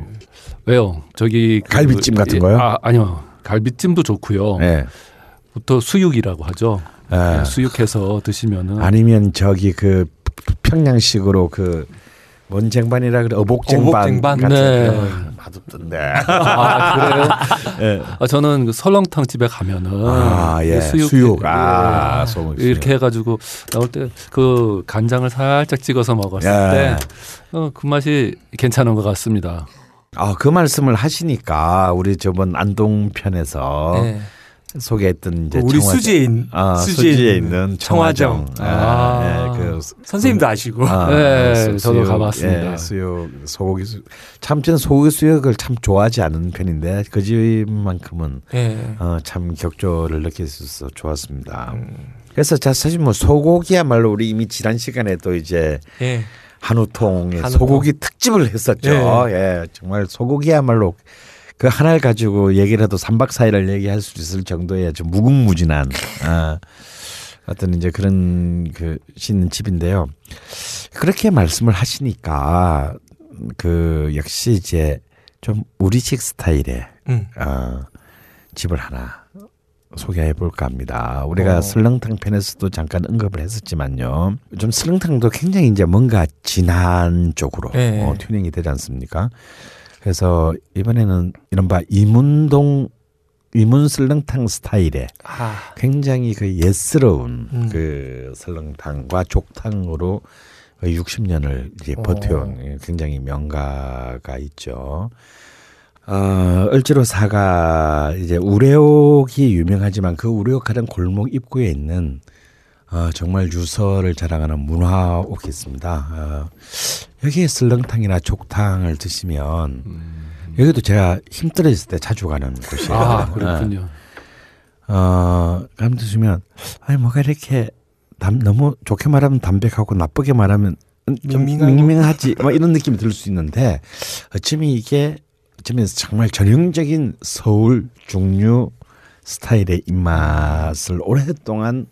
왜요? 저기 그- 갈비찜 같은 예, 거요? 아, 아니요. 갈비찜도 좋고요. 예. 부터 수육이라고 하죠. 예. 예, 수육해서 드시면은 아니면 저기 그 평양식으로 그 뭔쟁반이라 그래 어복쟁반, 어복쟁반? 같은 네. 거 맛없던데. 아, 그래요? 예. 아, 저는 그 설렁탕 집에 가면은 아, 예. 수육, 수육. 예. 아, 수육. 이렇게 해가지고 나올 때 그 간장을 살짝 찍어서 먹었을 예. 때 어, 그 맛이 괜찮은 것 같습니다. 아, 그 말씀을 하시니까 우리 저번 안동 편에서 네. 소개했던 이제 우리 청화정- 있, 아, 수지에, 수지에 있는 청화정. 청화정. 아. 예, 그 선생님도 아시고. 아, 네, 수- 저도 수육, 가봤습니다. 예, 수육 소고기 수, 참 저는 소고기 수육을 참 좋아하지 않은 편인데 그 집만큼은 예. 어, 참 격조를 느낄 수 있어서 좋았습니다. 음. 그래서 자 사실 뭐 소고기야말로 우리 이미 지난 시간에 또 이제 예. 한우통의 한우통. 소고기 특집을 했었죠. 예. 정말 소고기야말로 그 하나를 가지고 얘기를 해도 3박 4일을 얘기할 수 있을 정도의 아주 무궁무진한 아, 어떤 이제 그런 그 있는 집인데요. 그렇게 말씀을 하시니까 그 역시 이제 좀 우리식 스타일의 음. 어, 집을 하나 소개해 볼까 합니다. 우리가 어. 설렁탕 편에서도 잠깐 언급을 했었지만요. 좀 설렁탕도 굉장히 이제 뭔가 진한 쪽으로 예. 어, 튜닝이 되지 않습니까? 그래서 이번에는 이른바 이문동 이문 설렁탕 스타일의 아. 굉장히 그 예스러운 음. 그 설렁탕과 족탕으로 60년을 이제 어. 버텨온 굉장히 명가가 있죠. 어, 을지로 사가 이제 우레옥이 유명하지만 그 우레옥하는 골목 입구에 있는 어, 정말 유서를 자랑하는 문화옥이 있습니다. 어, 여기에 설렁탕이나 족탕을 드시면 여기도 제가 힘들어질 때 자주 가는 곳이에요. 아, 그렇군요. 어, 감 드시면 아니 뭐가 이렇게 담, 너무 좋게 말하면 담백하고 나쁘게 말하면 좀. 밍밍하지 뭐 이런 느낌이 들 수 있는데 어쩌면 이게 어쩌면 정말 전형적인 서울 중류 스타일의 입맛을 오랫동안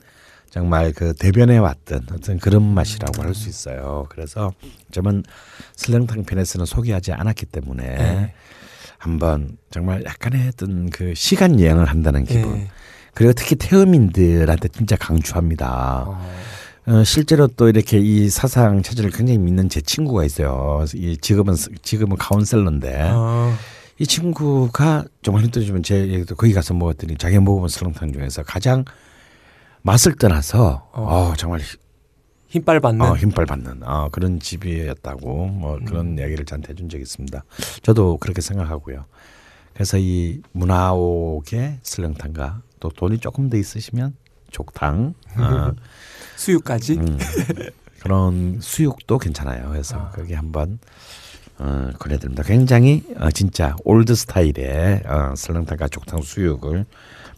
정말 그 대변해 왔던 어떤 그런 맛이라고 할 수 있어요. 그래서 저는 설렁탕 편에서는 소개하지 않았기 때문에 네. 한번 정말 약간의 어떤 그 시간 여행을 한다는 기분. 예. 그리고 특히 태음인들한테 진짜 강추합니다. 어. 어, 실제로 또 이렇게 이 사상 체제를 굉장히 믿는 제 친구가 있어요. 이 지금은 지금은 카운셀러인데 어. 이 친구가 정말 힘들지만 제 얘기도 거기 가서 먹었더니 자기가 먹어본 설렁탕 중에서 가장 맛을 떠나서 어. 어, 정말 힘빨 받는. 어, 힘빨 받는 어, 그런 집이었다고 뭐 그런 얘기를 저한테 해준 적이 있습니다. 저도 그렇게 생각하고요. 그래서 이 문화옥의 설렁탕과 또 돈이 조금 더 있으시면 족탕 어, 수육까지. 음, 그런 수육도 괜찮아요. 그래서 아. 거기 한번 어, 권해드립니다. 굉장히 어, 진짜 old style의 어, 설렁탕과 족탕 수육을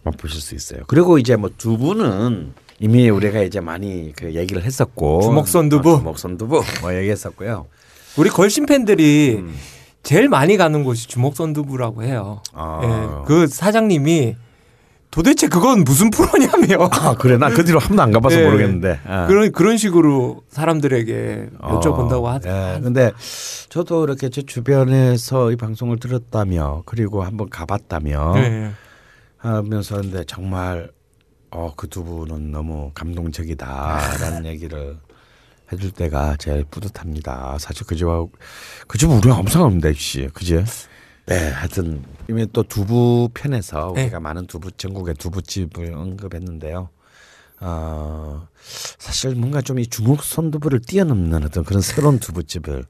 맛보실 수 있어요. 그리고 이제 뭐 두부는 이미 우리가 이제 많이 그 얘기를 했었고 주먹선 두부. 어, 주먹선 두부 뭐 얘기했었고요. 우리 걸신 팬들이 음. 제일 많이 가는 곳이 주먹선 두부라고 해요. 아. 예, 그 사장님이 도대체 그건 무슨 프로냐며. 아 그래 나그 뒤로 한 번도 안 가봐서 예. 모르겠는데 아. 그런 그런 식으로 사람들에게 여쭤본다고 어, 하더라고요. 예, 근데 저도 이렇게 제 주변에서 이 방송을 들었다며 그리고 한번 가봤다며 예. 하면서 근데 정말 어, 그 두 분은 너무 감동적이다라는 얘기를 해줄 때가 제일 뿌듯합니다. 사실 그 집하고 그 집은 우리가 엄청납니다, 씨, 그지? 네, 하여튼 이미 또 두부 편에서 네. 우리가 많은 두부 전국의 두부집을 언급했는데요. 어, 사실 뭔가 좀이 주먹 손두부를 뛰어넘는 어떤 그런 새로운 두부집을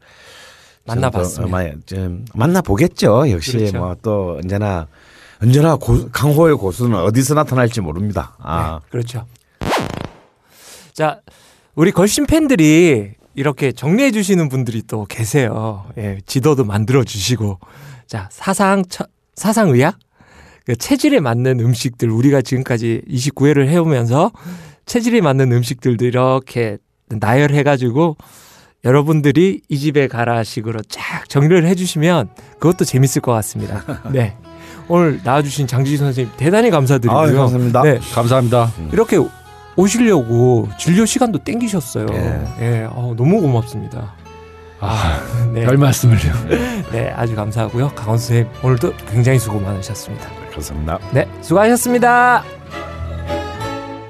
만나봤습니다. 많이 좀 만나 보겠죠. 역시 그렇죠. 뭐또 언제나 언제나 고, 강호의 고수는 어디서 나타날지 모릅니다. 아, 네, 그렇죠. 자, 우리 걸신 팬들이 이렇게 정리해 주시는 분들이 또 계세요. 예, 지도도 만들어 주시고. 자, 사상 처, 사상 의학 그 체질에 맞는 음식들 우리가 지금까지 29회를 해 오면서 체질에 맞는 음식들도 이렇게 나열해 가지고 여러분들이 이 집에 가라 식으로 쫙 정리를 해 주시면 그것도 재밌을 것 같습니다. 네. 오늘 나와주신 장지희 선생님 대단히 감사드리고요. 아유, 감사합니다. 네, 감사합니다. 이렇게 오시려고 진료 시간도 땡기셨어요. 예. 예, 어, 너무 고맙습니다. 아, 네, 별 말씀을요. 네, 아주 감사하고요. 강원 선생님 오늘도 굉장히 수고 많으셨습니다. 감사합니다. 네, 수고하셨습니다.